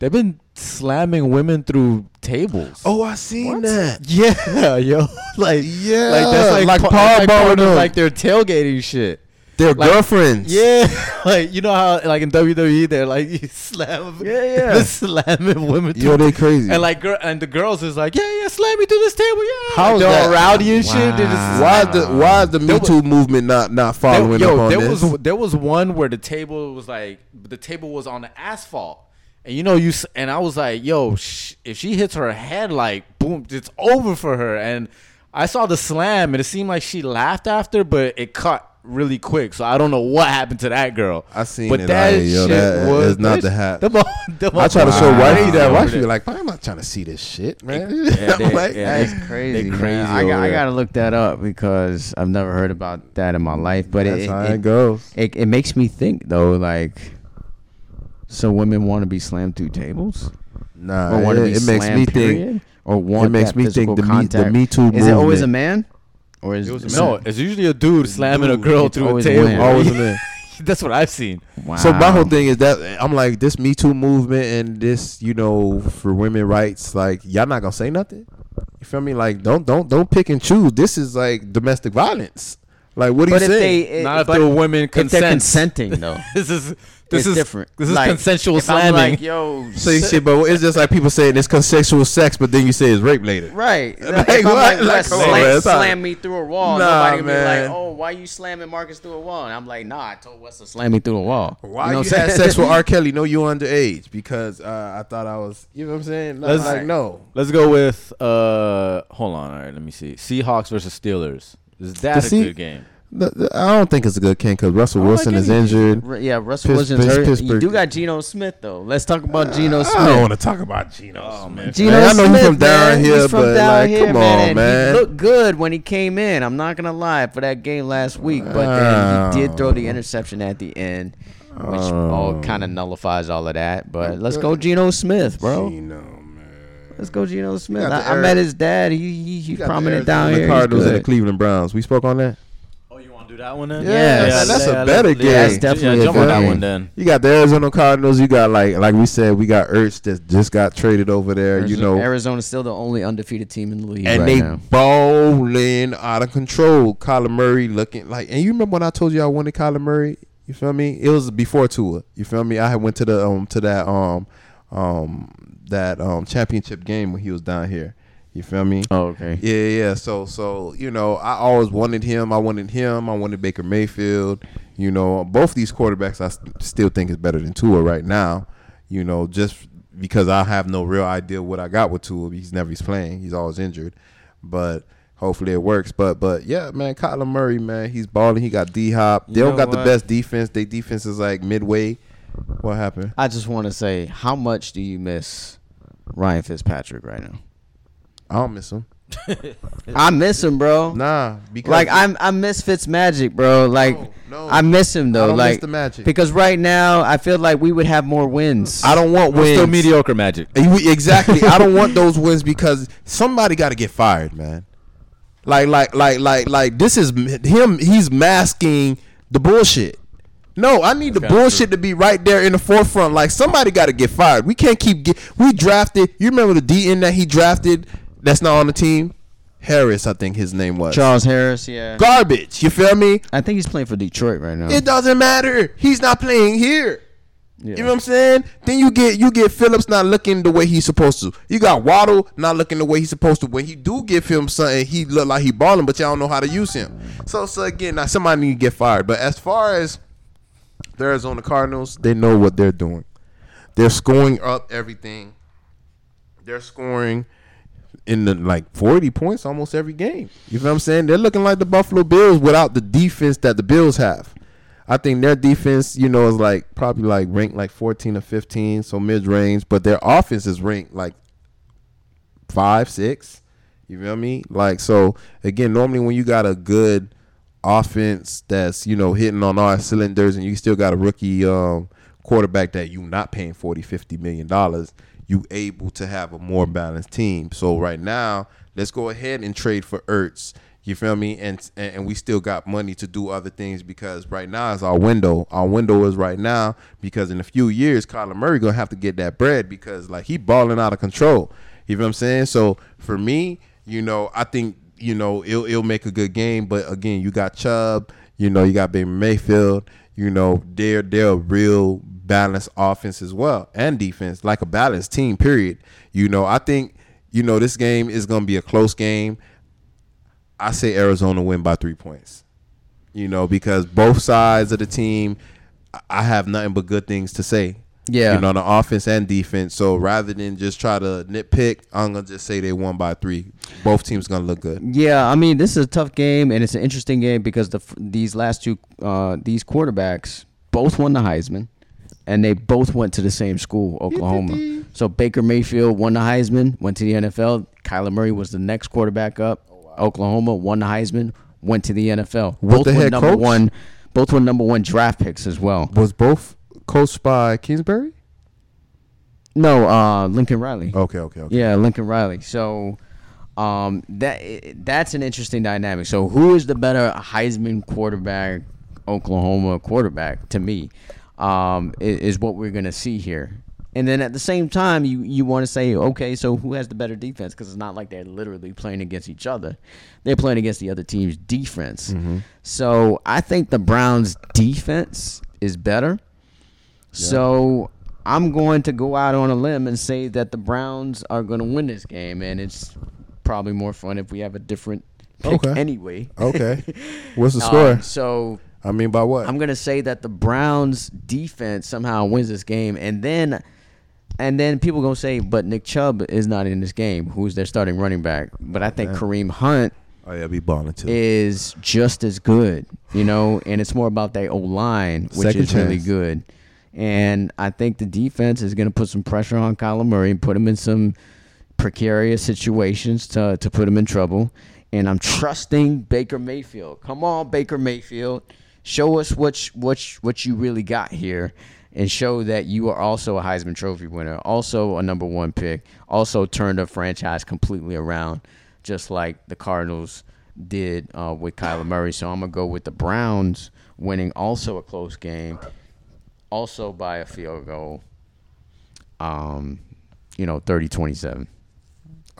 They've been slamming women through tables. Oh, I seen that. <laughs> yeah, yo, <laughs> like Yeah, like that's like like pa- like part of, Bowden. like their tailgating shit. Their Like- girlfriends. Yeah, <laughs> like you know how like in WWE they're like <laughs> you slam, Yeah, yeah. they're <laughs> slamming women Yo, they crazy. And like girl, and the girls is like, yeah, yeah, slam me through this table, yeah. How they're all that- rowdy and shit. Wow. why the why is the Me Too movement not not following there, yo, up on there this? was there was one where the table was like the table was on the asphalt, and you know you and I was like, yo, sh- if she hits her head, like boom, it's over for her. And I saw the slam, and it seemed like she laughed after, but it cut really quick. So I don't know what happened to that girl. I seen but it, that like, yo, shit that was is not that the sh- hat. them all- <laughs> them I try to show crazy wifey that. over Wifey like, I'm not trying to see this shit, man. Yeah, <laughs> they- like, yeah, That's crazy. they man. I, got, I gotta look that up because I've never heard about that in my life. But that's it, how it, it goes. it it makes me think though, like, so women want to be slammed through tables, Nah, or it, be it makes slammed, me think. or want It makes me think the me, the me Too Is it always a man, or is It was is a- no, it's usually a dude slamming a Dude, girl it's through a always a table. man. Always a <laughs> man. <laughs> That's what I've seen. Wow. So my whole thing is that I'm like this Me Too movement and this, you know, for women rights. Like y'all not gonna say nothing. You feel me? Like don't don't don't pick and choose. This is like domestic violence. Like what do But you if say? they, it, Not if but the women if they're consent. consenting though, <laughs> This is this it's is different. This is Like, consensual if I'm slamming. like, yo, say shit, but it's just like people saying it's consensual sex, but then you say it's rape later. Right. <laughs> Like, if I'm what? like, Like, let's come on, slam, man, slam me through a wall. Nah, Nobody can man. be like, oh, why you slamming Marcus through a wall? And I'm like, nah, I told Wes to slam me through a wall. Why you know you, had sex with R. <laughs> Kelly? No, you underage because uh, I thought I was. You know what I'm saying? No, Let's- like no. Let's go with uh hold on, all right, let me see. Seahawks versus Steelers. Is that The a good game? The- the- I don't think it's a good game because Russell oh I Wilson is injured. Yeah, Russell Pitts- Wilson's Pitts- hurt. You do got Geno Smith though. Let's talk about uh, Geno Smith. I don't want to talk about Geno oh, Smith. Geno man. I know Smith, he's from down man. here, He's from but down like, here, come man. on, and man. He looked good when he came in. I'm not gonna lie for that game last week, but then he uh, did throw the interception at the end, which all Oh. kind of nullifies all of that. But let's go Geno Smith, bro. Geno, man. Let's go Geno Smith. got the I, I met his dad. He he, he You got the prominent down here. He's Cardinals and the. Cleveland Browns. We spoke on that. Oh, you want to do that one then? Yeah, Yes. that's a yeah, better let- game. yeah, That's definitely yeah, a jump on good that game. one then. You got the Arizona Cardinals. You got like like we said, we got Ertz that just got traded over there. You know, Arizona's still the only undefeated team in the league and right they now. bowling out of control. Kyler Murray looking like, and you remember when I told you I wanted Kyler Murray? You feel me? It was before Tua. You feel me? I had went to the um to that um um that um championship game when he was down here. You feel me? Oh, okay. Yeah, yeah. So, so you know, I always wanted him. I wanted him. I wanted Baker Mayfield. You know, both these quarterbacks, I st- still think is better than Tua right now. You know, just because I have no real idea what I got with Tua. He's never he's playing. He's always injured, but hopefully it works. But but yeah, man, Kyler Murray, man, he's balling. He got D Hop. They don't got the best defense. They defense is like midway. What happened? I just want to say, how much do you miss Ryan Fitzpatrick right now? I don't miss him. <laughs> I miss him, bro. Nah, because Like I'm, I miss Fitz Magic, bro. Like No, no. I miss him I though. don't miss like the Magic. because right now I feel like we would have more wins. I don't want We're wins. still mediocre magic. Exactly. I don't want those wins because somebody got to get fired, man. Like, like, like, like, like. This is him. He's masking the bullshit. No, I need the kinda bullshit to be right there in the forefront. Like somebody got to get fired. We can't keep get. We drafted. You remember the DN that he drafted? That's not on the team. Harris, I think his name was. Charles Harris, yeah. Garbage. You feel me? I think he's playing for Detroit right now. It doesn't matter. He's not playing here. Yeah. You know what I'm saying? Then you get you get Phillips not looking the way he's supposed to. You got Waddle not looking the way he's supposed to. When he do give him something, he look like he balling, but y'all don't know how to use him. So so again, now somebody need to get fired. But as far as the Arizona Cardinals, they know what they're doing. They're scoring up everything. They're scoring in the like 40 points almost every game. You know what I'm saying? They're looking like the Buffalo Bills without the defense that the Bills have. I think their defense, you know, is like probably like ranked like 14 or 15, so mid range, but their offense is ranked like five, six. You feel me? Like so again, normally when you got a good offense that's, you know, hitting on all cylinders and you still got a rookie um quarterback that you not paying 40, 50 million dollars, you able to have a more balanced team. So right now, let's go ahead and trade for Ertz. You feel me? And and we still got money to do other things because right now is our window. Our window is right now because in a few years, Kyler Murray gonna have to get that bread because like he balling out of control. You know what I'm saying? So for me, you know, I think you know it'll it'll make a good game. But again, you got Chubb. You know, you got Baker Mayfield. You know, they're they're a real balanced offense as well and defense, like a balanced team. Period. You know, I think you know this game is gonna be a close game. I say Arizona win by three points. You know, because both sides of the team, I- have nothing but good things to say. Yeah. You know, on the offense and defense. So rather than just try to nitpick, I'm gonna just say they won by three. Both teams gonna look good. Yeah, I mean, this is a tough game and it's an interesting game because the these last two uh, these quarterbacks both won the Heisman, and they both went to the same school, Oklahoma. So Baker Mayfield won the Heisman, went to the NFL. Kyler Murray was the next quarterback up. Oklahoma won the Heisman, went to the NFL. Was both the were number coach? one. Both were number one draft picks as well. Was both coached by Kingsbury? No, uh, Lincoln Riley. Okay, okay, okay. Yeah, Lincoln Riley. So um, that that's an interesting dynamic. So who is the better Heisman quarterback, Oklahoma quarterback to me, um, is, is what we're gonna see here. And then at the same time, you, you want to say, okay, so who has the better defense? Because it's not like they're literally playing against each other; they're playing against the other team's defense. So I think the Browns' defense is better. So I'm going to go out on a limb and say that the Browns are going to win this game, and it's probably more fun if we have a different pick Okay. anyway. Okay. <laughs> What's the Um, score? so I mean, by what? I'm gonna say that the Browns defense somehow wins this game, and then and then people gonna say, but Nick Chubb is not in this game. Who's their starting running back? But I think Kareem Hunt oh yeah, be balling too. is just as good, you know, and it's more about their O line, which Second is really good. And I think the defense is going to put some pressure on Kyler Murray and put him in some precarious situations to to put him in trouble. And I'm trusting Baker Mayfield. Come on, Baker Mayfield, show us what what what you really got here, and show that you are also a Heisman Trophy winner, also a number one pick, also turned a franchise completely around, just like the Cardinals did uh, with Kyler Murray. So I'm gonna go with the Browns winning also a close game, also by a field goal. Um, you know, 30-27.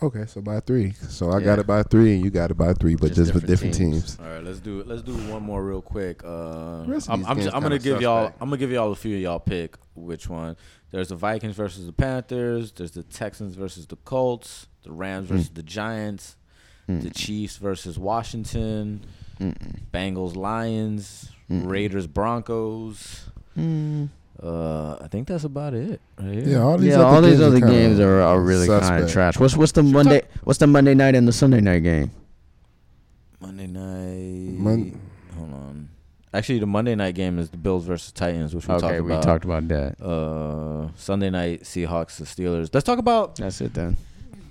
Okay, so by three. So I Yeah. got it by three, and you got it by three, but Just just, with different different teams. teams. All right, let's do it. Let's do one more real quick. Uh, I'm, I'm, just, I'm gonna kinda give y'all. I'm gonna give y'all a few of y'all pick which one. There's the Vikings versus the Panthers. There's the Texans versus the Colts. The Rams versus mm. the Giants. Mm. The Chiefs versus Washington. Bengals Lions. Raiders Broncos. Mm. Uh, I think that's about it. Right. Yeah, all these yeah, other all these games are other kinda games are, are really kind of trash. What's what's the Monday? What's the Monday night and the Sunday night game? Monday night. Mon- hold on. Actually, the Monday night game is the Bills versus Titans, which we okay, talked we about. talked about that. uh Sunday night Seahawks the Steelers. Let's talk about That's it then.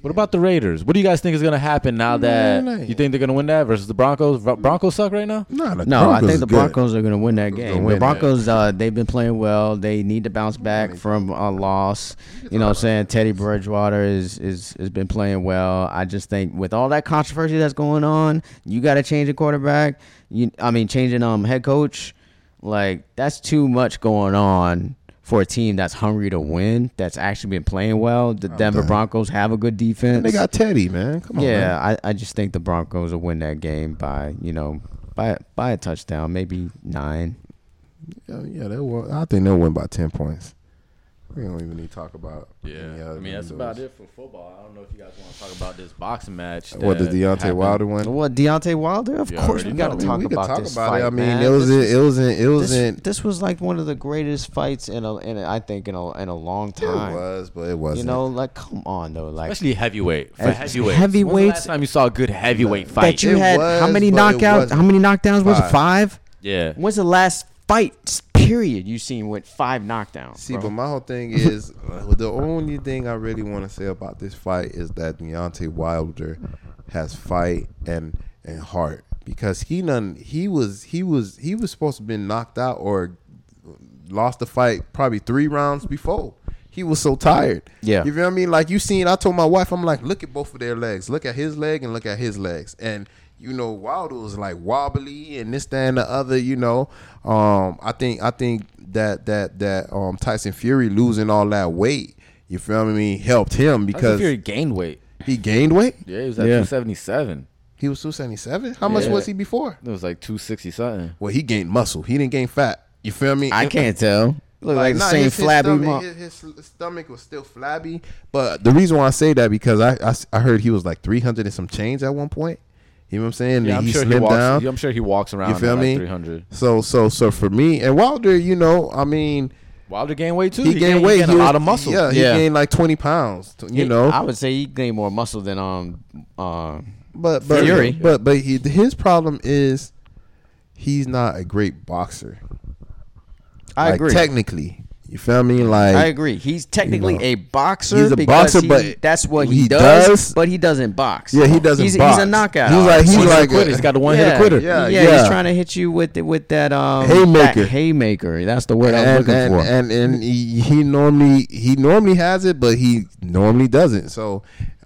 What about the Raiders? What do you guys think is gonna happen now that Monday you think they're gonna win that versus the Broncos? Broncos suck right now. Nah, the No, I Broncos think is the good. Broncos are going to win that game. win The that. Broncos, uh, they've been playing well. They need to bounce back from a loss. You know what I'm saying? Teddy Bridgewater is is has been playing well. I just think with all that controversy that's going on, you got to change a quarterback. You, I mean, changing um head coach, like that's too much going on for a team that's hungry to win. That's actually been playing well. The oh, Denver done. Broncos have a good defense. And they got Teddy, man. Come on, Yeah, man. I, I just think the Broncos will win that game by you know by by a touchdown, maybe nine. Yeah, yeah, they will. I think they'll win by ten points. We don't even need to talk about. any I mean that's than about it for football. I don't know if you guys want to talk about this boxing match. What the that Deontay happened. Wilder one? What Deontay Wilder? Of You course, we got to know. talk we, we about could talk this about fight, it. I mean, man. it was This it wasn't it this, wasn't this was like one of the greatest fights in a, in a I think in a in a long time. it was, but it wasn't. You know, like come on though, like Especially heavyweight. For As- heavyweight. When's last time you saw a good heavyweight that fight? you It had how many knockouts? How many knockdowns was it? Five. Five. yeah. When's the last fight period you seen with five knockdowns? See, bro? but my whole thing is <laughs> the only thing I really want to say about this fight is that Deontay Wilder has fight and and heart because he none he was he was he was supposed to have been knocked out or lost the fight probably three rounds before. He was so tired. Yeah. You feel what I mean? Like you seen I told my wife, I'm like, look at both of their legs. Look at his leg and look at his legs. And you know, Wilder was like wobbly and this, that, and the other, you know. Um, I think I think that that that um Tyson Fury losing all that weight, you feel me, helped him Because because Fury gained weight. he gained weight. Yeah, he was at Yeah. 277. He was 277. How much was he before? It was like 260 something. Well, he gained muscle. He didn't gain fat. You feel me? I can't tell. Look like, the nah, same his- his flabby. stomach, his, his stomach was still flabby, but the reason why I say that because I I heard he was like three hundred and some change at one point. You know what I'm saying? Yeah, I'm he sure he walks. down. I'm sure he walks around. You feel at like me? 300. So so so for me and Wilder, you know, I mean, Wilder gained weight too. he, gained weight. He gained he a lot was- of muscle. Yeah, he Yeah. gained like twenty pounds. You He- know, I would say he gained more muscle than um uh but but Fury. but but he, his problem is he's not a great boxer. I Like, agree. Technically, you feel me? Like I agree. He's technically know, a boxer. he's a boxer, he- but that's what he, he does, does- But he doesn't box. Yeah, he doesn't He's, box. he's a knockout. He's like- artist. he's like a- He's got the one yeah, hit quitter. Yeah, yeah, yeah. He's trying to hit you with the, with that um Haymaker. that haymaker. That's the word I was looking and, for. and and he, he normally he normally has it, but he normally doesn't. So,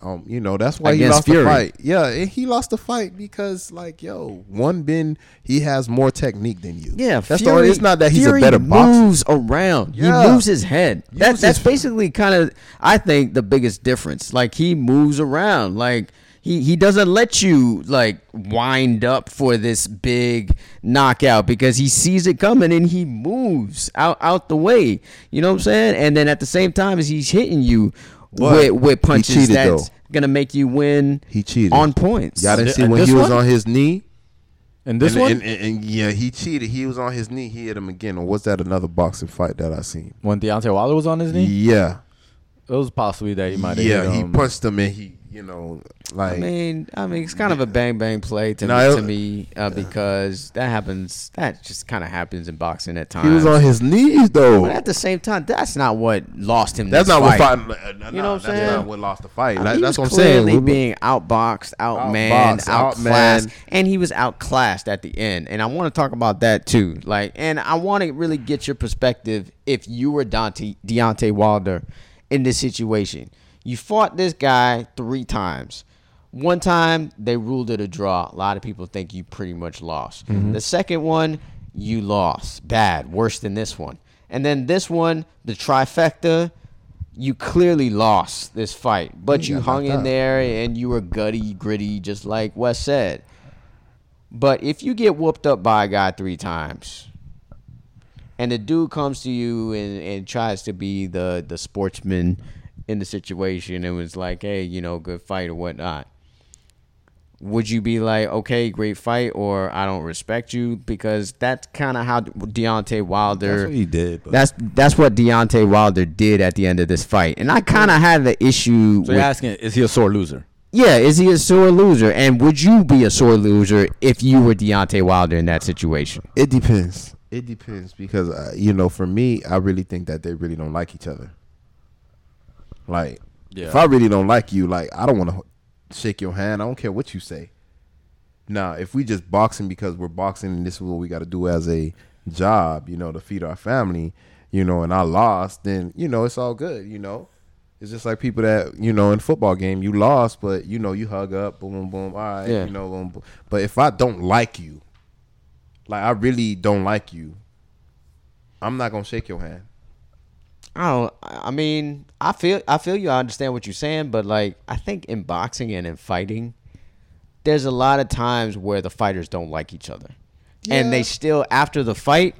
um, you know that's why he lost Fury. the fight. Yeah, and he lost the fight because like yo, one bin he has more technique than you. yeah, that's Fury, the only. It's not that he's Fury a better boxer. moves around. Yeah. He moves his head. That, Uses- that's basically kind of I think the biggest difference. Like he moves around. Like he he doesn't let you like wind up for this big knockout because he sees it coming and he moves out out the way. You know what I'm saying? And then at the same time as he's hitting you But with with he punches cheated, that's though. Gonna make you win He cheated on points. Y'all didn't see thi- when he was one? on his knee. And this and, one, and, and, and yeah, he cheated. He was on his knee. He hit him again. Or was that another boxing fight that I seen? when Deontay Wilder was on his knee, Yeah, it was possibly that he might have. yeah. hit He punched him and he, you know, like I mean, I mean, it's kind of a bang bang play to, No, me, to me uh, because that happens. That just kind of happens in boxing at times. he was on his knees though. but at the same time, that's not what lost him. That's not what fight. fight. uh, You know what I'm that's saying? not what lost the fight. I mean, that's what I'm saying. clearly being outboxed, outmanned, Outboxed, outclassed, outmanned. and he was outclassed at the end. And I want to talk about that too. Like, and I want to really get your perspective if you were Dante Deontay Wilder in this situation. You fought this guy three times. One time they ruled it a draw. A lot of people think you pretty much lost. Mm-hmm. The second one, you lost. Bad, worse than this one. And then this one, the trifecta, you clearly lost this fight, but You you hung in there and you were gutty, gritty, just like Wes said. But if you get whooped up by a guy three times, and the dude comes to you and, and tries to be the the sportsman in the situation and was like, hey, you know, good fight or whatnot. Would you be like, okay, great fight, or I don't respect you? Because that's kind of how Deontay Wilder. That's what he did. But That's that's what Deontay Wilder did at the end of this fight, and I kind of had the issue. So with, you're asking, is he a sore loser? yeah, is he a sore loser? And would you be a sore loser if you were Deontay Wilder in that situation? it depends. It depends because uh, you know, for me, I really think that they really don't like each other. Like, Yeah. if I really don't like you, like I don't want to shake your hand. I don't care what you say. Now, if we just boxing because we're boxing and this is what we got to do as a job, you know, to feed our family, you know, and I lost, then you know it's all good. You know, it's just like people that you know in football game you lost, but you know you hug up, boom, boom, boom. All right, Yeah. you know, boom, boom. But if I don't like you, like I really don't like you, I'm not gonna shake your hand. I don't. I mean, I feel. I feel you. I understand what you're saying, but like, I think in boxing and in fighting, there's a lot of times where the fighters don't like each other, and they still after the fight,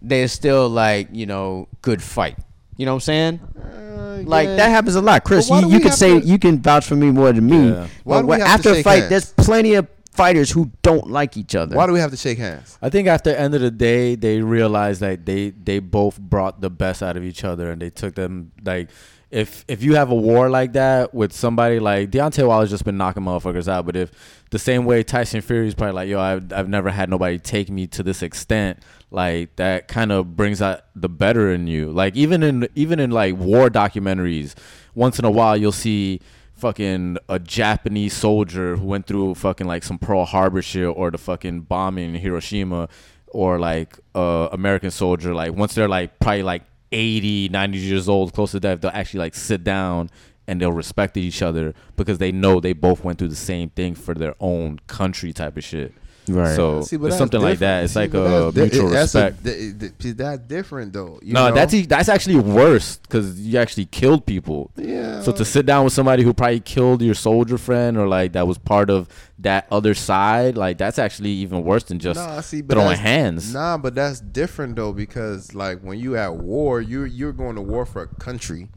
they're still like, you know, good fight. You know what I'm saying? Uh, like yeah. that happens a lot, Chris. You, you can say to- you can vouch for me more than me. Yeah. Why But do we when- have to after a fight, hands? there's plenty of fighters who don't like each other. Why do we have to shake hands? I think after the end of the day, they realized that they they both brought the best out of each other, and they took them like. If if you have a war like that with somebody like Deontay Wilder's just been knocking motherfuckers out, but if the same way Tyson Fury's probably like, yo, I've I've never had nobody take me to this extent, like that kind of brings out the better in you. Like even in even in like war documentaries, once in a while you'll see fucking a Japanese soldier who went through fucking like some Pearl Harbor shit or the fucking bombing in Hiroshima or like a American soldier like once they're like probably like 80 90 years old close to death they'll actually like sit down and they'll respect each other because they know they both went through the same thing for their own country type of shit Right. so See, but it's that's something like that it's See, like a that's di- mutual that's respect th- th- see, that's different though. you no know? that's e- that's actually worse because you actually killed people yeah. so to sit down with somebody who probably killed your soldier friend or like that was part of that other side, like that's actually even worse than just Nah, see, but throwing hands. Nah, but that's different though because like when you at war, you're you're going to war for a country.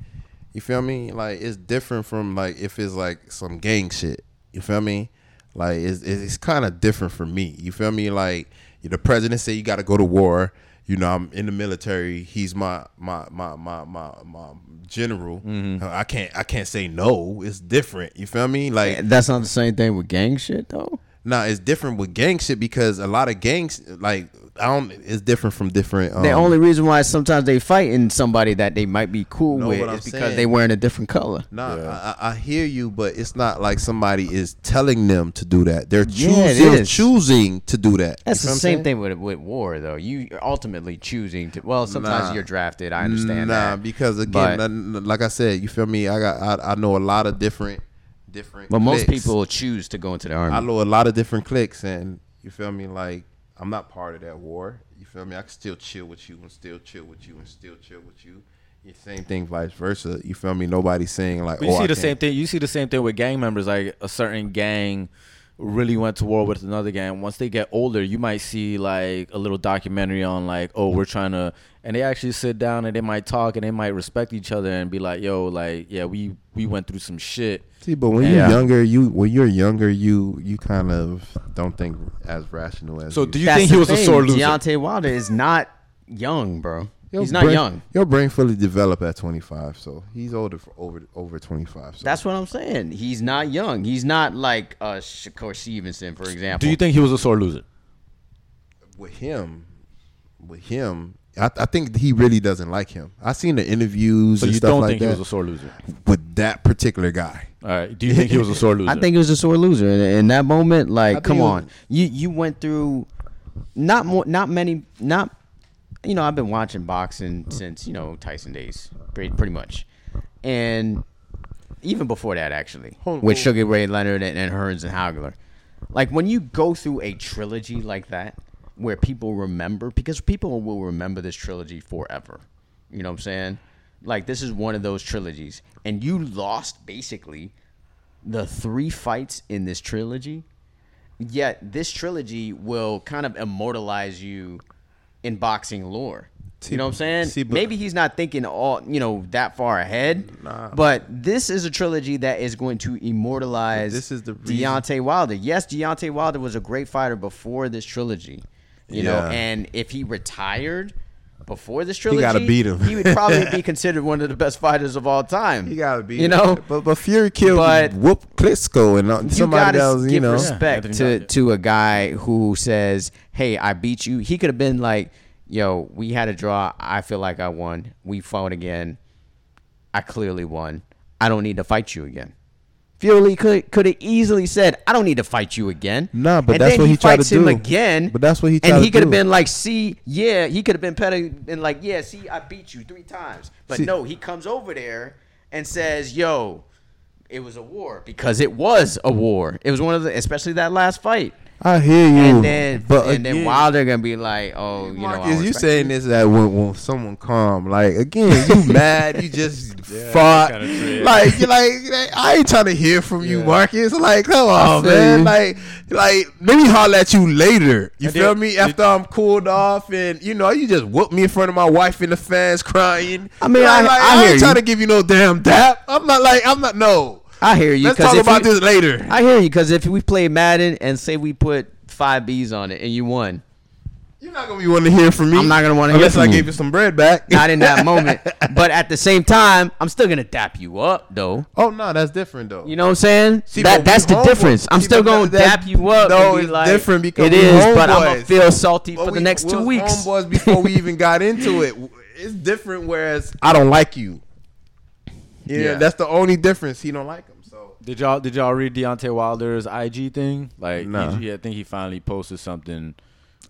You feel me? Like it's different from like if it's like some gang shit. You feel me? Like it's it's kind of different for me. You feel me? Like the president said you got to go to war. You know, I'm in the military. He's my my my my my, my general. Mm-hmm. I can't I can't say no. It's different. You feel me? Like That's not the same thing with gang shit, though. Nah, it's different with gang shit because a lot of gangs like I don't. It's different from different. Um, the only reason why sometimes they fight in somebody that they might be cool with what I'm is because saying? they wearing a different color. Nah, I, I I hear you, but it's not like somebody is telling them to do that. They're Yeah, choosing, it they're choosing to do that. That's You the same what thing with with war, though. You are ultimately choosing to. Well, sometimes Nah. you're drafted. I understand Nah, that. because again, n- like I said, you feel me? I got I, I know a lot of different different. But most cliques. people choose to go into the army. I know a lot of different cliques, and you feel me? Like I'm not part of that war. You feel me? I can still chill with you and still chill with you and still chill with you. The same thing, vice versa. You feel me? Nobody's saying like, But you oh, see I the can't- same thing. You see the same thing with gang members. Like a certain gang really went to war with another gang. Once they get older, you might see like a little documentary on like, oh, we're trying to, and they actually sit down and they might talk and they might respect each other and be like, yo, like, yeah, we we went through some shit. See, but when Yeah. you're younger, you when you're younger, you you kind of don't think as rational as. So you. do you That's think he the was a thing. sore loser? Deontay Wilder is not young, bro. Your He's not brain- young. Your brain fully developed at 25, so he's older for over over 25. So. That's what I'm saying. He's not young. He's not like uh, Shakur Stevenson, for example. Do you think he was a sore loser? with him, with him. I, I think he really doesn't like him. I seen the interviews So and you stuff don't like think he was a sore loser? with that particular guy. All right. Do you think he was a sore <laughs> loser? I think he was a sore loser in, in that moment. Like, come it was- on, you you went through not more, not many, not you know. I've been watching boxing since you know Tyson days, pretty, pretty much, and even before that actually, Hold- with hold- Sugar Ray Leonard and, and Hearns and Hagler. Like when you go through a trilogy like that, where people remember, because people will remember this trilogy forever. You know what I'm saying? like this is one of those trilogies, and you lost basically the three fights in this trilogy. Yet this trilogy will kind of immortalize you in boxing lore. See, you know what I'm saying? see, but- Maybe he's not thinking all you know that far ahead. Nah. But this is a trilogy that is going to immortalize this is the reason- Deontay Wilder. Yes, Deontay Wilder was a great fighter before this trilogy. You know, and if he retired before this trilogy, he gotta beat him. he would probably be <laughs> considered one of the best fighters of all time. He gotta be, You know, But but Fury killed But- whoop Klitschko and uh, you somebody gotta else. You give know, respect Anthony to to a guy who says, "Hey, I beat you." He could have been like, "Yo, we had a draw. I feel like I won. We fought again. I clearly won. I don't need to fight you again." Fury could could have easily said, "I don't need to fight you again." Nah, but and that's what he he tried to fights him do. again. But that's what he tried And he could have been like, "See, yeah." He could have been petty and like, "Yeah, see, I beat you three times." But See- no, he comes over there and says, "Yo, it was a war because it was a war. It was one of the, especially that last fight." I hear you. And then, but and then again, Wilder gonna be like, "Oh, you know, I Marcus, you saying this that when, when someone calm, like again, you <laughs> mad, you just <laughs> fought, kinda true, yeah. like you like I ain't trying to hear from you, Yeah. Marcus. Like, come on, feel man, you. like, like let me holler at you later. You And feel then- me? After I'm cooled off, and you know, you just whoop me in front of my wife and the fans crying. I mean, Like, I- like, I ain't hear trying to give you no damn dap. I'm not like I'm not no. I hear you. Let's talk about we- this later. I hear you because if we play Madden and say we put five B's on it and you won, You're not gonna be wanting to hear from me. I'm not gonna wanna hear unless from I you. gave you some bread back. not in that moment. <laughs> But at the same time, I'm still gonna dap you up though. Oh no, that's different though. You know what I'm saying? See, that that's the difference. I'm still gonna dap you up. no, it's like, different because it we. But I'm gonna feel salty But for the next we two weeks. Homeboys before we <laughs> even got into it. It's different. Whereas I don't like you. Yeah, Yeah. that's the only difference. He don't like him. So Did y'all did y'all read Deontay Wilder's IG thing? Like, Nah. he, I think he finally posted something.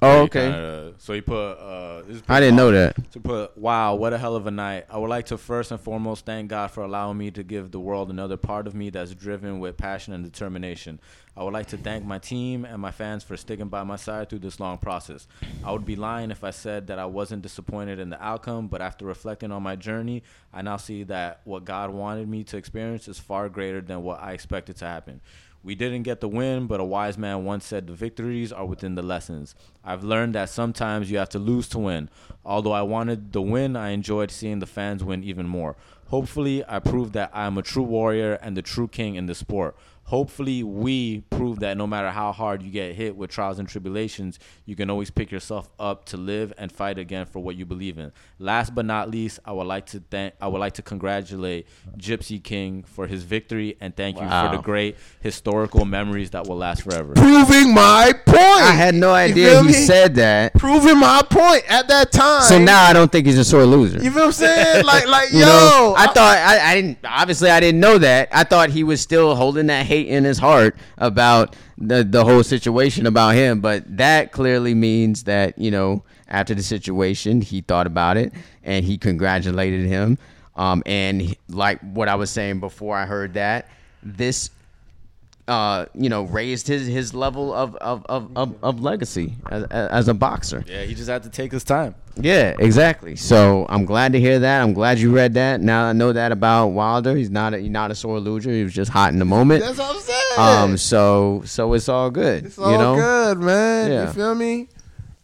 Oh, okay. kinda- so he put. Uh, this is I didn't know that. To put, wow, what a hell of a night. I would like to first and foremost thank God for allowing me to give the world another part of me that's driven with passion and determination. I would like to thank my team and my fans for sticking by my side through this long process. I would be lying if I said that I wasn't disappointed in the outcome, but after reflecting on my journey, I now see that what God wanted me to experience is far greater than what I expected to happen. We didn't get the win, but a wise man once said the victories are within the lessons. I've learned that sometimes you have to lose to win. Although I wanted the win, I enjoyed seeing the fans win even more. Hopefully, I proved that I am a true warrior and the true king in the sport. Hopefully, we prove that no matter how hard you get hit with trials and tribulations, you can always pick yourself up to live and fight again for what you believe in. Last but not least, I would like to thank I would like to congratulate Gypsy King for his victory and thank you for the great historical memories that will last forever. proving my point. I had no idea he me? said that. proving my point at that time. So now I don't think he's a sore loser. you feel what I'm saying? <laughs> Like like yo, know, I thought I, I didn't. Obviously, I didn't know that. I thought he was still holding that hate in his heart about the the whole situation about him. But that clearly means that you know, after the situation, he thought about it and he congratulated him. Um, and like what I was saying before, I heard that this. Uh, you know, raised his his level of of, of, of, of legacy as, as a boxer. Yeah, he just had to take his time. Yeah, exactly. So I'm glad to hear that. I'm glad you read that. Now I know that about Wilder. He's not a, he's not a sore loser. He was just hot in the moment. that's what I'm saying. Um, so so it's all good. It's all you know? good, man. Yeah. You feel me?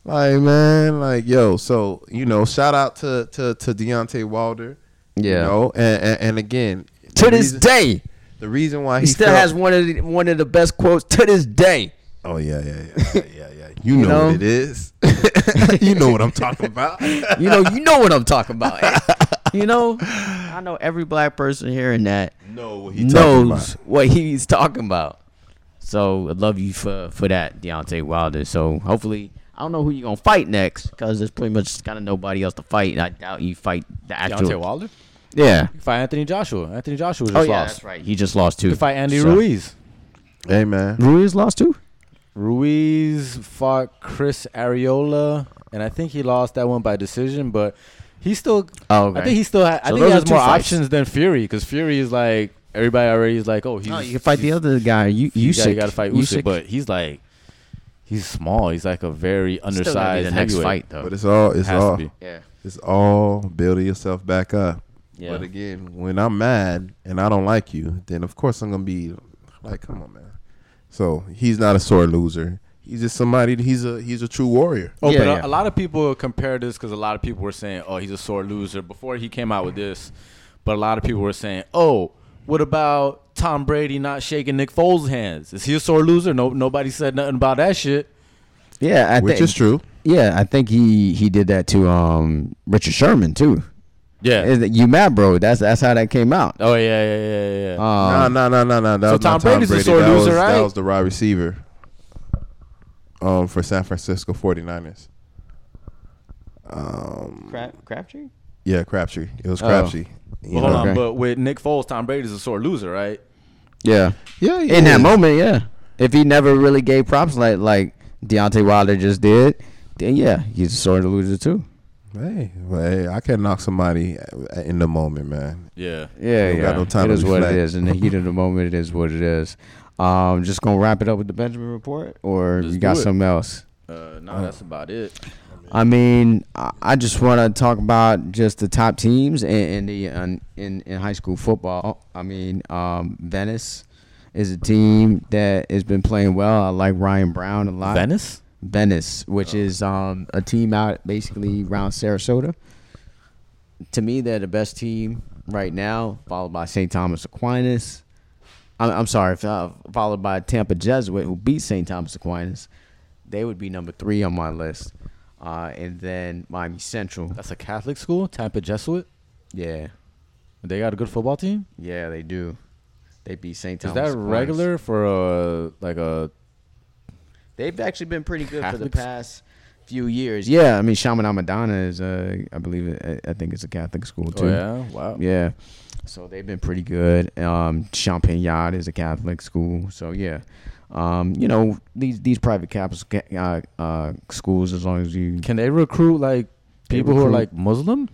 Like man, like yo. So you know, shout out to to to Deontay Wilder. You Yeah. know, and and, and again, To this reason- day, the reason why he, he, still felt- has one of the, one of the best quotes to this day. Oh yeah, yeah, yeah, yeah, yeah. yeah. You know, know? what it is. <laughs> you know what I'm talking about. <laughs> You know, you know what I'm talking about. <laughs> you know, I know every black person hearing that know what he knows about. what he's talking about. So I love you for for that, Deontay Wilder. So hopefully, I don't know who you gonna fight next because there's pretty much kind of nobody else to fight. I doubt you fight the actual. Deontay Wilder? Yeah. You can fight Anthony Joshua. Anthony Joshua just Oh yeah, lost. that's right. He just lost too. You can fight Andy So- Ruiz. Hey man, Ruiz lost too. Ruiz fought Chris Arreola, and I think he lost that one by decision, but he still. Oh, okay. I think he still. Ha- I So think he has more fights. options than Fury because Fury is like everybody already is like, oh, he's. No, you can fight the other guy. You You, you got to fight Usyk, Usyk. but he's like, he's small. He's like a very Still be undersized the next heavyweight. fight though. but it's all it's Has all to be. yeah. it's all building yourself back up. Yeah. But again, when I'm mad and I don't like you, then of course I'm gonna be like, "Come on, man." So he's not a sore loser. He's just somebody. He's a he's a true warrior. Oh, Yeah, but a- A, lot of people compare this because a lot of people were saying, "Oh, he's a sore loser." Before he came out with this, but a lot of people were saying, "Oh, what about Tom Brady not shaking Nick Foles' hands? Is he a sore loser?" No, nobody said nothing about that shit. Yeah, I which think, is true. Yeah, I think he he did that to um Richard Sherman too. Yeah. Is that- You mad, bro? That's that's how that came out. oh yeah, yeah, yeah, yeah. yeah. No, no, no, no, no. That So was Tom not Brady's a sore that loser, was, right? That was the wide receiver. Um, for San Francisco 49ers. Um, Crabtree. yeah, Crabtree. It was Oh. Crabtree. You Well, hold know? on, Okay. but with Nick Foles, Tom Brady's a sore loser, right? Yeah. Yeah, yeah. In that moment, yeah. If he never really gave props like like Deontay Wilder just did, then yeah, he's a sort of loser too. Hey, well, hey, I can knock somebody in the moment, man. Yeah. Yeah, don't yeah. got no time it to is what it is. In the heat of the moment, it is what it is. Um, just gonna wrap it up with the Benjamin report, or Let's you got something else? Uh, no, that's about it. I mean, I I just want to talk about just the top teams in, in the in, in in high school football. I mean, um, Venice is a team that has been playing well. I like Ryan Brown a lot. Venice. Venice, which is um, a team out basically around Sarasota. To me, they're the best team right now, followed by St. Thomas Aquinas. I'm, I'm sorry, uh, followed by Tampa Jesuit, who beat St. Thomas Aquinas. They would be number three on my list. Uh, and then Miami Central. That's a Catholic school, Tampa Jesuit. Yeah, They got a good football team. yeah, they do. They beat St. Thomas. Is that Aquinas. regular for a like a? They've actually been pretty good for the past few years. Yeah, I mean, Chaminade-Madonna is, uh, I believe, it, I think it's a Catholic school too. Oh yeah, wow. Yeah. So they've been pretty good. Um, Champagnat is a Catholic school. So yeah. Um, you know these these private campus uh, uh, schools, as long as you Can they recruit like people who are like Muslim?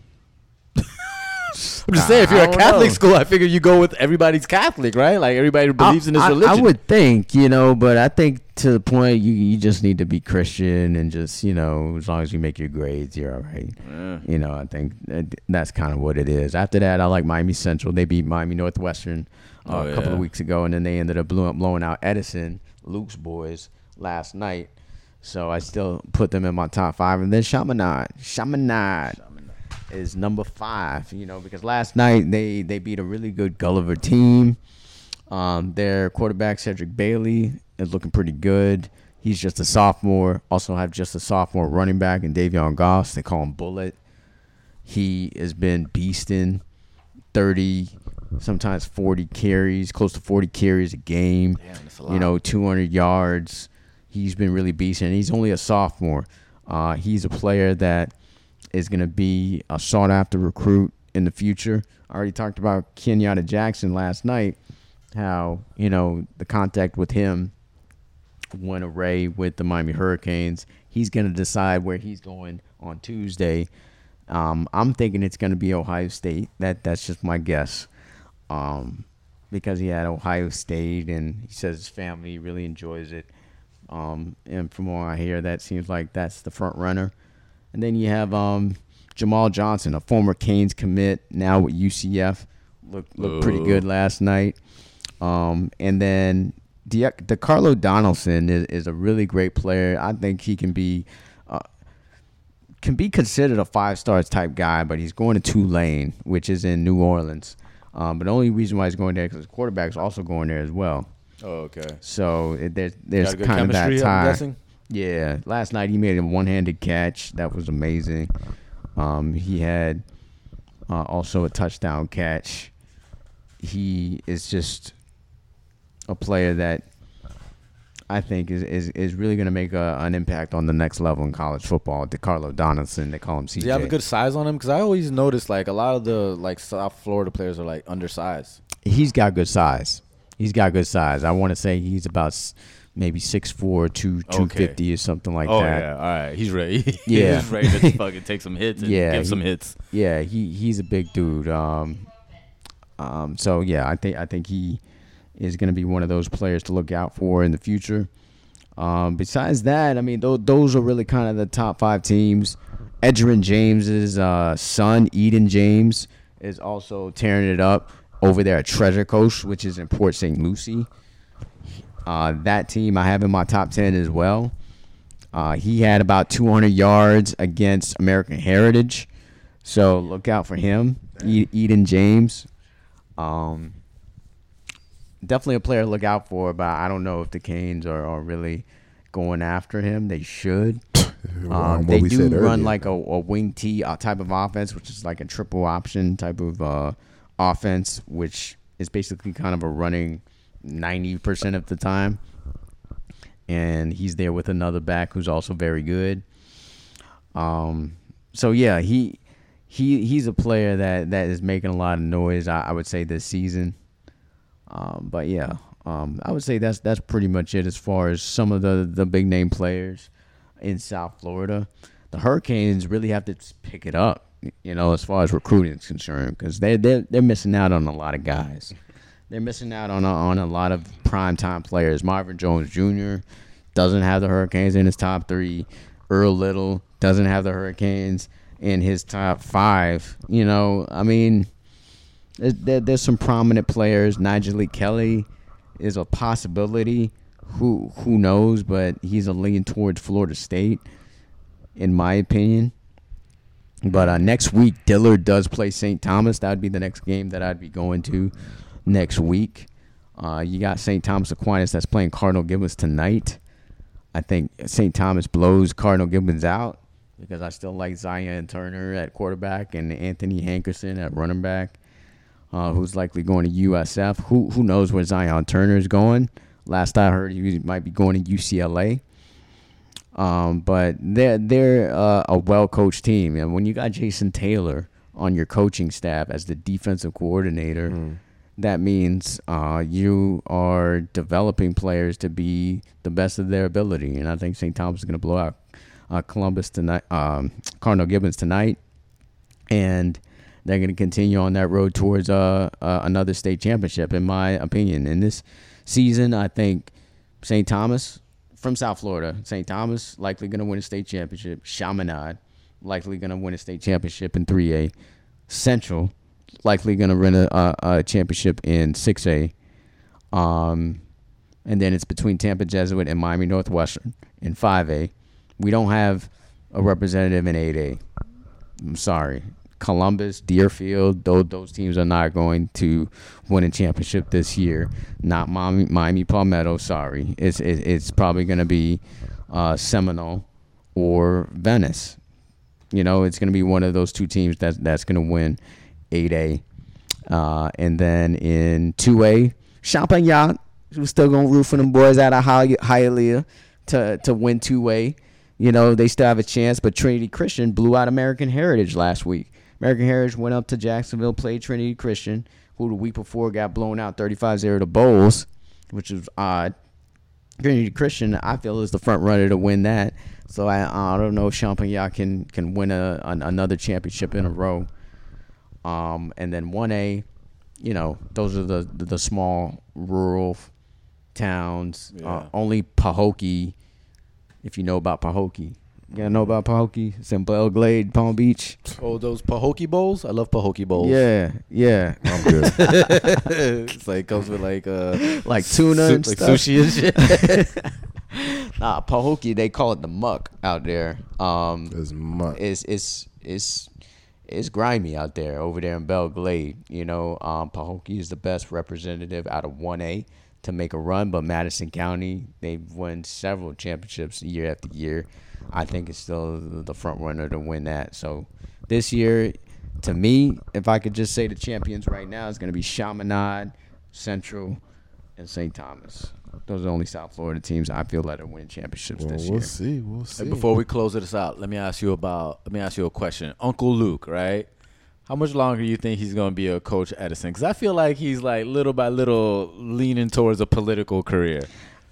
I'm just saying, if you're a Catholic know. school, I figure you go with everybody's Catholic, right? Like everybody who believes in this I, I- religion. I would think, you know, but I think to the point you you just need to be Christian and just you know as long as you make your grades, you're all right. Yeah. You know, I think that's kind of what it is. After that, I like Miami Central. They beat Miami Northwestern uh, Oh, a couple yeah. of weeks ago, and then they ended up blowing, blowing out Edison, Luke's boys, last night. So I still put them in my top five. And then Chaminade. Chaminade is number five, you know, because last night they, they beat a really good Gulliver team. Um, their quarterback, Cedric Bailey, is looking pretty good. He's just a sophomore. Also have just a sophomore running back in Davion Goss. They call him Bullet. He has been beasting 30, sometimes 40 carries, close to 40 carries a game. Damn, a You know, 200 yards. He's been really beasting. And he's only a sophomore. Uh, he's a player that is going to be a sought after recruit in the future. I already talked about Kenyatta Jackson last night, how, you know, the contact with him went array with the Miami Hurricanes. He's going to decide where he's going on Tuesday. Um, I'm thinking it's going to be Ohio State. That that's just my guess, um, because he had Ohio State and he says his family really enjoys it. Um, and from what I hear, that seems like that's the front runner. And then you have um, Jamal Johnson, a former Canes commit, now with UCF. Looked looked pretty good last night. Um, and then De- DeCarlo Donaldson is, is a really great player. I think he can be uh, can be considered a five stars type guy, but he's going to Tulane, which is in New Orleans. Um, but the only reason why he's going there because his quarterback's also going there as well. Oh, okay. So it, there's there's Got a good kind of that tie. Yeah, last night he made a one-handed catch that was amazing. Um, he had uh, also a touchdown catch. He is just a player that I think is is, is really going to make a, an impact on the next level in college football. DeCarlo Donaldson, they call him CJ. Do you have a good size on him? Because I always notice like a lot of the like South Florida players are like undersized. he's got good size. He's got good size. I want to say he's about maybe 6'4", 2, 250 or something like oh that. yeah, all right. He's ready. <laughs> Yeah. he's ready to <laughs> fucking take some hits and Yeah, give he- some hits. Yeah, he he's a big dude. Um, um, so yeah, I think I think he is going to be one of those players to look out for in the future. Um, besides that, I mean, those those are really kind of the top five teams. Edgerrin James's uh, son, Eden James, is also tearing it up over there at Treasure Coast, which is in Port St. Lucie. Uh, that team I have in my top 10 as well. Uh, he had about 200 yards against American Heritage. So look out for him. Eden James. Um, definitely a player to look out for, but I don't know if the Canes are, are really going after him. They should. <laughs> Um, they do run like a, a wing T uh, type of offense, which is like a triple option type of uh, offense, which is basically kind of a running 90% of the time. And he's there with another back who's also very good. Um, so yeah, he he he's a player that, that is making a lot of noise. I, I would say this season. Um, but yeah, um, I would say that's that's pretty much it as far as some of the the big name players in South Florida. The Hurricanes really have to pick it up, you know, as far as recruiting is concerned, because they they they're missing out on a lot of guys. They're missing out on a, on a lot of prime time players. Marvin Jones Jr. doesn't have the Hurricanes in his top three. Earl Little doesn't have the Hurricanes in his top five. You know, I mean, there, there, there's some prominent players. Nyjalik Kelly is a possibility. Who who knows? But he's a lean towards Florida State, in my opinion. But uh, next week, Dillard does play St. Thomas. That would be the next game that I'd be going to next week. Uh, you got St. Thomas Aquinas that's playing Cardinal Gibbons tonight. I think St. Thomas blows Cardinal Gibbons out because I still like Zion Turner at quarterback and Anthony Hankerson at running back, uh, who's likely going to USF. Who who knows where Zion Turner is going? Last I heard, he might be going to UCLA. Um, but they're they're uh, a well coached team, and when you got Jason Taylor on your coaching staff as the defensive coordinator, that means uh, you are developing players to be the best of their ability. And I think St. Thomas is going to blow out uh, Columbus tonight, um, Cardinal Gibbons tonight, and they're going to continue on that road towards uh, uh, another state championship, in my opinion. In this season, I think St. Thomas from South Florida, St. Thomas likely going to win a state championship. Chaminade likely going to win a state championship in 3A. Central likely going to win a, a, a championship in 6A. Um, and then it's between Tampa Jesuit and Miami Northwestern in 5A. We don't have a representative in 8A. I'm sorry. Columbus, Deerfield, those, those teams are not going to win a championship this year. Not Miami, Miami Palmetto, sorry. It's it, it's probably going to be uh, Seminole or Venice. You know, it's going to be one of those two teams that, that's going to win 8A. Uh, and then in 2A, Champagnat, who's still going to root for them boys out of Hi- Hialeah to, to win 2A. You know, they still have a chance, but Trinity Christian blew out American Heritage last week. American Heritage went up to Jacksonville, played Trinity Christian, who the week before got blown out 35 0 to Bolles, which is odd. Trinity Christian, I feel, is the front runner to win that. So I, I don't know if Champagnat can, can win a, an, another championship in a row. Um, and then 1A, you know, those are the, the, the small rural towns. Uh, only Pahokee, if you know about Pahokee. You gotta know about Pahokee? It's in Belle Glade, Palm Beach. Oh, those Pahokee bowls. I love Pahokee bowls. Yeah, yeah. I'm good. <laughs> it's like comes with like uh Like tuna su- and like stuff. sushi and shit. <laughs> Nah, Pahokee, they call it the muck out there. Um, It's much. it's it's it's it's grimy out there over there in Belle Glade. You know, um, Pahokee is the best representative out of one A to make a run, but Madison County they've won several championships year after year. I think it's still the front runner to win that. So this year, to me, if I could just say the champions right now, it's going to be Chaminade, Central, and St. Thomas. Those are the only South Florida teams I feel that are winning championships Well, this we'll year. see. We'll see. Hey, Before we close this out, let me ask you about. Let me ask you a question. Uncle Luke, right? How much longer do you think he's going to be a coach at Edison? Because I feel like he's like little by little leaning towards a political career.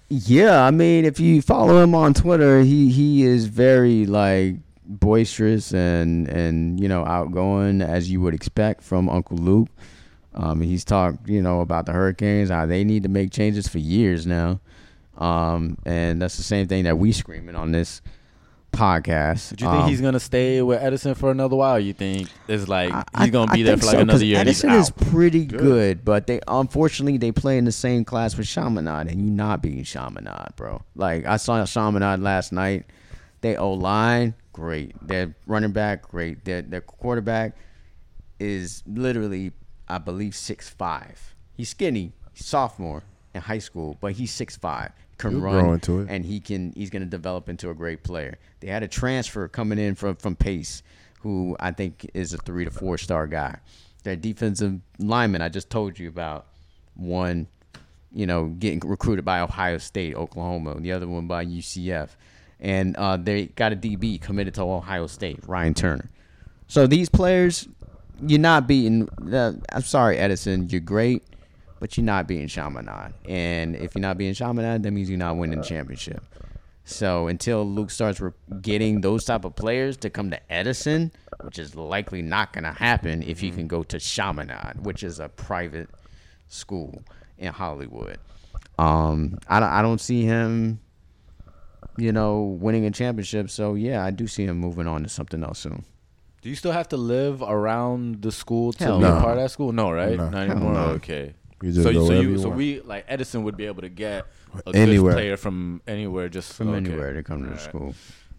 Yeah, I mean, if you follow him on Twitter, he he is very like boisterous and and you know outgoing as you would expect from Uncle Luke. Um, he's talked you know about the Hurricanes, how they need to make changes for years now, um, and that's the same thing that we screaming on this podcast. Do you think Um, he's gonna stay with Edison for another while? You think it's like I- he's gonna be I there for like so, another year Edison is pretty good. but they unfortunately they play in the same class with Chaminade, and you not being Chaminade, bro. Like I saw Chaminade last night. They O line great. Their running back great. Their their quarterback is literally I believe six five. He's skinny. Sophomore in high school, but he's six five. Can He'll run grow into it. and he can he's going to develop into a great player. They had a transfer coming in from from Pace, who I think is a three to four star guy. Their defensive lineman I just told you about, one, you know, getting recruited by Ohio State, Oklahoma, the other one by UCF, and uh, they got a DB committed to Ohio State, Ryan Turner. So these players, you're not beating. Uh, I'm sorry, Edison, you're great, but you're not beating Chaminade. And if you're not beating Chaminade, that means you're not winning the championship. So until Luke starts re- getting those type of players to come to Edison, which is likely not going to happen if he can go to Chaminade, which is a private school in Hollywood. Um, I I don't see him, you know, winning a championship. So yeah, I do see him moving on to something else soon. Do you still have to live around the school to Hell be no. a part of that school? No, right? No. Not Hell anymore. no. Okay. You just so, go so wherever you, you so want. we like Edison would be able to get a Anywhere. good player from anywhere, just From okay. anywhere to come to the Alright. school.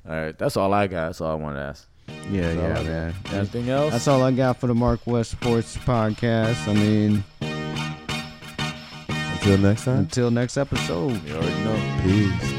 All right, that's all I got. That's all I wanted to ask. Yeah, That's yeah, I man. That's, Anything else? that's all I got for the Mark West Sports Podcast. I mean, Until next time. until next episode. you already know. Peace.